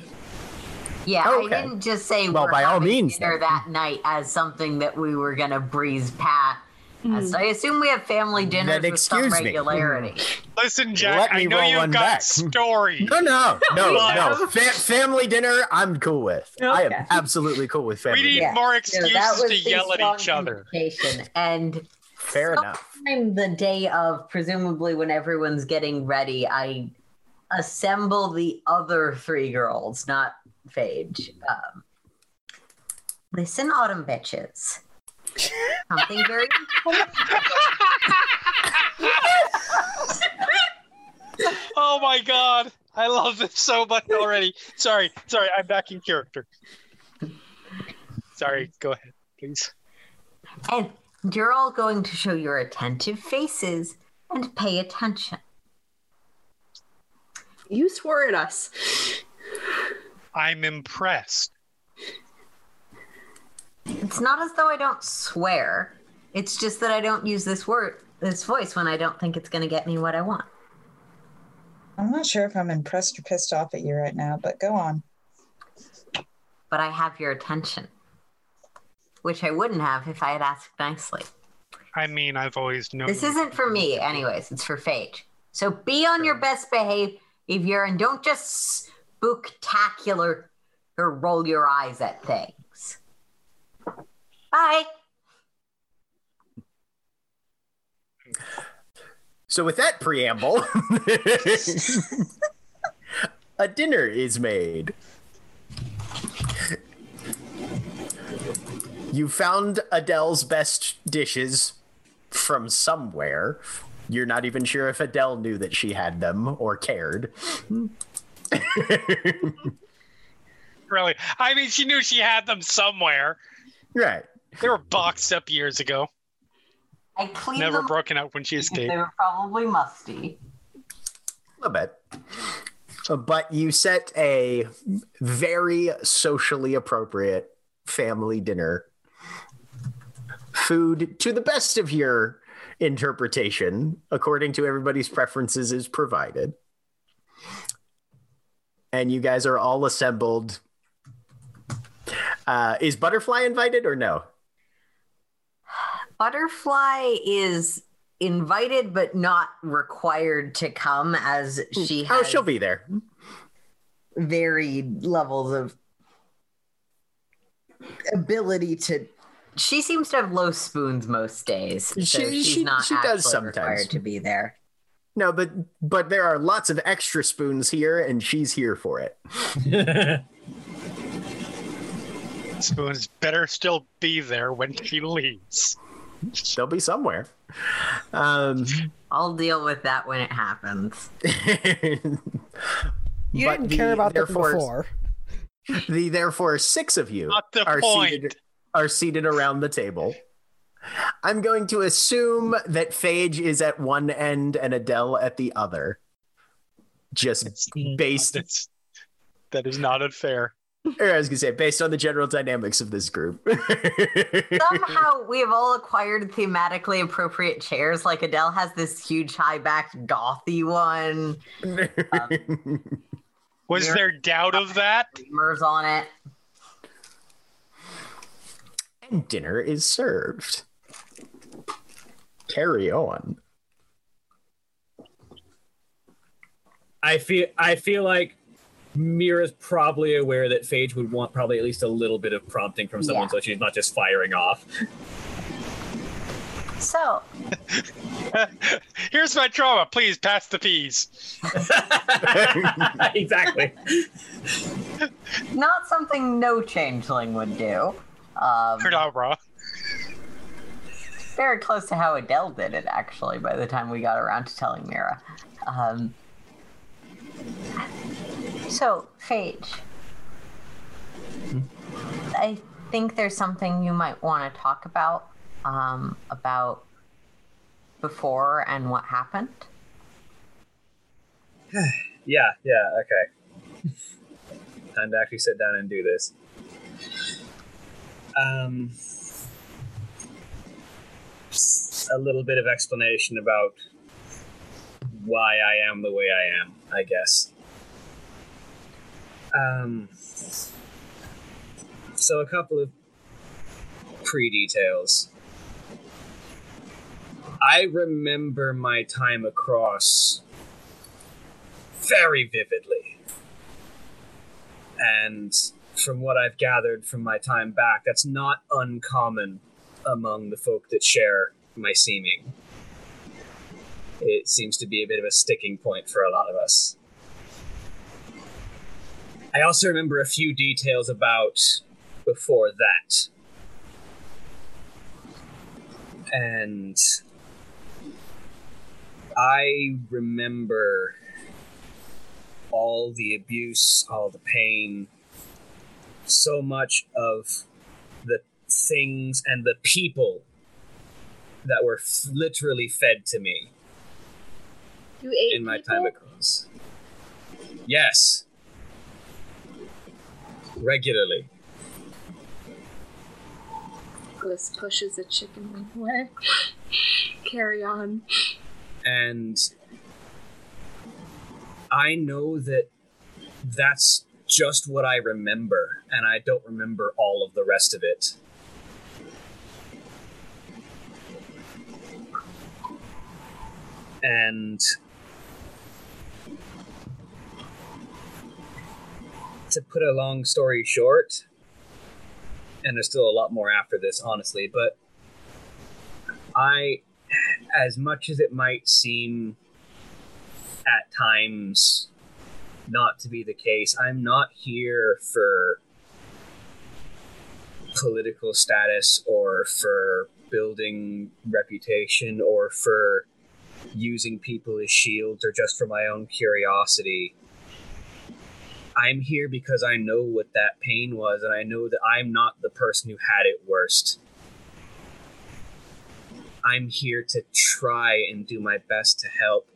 Yeah, Okay. I didn't just say Well, we're by all means, dinner then. that night as something that we were gonna breeze past. So I assume we have family dinners Then with some excuse me. regularity. Listen, Jack, Let I know roll you've one got back. story. No, no, no, no. Fa- family dinner, I'm cool with. I am absolutely cool with family. We need dinner. More excuses that was to yell at each other. invitation. And Fair enough. sometime the day of, presumably when everyone's getting ready, I assemble the other three girls, not Phage. Um, listen, autumn bitches. Something very Oh my god. I love this so much already. Sorry, sorry, I'm back in character. Sorry, go ahead, please. And you're all going to show your attentive faces and pay attention. You swore at us. I'm impressed. It's not as though I don't swear. It's just that I don't use this word, this voice when I don't think it's going to get me what I want. I'm not sure if I'm impressed or pissed off at you right now, but go on. But I have your attention, which I wouldn't have if I had asked nicely. I mean, I've always known. This isn't for me, anyways. It's for Phage. So be on your best behavior and don't just spooktacular or roll your eyes at things. Bye. So, with that preamble, a dinner is made. You found Adele's best dishes from somewhere. You're not even sure if Adele knew that she had them or cared. really. I mean, she knew she had them somewhere. right. They were boxed up years ago. I cleaned Never them. broken up when she escaped. They were probably musty. A little bit. But you set a very socially appropriate family dinner. Food, to the best of your interpretation, according to everybody's preferences, is provided. And you guys are all assembled. Uh, is Butterfly invited or no? Butterfly is invited but not required to come as she has Oh, she'll be there. varied levels of ability to she seems to have low spoons most days so She- she's she- not she does sometimes. required to be there No, but but there are lots of extra spoons here, and she's here for it. Spoons better still be there when she leaves. They'll be somewhere. Um, i'll deal with that when it happens You didn't the- care about that therefore- before. the therefore six of you Not the are point. seated are seated around the table. I'm going to assume that Phage is at one end and Adele at the other. Just based, That's, that is not unfair. or I was gonna say, based on the general dynamics of this group. somehow we have all acquired thematically appropriate chairs like adele has this huge high backed gothy one um, Was there doubt of that? Dreamers on it and dinner is served. Carry on. I feel I feel like Mira's probably aware that Phage would want probably at least a little bit of prompting from someone, Yeah. so she's not just firing off. so Here's my trauma. Please pass the peas. exactly. not something no changeling would do um, Kadabra. very close to how Adele did it, actually, by the time we got around to telling Mira. Um, so, Phage, I think there's something you might want to talk about um, about before and what happened. Yeah, yeah, okay. Time to actually sit down and do this. Um, a little bit of explanation about why I am the way I am, I guess. Um, so a couple of pre details. I remember my time across very vividly. And from what I've gathered from my time back, that's not uncommon among the folk that share my seeming. It seems to be a bit of a sticking point for a lot of us. I also remember a few details about before that. And I remember all the abuse, all the pain, so much of the things and the people that were f- literally fed to me You ate in my people? time across. Yes. Regularly. Liss pushes a chicken wing away. Carry on. and I know that that's just what I remember, and I don't remember all of the rest of it. And to put a long story short, and there's still a lot more after this, honestly, but I, as much as it might seem at times not to be the case, I'm not here for political status or for building reputation or for using people as shields or just for my own curiosity. I'm here because I know what that pain was, and I know that I'm not the person who had it worst. I'm here to try and do my best to help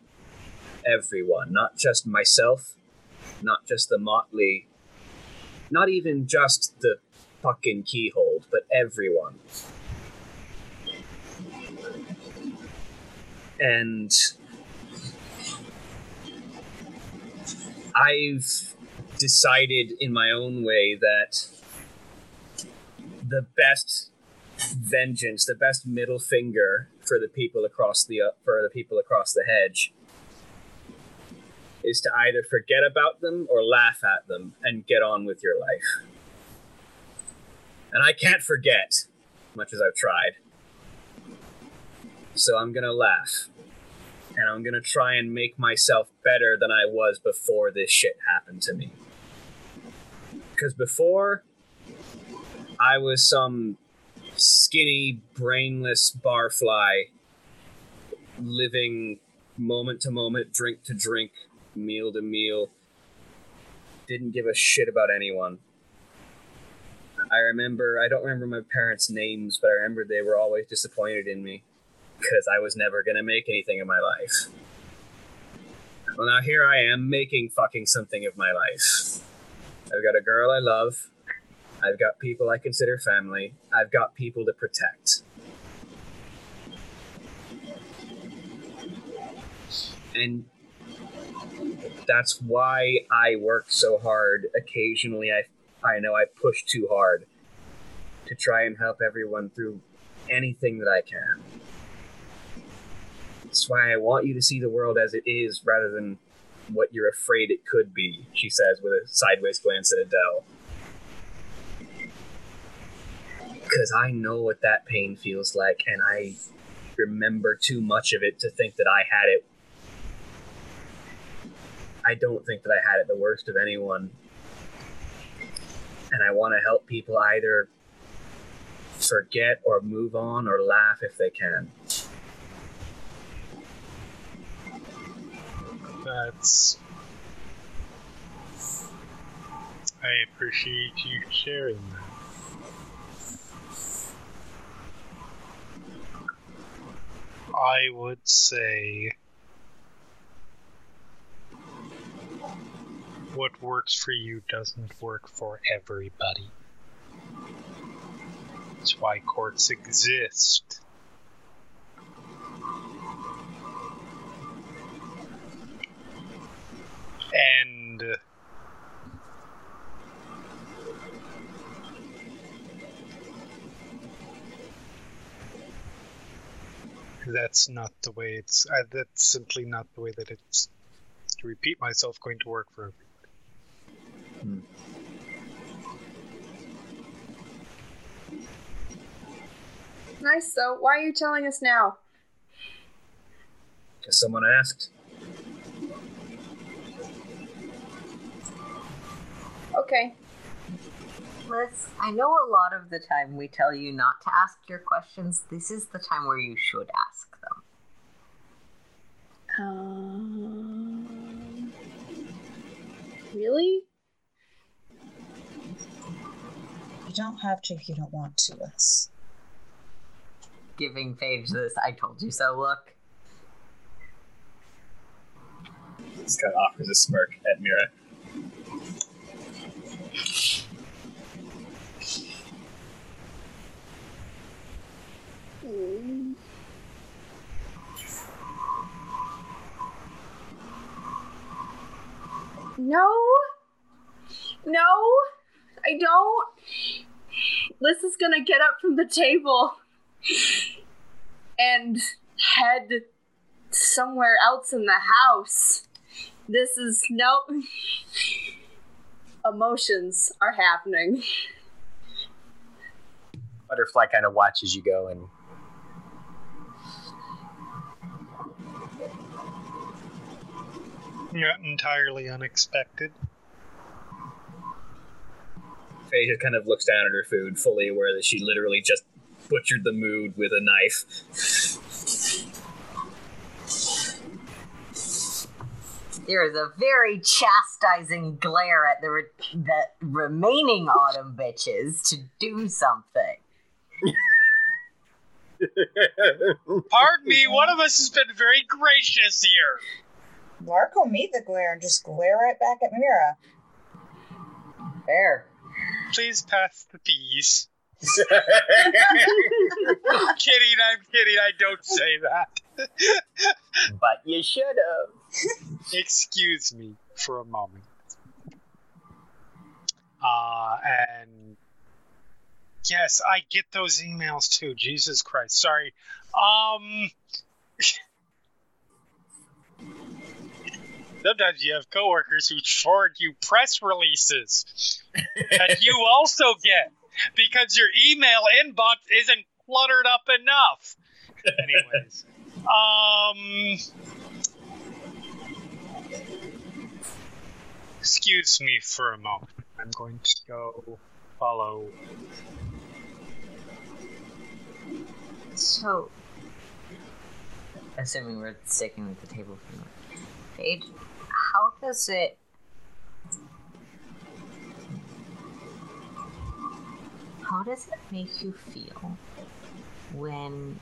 everyone, not just myself, not just the motley, not even just the fucking keyhole, but everyone. And I've decided in my own way that the best vengeance, the best middle finger for the people across the uh, for the people across the hedge is to either forget about them or laugh at them and get on with your life. And I can't forget, much as I've tried. So I'm gonna laugh. And I'm gonna try and make myself better than I was before this shit happened to me. Because before, I was some skinny, brainless barfly living moment to moment, drink to drink, meal to meal. Didn't give a shit about anyone. I remember, I don't remember my parents' names, but I remember they were always disappointed in me because I was never going to make anything of my life. Well, now here I am making fucking something of my life. I've got a girl I love. I've got people I consider family. I've got people to protect. And that's why I work so hard. Occasionally, I I know I push too hard to try and help everyone through anything that I can. That's why I want you to see the world as it is rather than what you're afraid it could be, she says with a sideways glance at Adele. Because I know what that pain feels like, and I remember too much of it to think that I had it I don't think that I had it the worst of anyone. And I want to help people either forget or move on or laugh if they can. That's. I appreciate you sharing that. I would say what works for you doesn't work for everybody. That's why courts exist. And that's not the way it's. Uh, that's simply not the way that it's. To repeat myself, going to work for everybody. Nice. So, why are you telling us now? Because someone asked. Okay. Liss, I know a lot of the time we tell you not to ask your questions. This is the time where you should ask them. Um. Really? You don't have to if you don't want to, Liss. Giving Phage this I told you so look. Scott offers a smirk at Mira. No. No. I don't. Liss is gonna get up from the table and head somewhere else in the house. This is no emotions are happening. Butterfly kind of watches you go and Not entirely unexpected. Phage just kind of looks down at her food, fully aware that she literally just butchered the mood with a knife. There is a very chastising glare at the re- the remaining autumn bitches to do something. Pardon me, one of us has been very gracious here. Lark will meet the glare and just glare right back at Mira. Fair. Please pass the peas. kidding, I'm kidding, I don't say that. but you should have. Excuse me for a moment. Uh, and yes, I get those emails too. Jesus Christ. Sorry. Um, sometimes you have coworkers who forward you press releases that you also get because your email inbox isn't cluttered up enough. Anyways, um, excuse me for a moment. I'm going to go follow. So, assuming we're sticking with the table for a minute, Phage, how does it? How does it make you feel when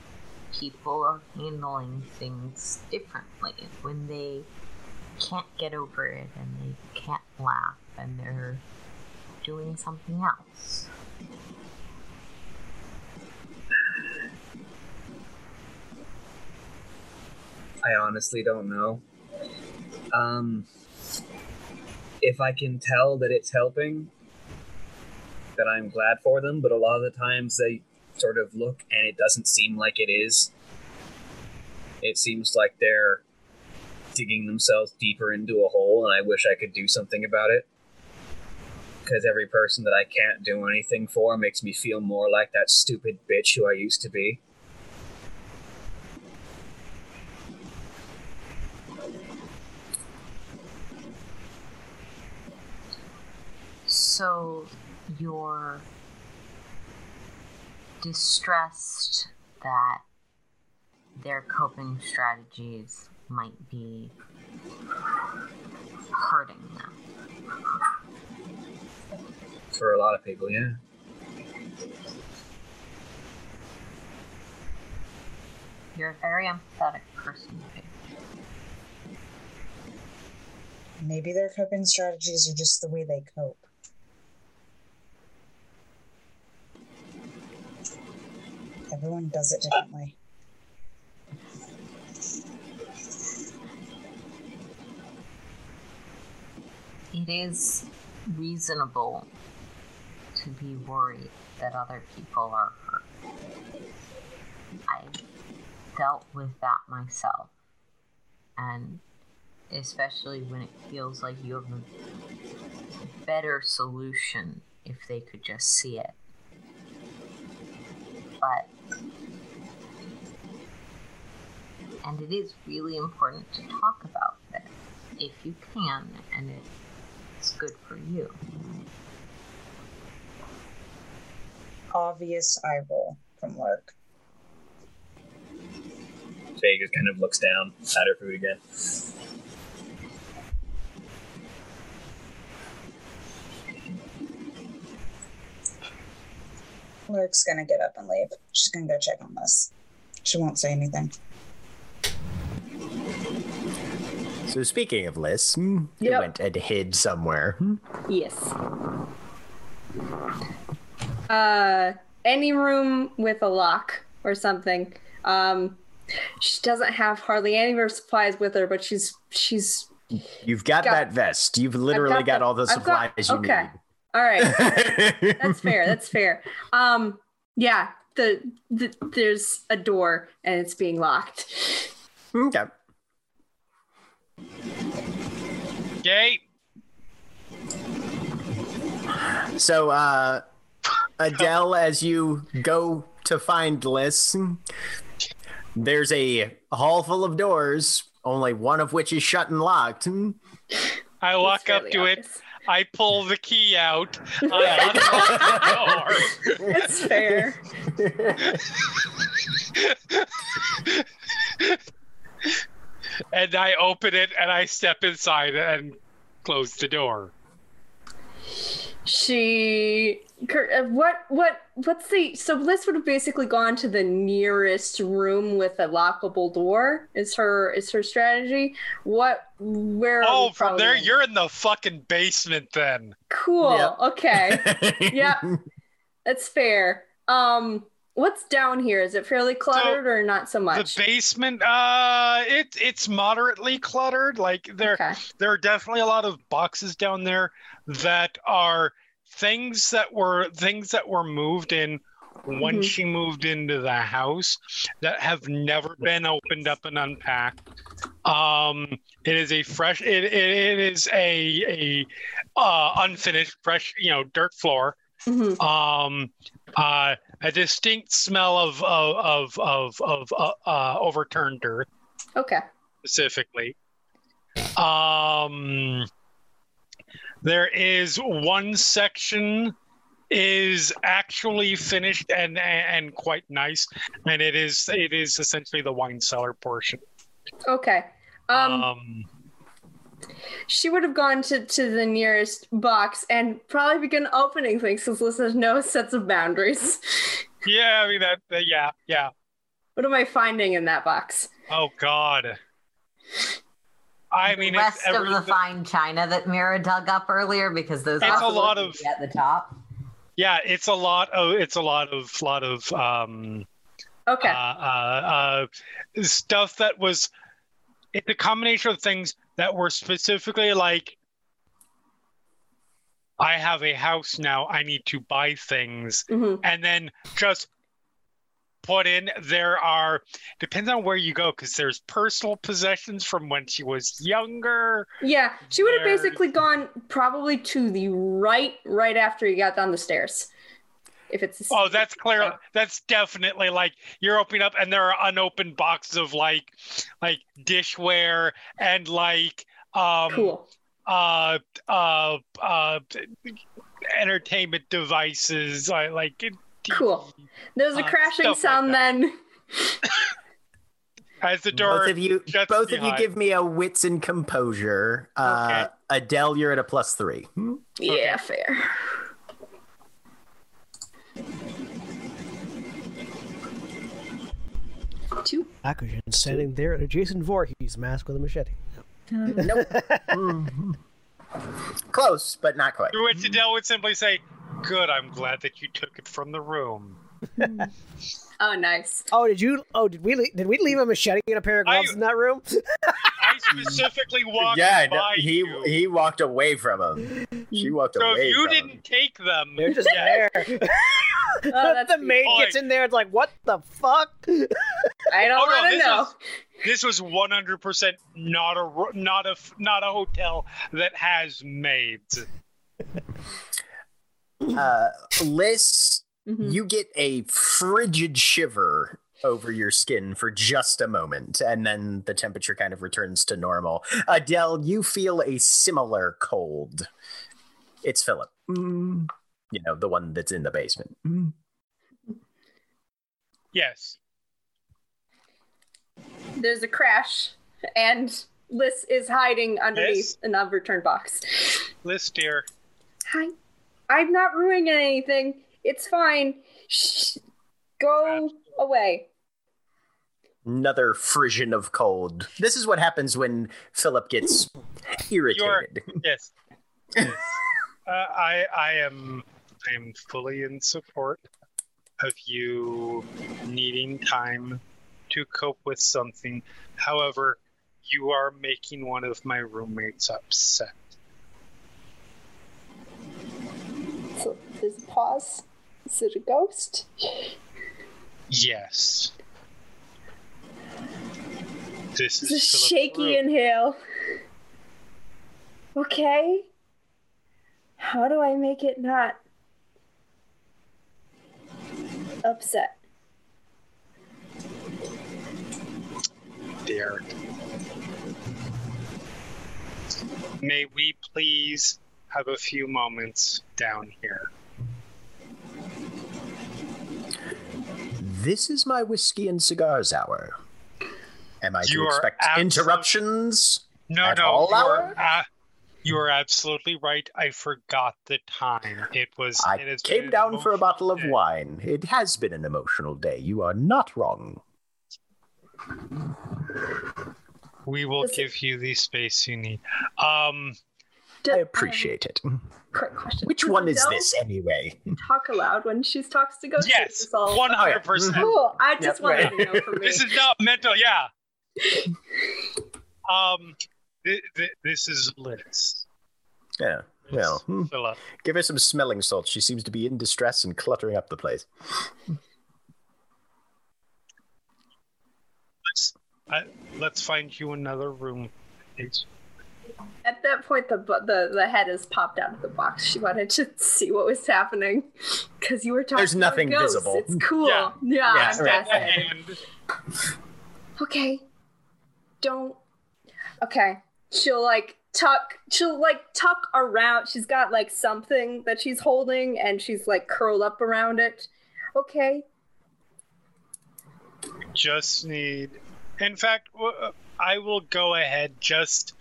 people are handling things differently? When they can't get over it and they can't laugh and they're doing something else? I honestly don't know. Um, if I can tell that it's helping, that I'm glad for them. But a lot of the times they sort of look and it doesn't seem like it is. It seems like they're digging themselves deeper into a hole, and I wish I could do something about it. Because every person that I can't do anything for makes me feel more like that stupid bitch who I used to be. So you're distressed that their coping strategies might be hurting them. For a lot of people, yeah. You're a very empathetic person, Maybe their coping strategies are just the way they cope. Everyone does it differently. It is reasonable to be worried that other people are hurt. I've dealt with that myself. And especially when it feels like you have a better solution if they could just see it. But and it is really important to talk about this if you can and it's good for you. Obvious eye roll from Lark. Phage just kind of looks down at her food again. Lark's gonna get up and leave. She's gonna go check on this. She won't say anything. So speaking of lists, hmm, you Yep. went and hid somewhere. hmm? Yes. Uh, any room with a lock or something. Um, she doesn't have hardly any of her supplies with her, but she's she's You've got, Got- that vest. You've literally got, the- all the I've got- supplies you need. okay. All right. That's fair. That's fair. Um, yeah. The, the there's a door and it's being locked. okay. Yay! So, uh, Adele, as you go to find Liss, there's a hall full of doors, only one of which is shut and locked. I walk It's up fairly to it. I pull the key out. I unlock the door. It's fair. and I open it and I step inside and close the door. She Kurt, uh, what what what's the so Bliss would have basically gone to the nearest room with a lockable door is her is her strategy. What where Oh, we from there, in? you're in the fucking basement then. cool. Yep. Okay. Yeah. That's fair. Um what's down here? Is it fairly cluttered or not so much? The basement, uh, it it's moderately cluttered. Like there, okay. there are definitely a lot of boxes down there that are things that were things that were moved in when Mhm. she moved into the house that have never been opened up and unpacked. Um, it is a fresh. It, it, it is a a uh, unfinished, fresh, you know, dirt floor. Mhm. Um, uh, a distinct smell of of of of, of uh, uh, overturned dirt Okay. specifically. Um, there is one section is actually finished and and quite nice, and it is it is essentially the wine cellar portion. Okay. Um, um she would have gone to, to the nearest box and probably begun opening things because Liss has no sense of boundaries. yeah, I mean that, that yeah yeah. What am I finding in that box? Oh God. I mean, the rest it's of the everything- fine china that Mira dug up earlier because those It's a lot of- at the top. yeah, it's a lot of it's a lot of lot of um Okay. uh, uh, uh, stuff that was it's a combination of things that were specifically like I have a house now, I need to buy things, hmm and then just put in there are depends on where you go because there's personal possessions from when she was younger Yeah, she would have basically gone probably to the right, right after you got down the stairs. If it's oh that's clear that's definitely like you're opening up and there are unopened boxes of like like dishware and like um cool. uh uh uh entertainment devices I like Cool. There's a uh, crashing stuff like sound that. then. as the door both of you, shuts both of you give me a wits and composure. Uh, Adele, you're at a plus three. Yeah, fair. Two. Akujin standing there at adjacent Voorhees, mask with a machete. Nope. Mhm. Close, but not quite. to which Adele would simply say good i'm glad that you took it from the room Oh, nice. Oh, did you? Oh, did we? le- Did we leave a machete and a pair of gloves I- in that room? i specifically walked Yeah, no, by he you. he walked away from him. She walked so away. if you from didn't him. take them They're just there. Oh, that's the maid Oi. gets in there. It's like, what the fuck? I don't Oh, no, want to this know. was- this was 100% not a not a f- not a hotel that has maids uh, Liss, Mhm. you get a frigid shiver over your skin for just a moment, and then the temperature kind of returns to normal. Adele, you feel a similar cold. It's Philip. Mm. You know, the one that's in the basement. Mm. yes There's a crash, and Liss is hiding underneath Yes? an overturned box. Liss dear Hi. I'm not ruining anything. It's fine. Shh. Go away. Another frisson of cold. This is what happens when Philip gets irritated. yes uh, i i am i am fully in support of you needing time to cope with something however You are making one of my roommates upset. So there's a pause. Is it a ghost? Yes. This is shaky Rue. inhale. Okay. How do I make it not upset? There. May we please have a few moments down here? This is my whiskey and cigars hour. Am I You to expect absolute- interruptions? No, At no, all you are, uh, you are absolutely right. I forgot the time. It was. I it came down for a bottle of day. wine. It has been an emotional day. You are not wrong. We will give you the space you need. Um, Do- I appreciate it. um, quick question. Which Does one is Adele this anyway? Talk aloud when she talks to ghosts. yes, It's all- one hundred percent. Cool. I just Yep, wanted right. to know for me. This is not mental. Yeah. um, th- th- this is Liss. Yeah. Well, hmm. Give her some smelling salts. She seems to be in distress and cluttering up the place. Let's uh, let's find you another room. please. At that point, the the the head has popped out of the box. She wanted to see what was happening because you were talking. There's to a nothing ghost. visible. It's cool. Yeah. Yeah, Yeah, I'm right. fascinated. And Okay, don't. Okay, she'll like tuck. She'll like tuck around. She's got like something that she's holding, and she's like curled up around it. Okay, just need. In fact, I will go ahead just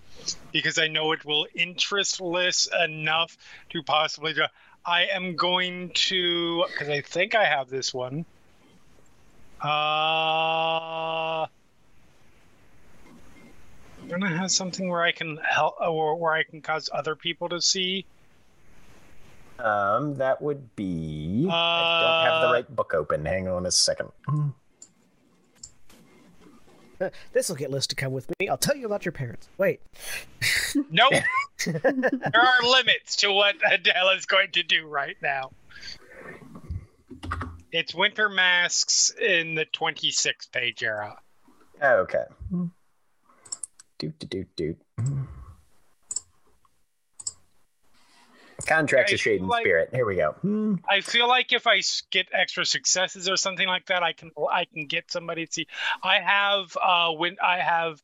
because I know it will interest Liss enough to possibly. Draw. I am going to because I think I have this one. Uh, I'm gonna have something where I can help, or where I can cause other people to see. Um, that would be. I don't have the Uh, right book open. Hang on a second. This will get Liss to come with me. I'll tell you about your parents. Wait. Nope. there are limits to what Adele is going to do right now. It's Winter Masks in the 26 page era. Oh, okay. Mm-hmm. Doot doot doot mm-hmm doot. Contracts I of Shade and like- Spirit. Here we go. Hmm. I feel like if I get extra successes or something like that, I can I can get somebody to see. I have uh when I have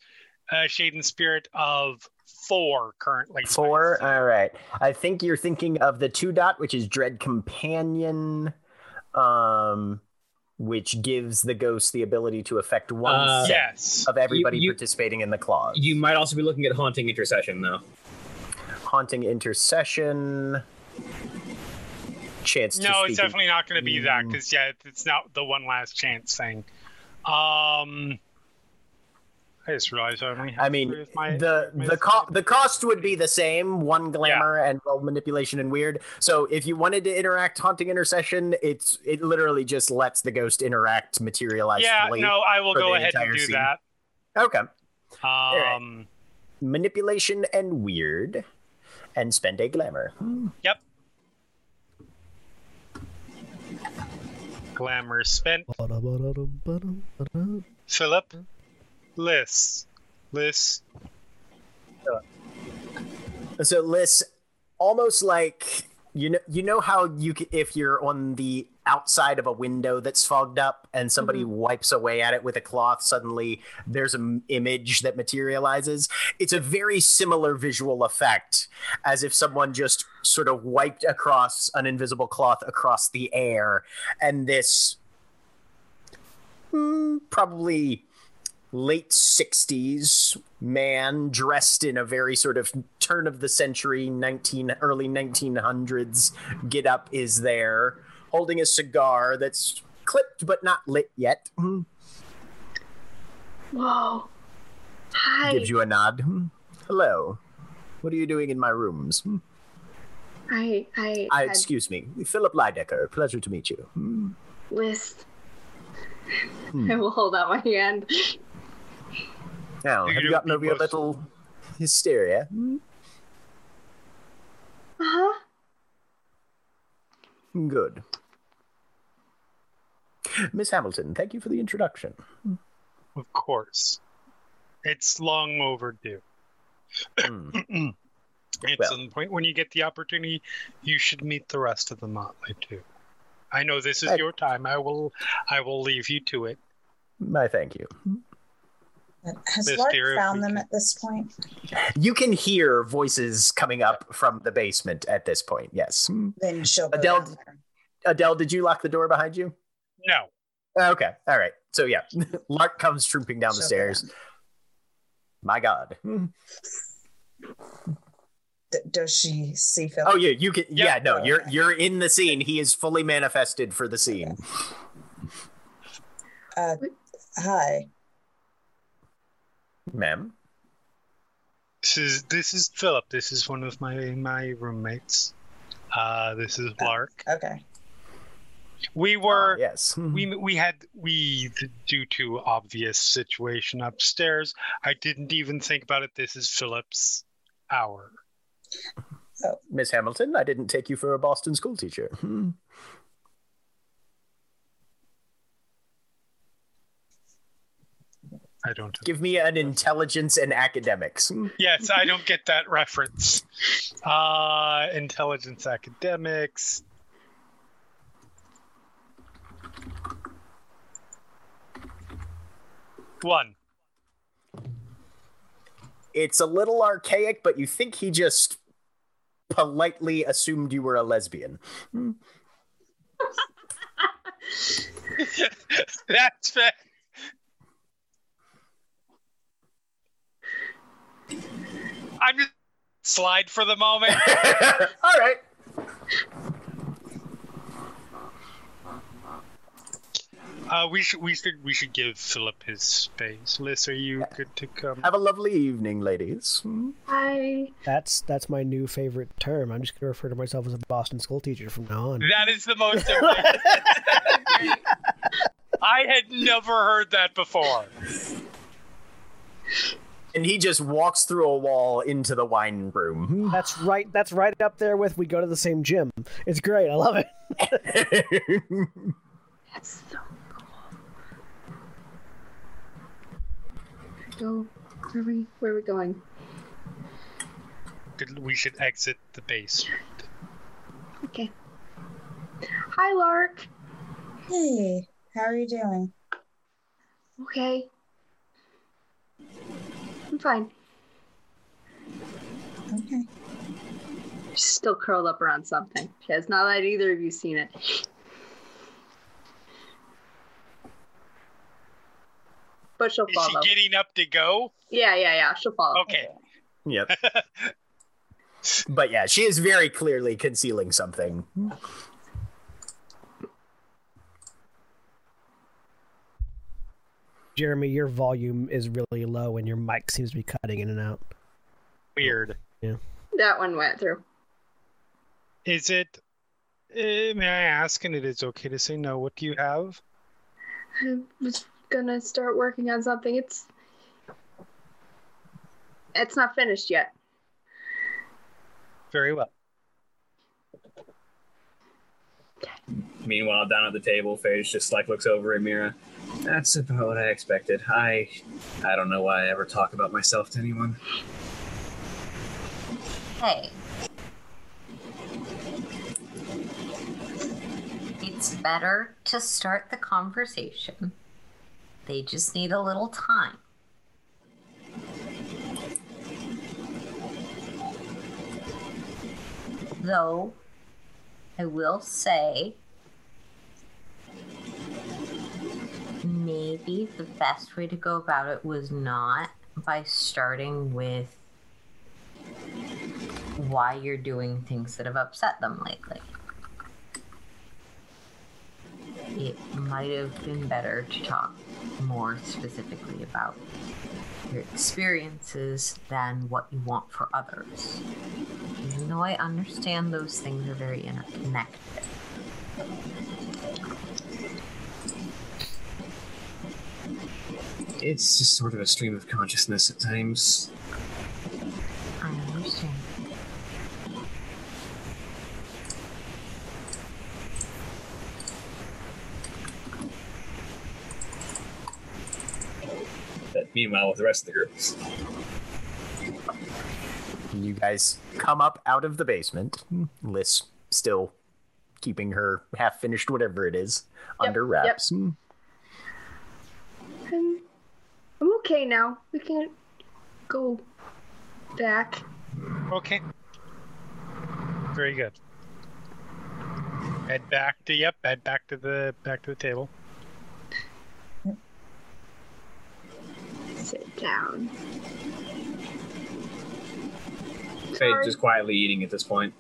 uh, Shade and Spirit of four currently. Four. All right. I think you're thinking of the two dot, which is Dread Companion, um, which gives the ghost the ability to affect one Uh, set Yes. of everybody You- you- participating in the clause. You might also be looking at haunting intercession though. Haunting Intercession. Chance No, it's in- definitely not going to be that Mm. because yeah, it's not the one last chance thing. Um, I just realized I only. I mean, my- the my the co- the cost would be the same: one glamour and roll manipulation and Wyrd. So if you wanted to interact haunting intercession, it's it literally just lets the ghost interact, materialize. yeah, no, I will go ahead and do scene. that. Okay, Um, right. manipulation and Wyrd, and spend a glamour. Yep. Glamour spent. Philip, Liss, Liss. So Liss, almost like you know, you know how you if you're on the outside of a window that's fogged up and somebody wipes away at it with a cloth, suddenly there's an image that materializes. It's a very similar visual effect, as if someone just sort of wiped across an invisible cloth across the air, and this hmm, probably late 60s man dressed in a very sort of turn of the century 19 early 1900s get up is there holding a cigar that's clipped but not lit yet. Whoa. Hi. gives you a nod hello what are you doing in my rooms. I I, I had excuse me philip lydecker pleasure to meet you Liss. Hmm. I will hold out my hand. Now, have you You gotten do over your little hysteria? Uh-huh. Good. Miss Hamilton, thank you for the introduction. Of course. It's long overdue. Hmm. At Well- some point, when you get the opportunity, you should meet the rest of the motley too. I know this is I- your time. I will, I will leave you to it. My thank you. Has Miss Lark Deer, found them can- at this point? You can hear voices coming up from the basement at this point. Yes. Then she'll Adele- Adele, did you lock the door behind you? No, Okay. All right. So yeah, Lark comes trooping down the She'll go stairs. My God. D- does she see Philip? Oh yeah, you can. Yeah, no, Oh, you're okay. you're in the scene. He is fully manifested for the scene. Uh, hi. Ma'am. this is this is Philip. This is one of my my roommates. Uh, this is Lark. Okay. We were Ah, yes. we we had we due to obvious situation upstairs. I didn't even think about it. This is Philip's hour. Miss Hamilton, I didn't take you for a Boston school teacher. Hmm. I don't. Give me an intelligence and academics. Yes, I don't get that reference. Uh, intelligence academics. One. It's a little archaic, but you think he just politely assumed you were a lesbian. That's fair. I'm just slide for the moment. All right. Uh, we should we should we should give Philip his space. Liss, are you good to come? Have a lovely evening, ladies. Hmm. Hi. That's that's my new favorite term. I'm just gonna refer to myself as a Boston school teacher from now on. That is the most. I had never heard that before. And he just walks through a wall into the wine room. That's right. That's right up there with we go to the same gym. It's great. I love it. That's so Go. Where are we? Where are we going? We should exit the base. Okay. Hi, Lark. Hey, how are you doing? Okay. I'm fine. Okay. She's still curled up around something. She has not let either of you seen it. But she'll Is she getting up to go? Yeah, yeah, yeah. She'll follow. Okay. yep. but yeah, she is very clearly concealing something. Jeremy, your volume is really low and your mic seems to be cutting in and out. Weird. Yeah. That one went through. Is it? Uh, may I ask? And it is okay to say no. What do you have? I was gonna start working on something. It's it's not finished yet. Very well. Meanwhile, down at the table, Phage just like looks over at Mira. That's about what I expected. I, I don't know why I ever talk about myself to anyone. Hey. It's better to start the conversation. They just need a little time. Though, I will say, maybe the best way to go about it was not by starting with why you're doing things that have upset them lately. It might have been better to talk more specifically about your experiences than what you want for others. Even though I understand those things are very interconnected. it's just sort of a stream of consciousness at times. I understand. But meanwhile, with the rest of the group, You guys come up out of the basement. Liss still keeping her half finished whatever it is Yep, under yep. wraps. I'm, I'm okay now. We can't go back. Okay. Very good. Head back to yep. Head back to the back to the table. Sit down. Phage's just quietly eating at this point.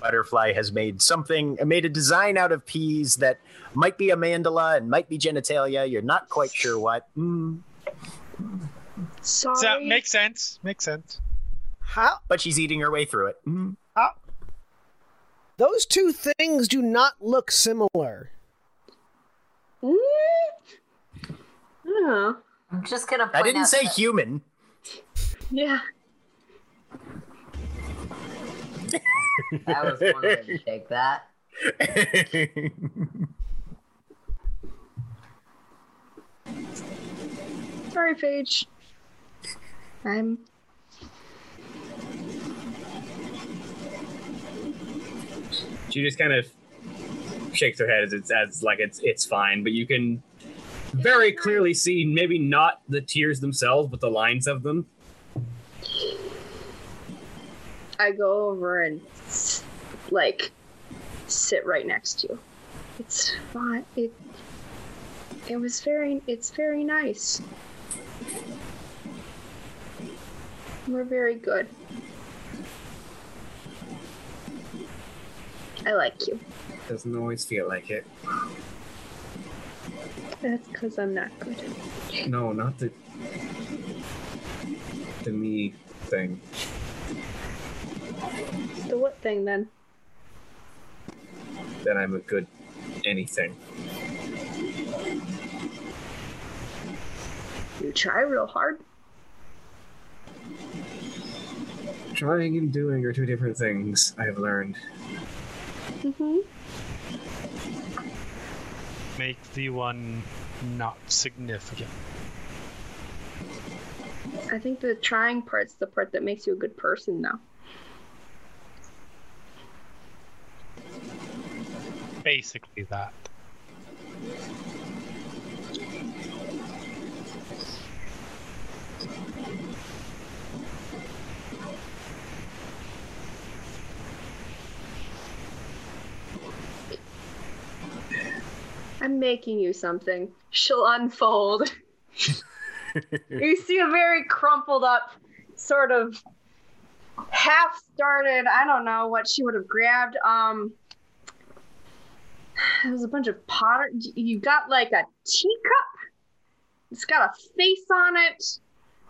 Butterfly has made something, made a design out of peas that might be a mandala and might be genitalia. You're not quite sure what. Mm, Sorry. So makes sense. Makes sense. How but she's eating her way through it. Mm. those two things do not look similar. Mm? Yeah. I'm just gonna. Point I didn't out say that- human. Yeah. That was one way to take that. Sorry, Phage. I'm. She just kind of shakes her head as it's as like it's it's fine, but you can very clearly see maybe not the tears themselves, but the lines of them. I go over and like sit right next to you. It's fine. It. It was very. It's very nice. We're very good. I like you. Doesn't always feel like it. That's because I'm not good. At No, not the the me thing. The what thing then? That I'm a good anything. You try real hard. Trying and doing are two different things. I have learned. Mm-hmm. Make the one not significant. I think the trying part's the part that makes you a good person now. Basically that. I'm making you something. She'll unfold. you see a very crumpled up, sort of half started. I don't know what she would have grabbed. Um, it was a bunch of potter. You got like a teacup. It's got a face on it.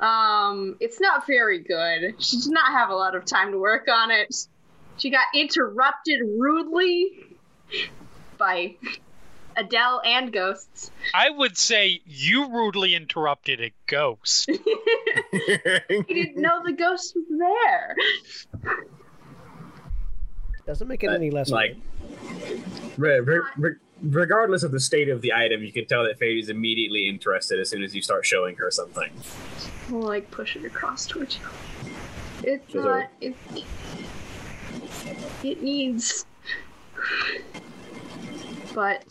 Um, it's not very good. She did not have a lot of time to work on it. She got interrupted rudely by Adele and ghosts. I would say you rudely interrupted a ghost. He didn't know the ghost was there. Doesn't make it any less Like, re- re- re- regardless of the state of the item, you can tell that Phage is immediately interested as soon as you start showing her something. I'll like push it across towards you. It's Sure. not. It, it needs. But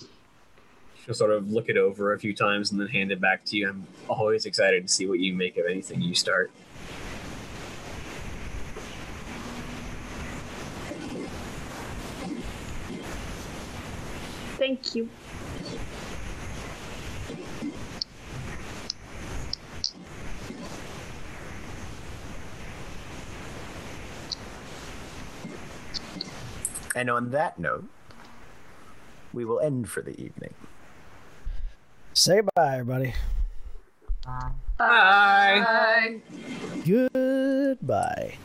She'll sort of look it over a few times and then hand it back to you. I'm always excited to see what you make of anything you start. thank you. And on that note, we will end for the evening. Say bye, everybody. Uh, Bye. Bye. Goodbye.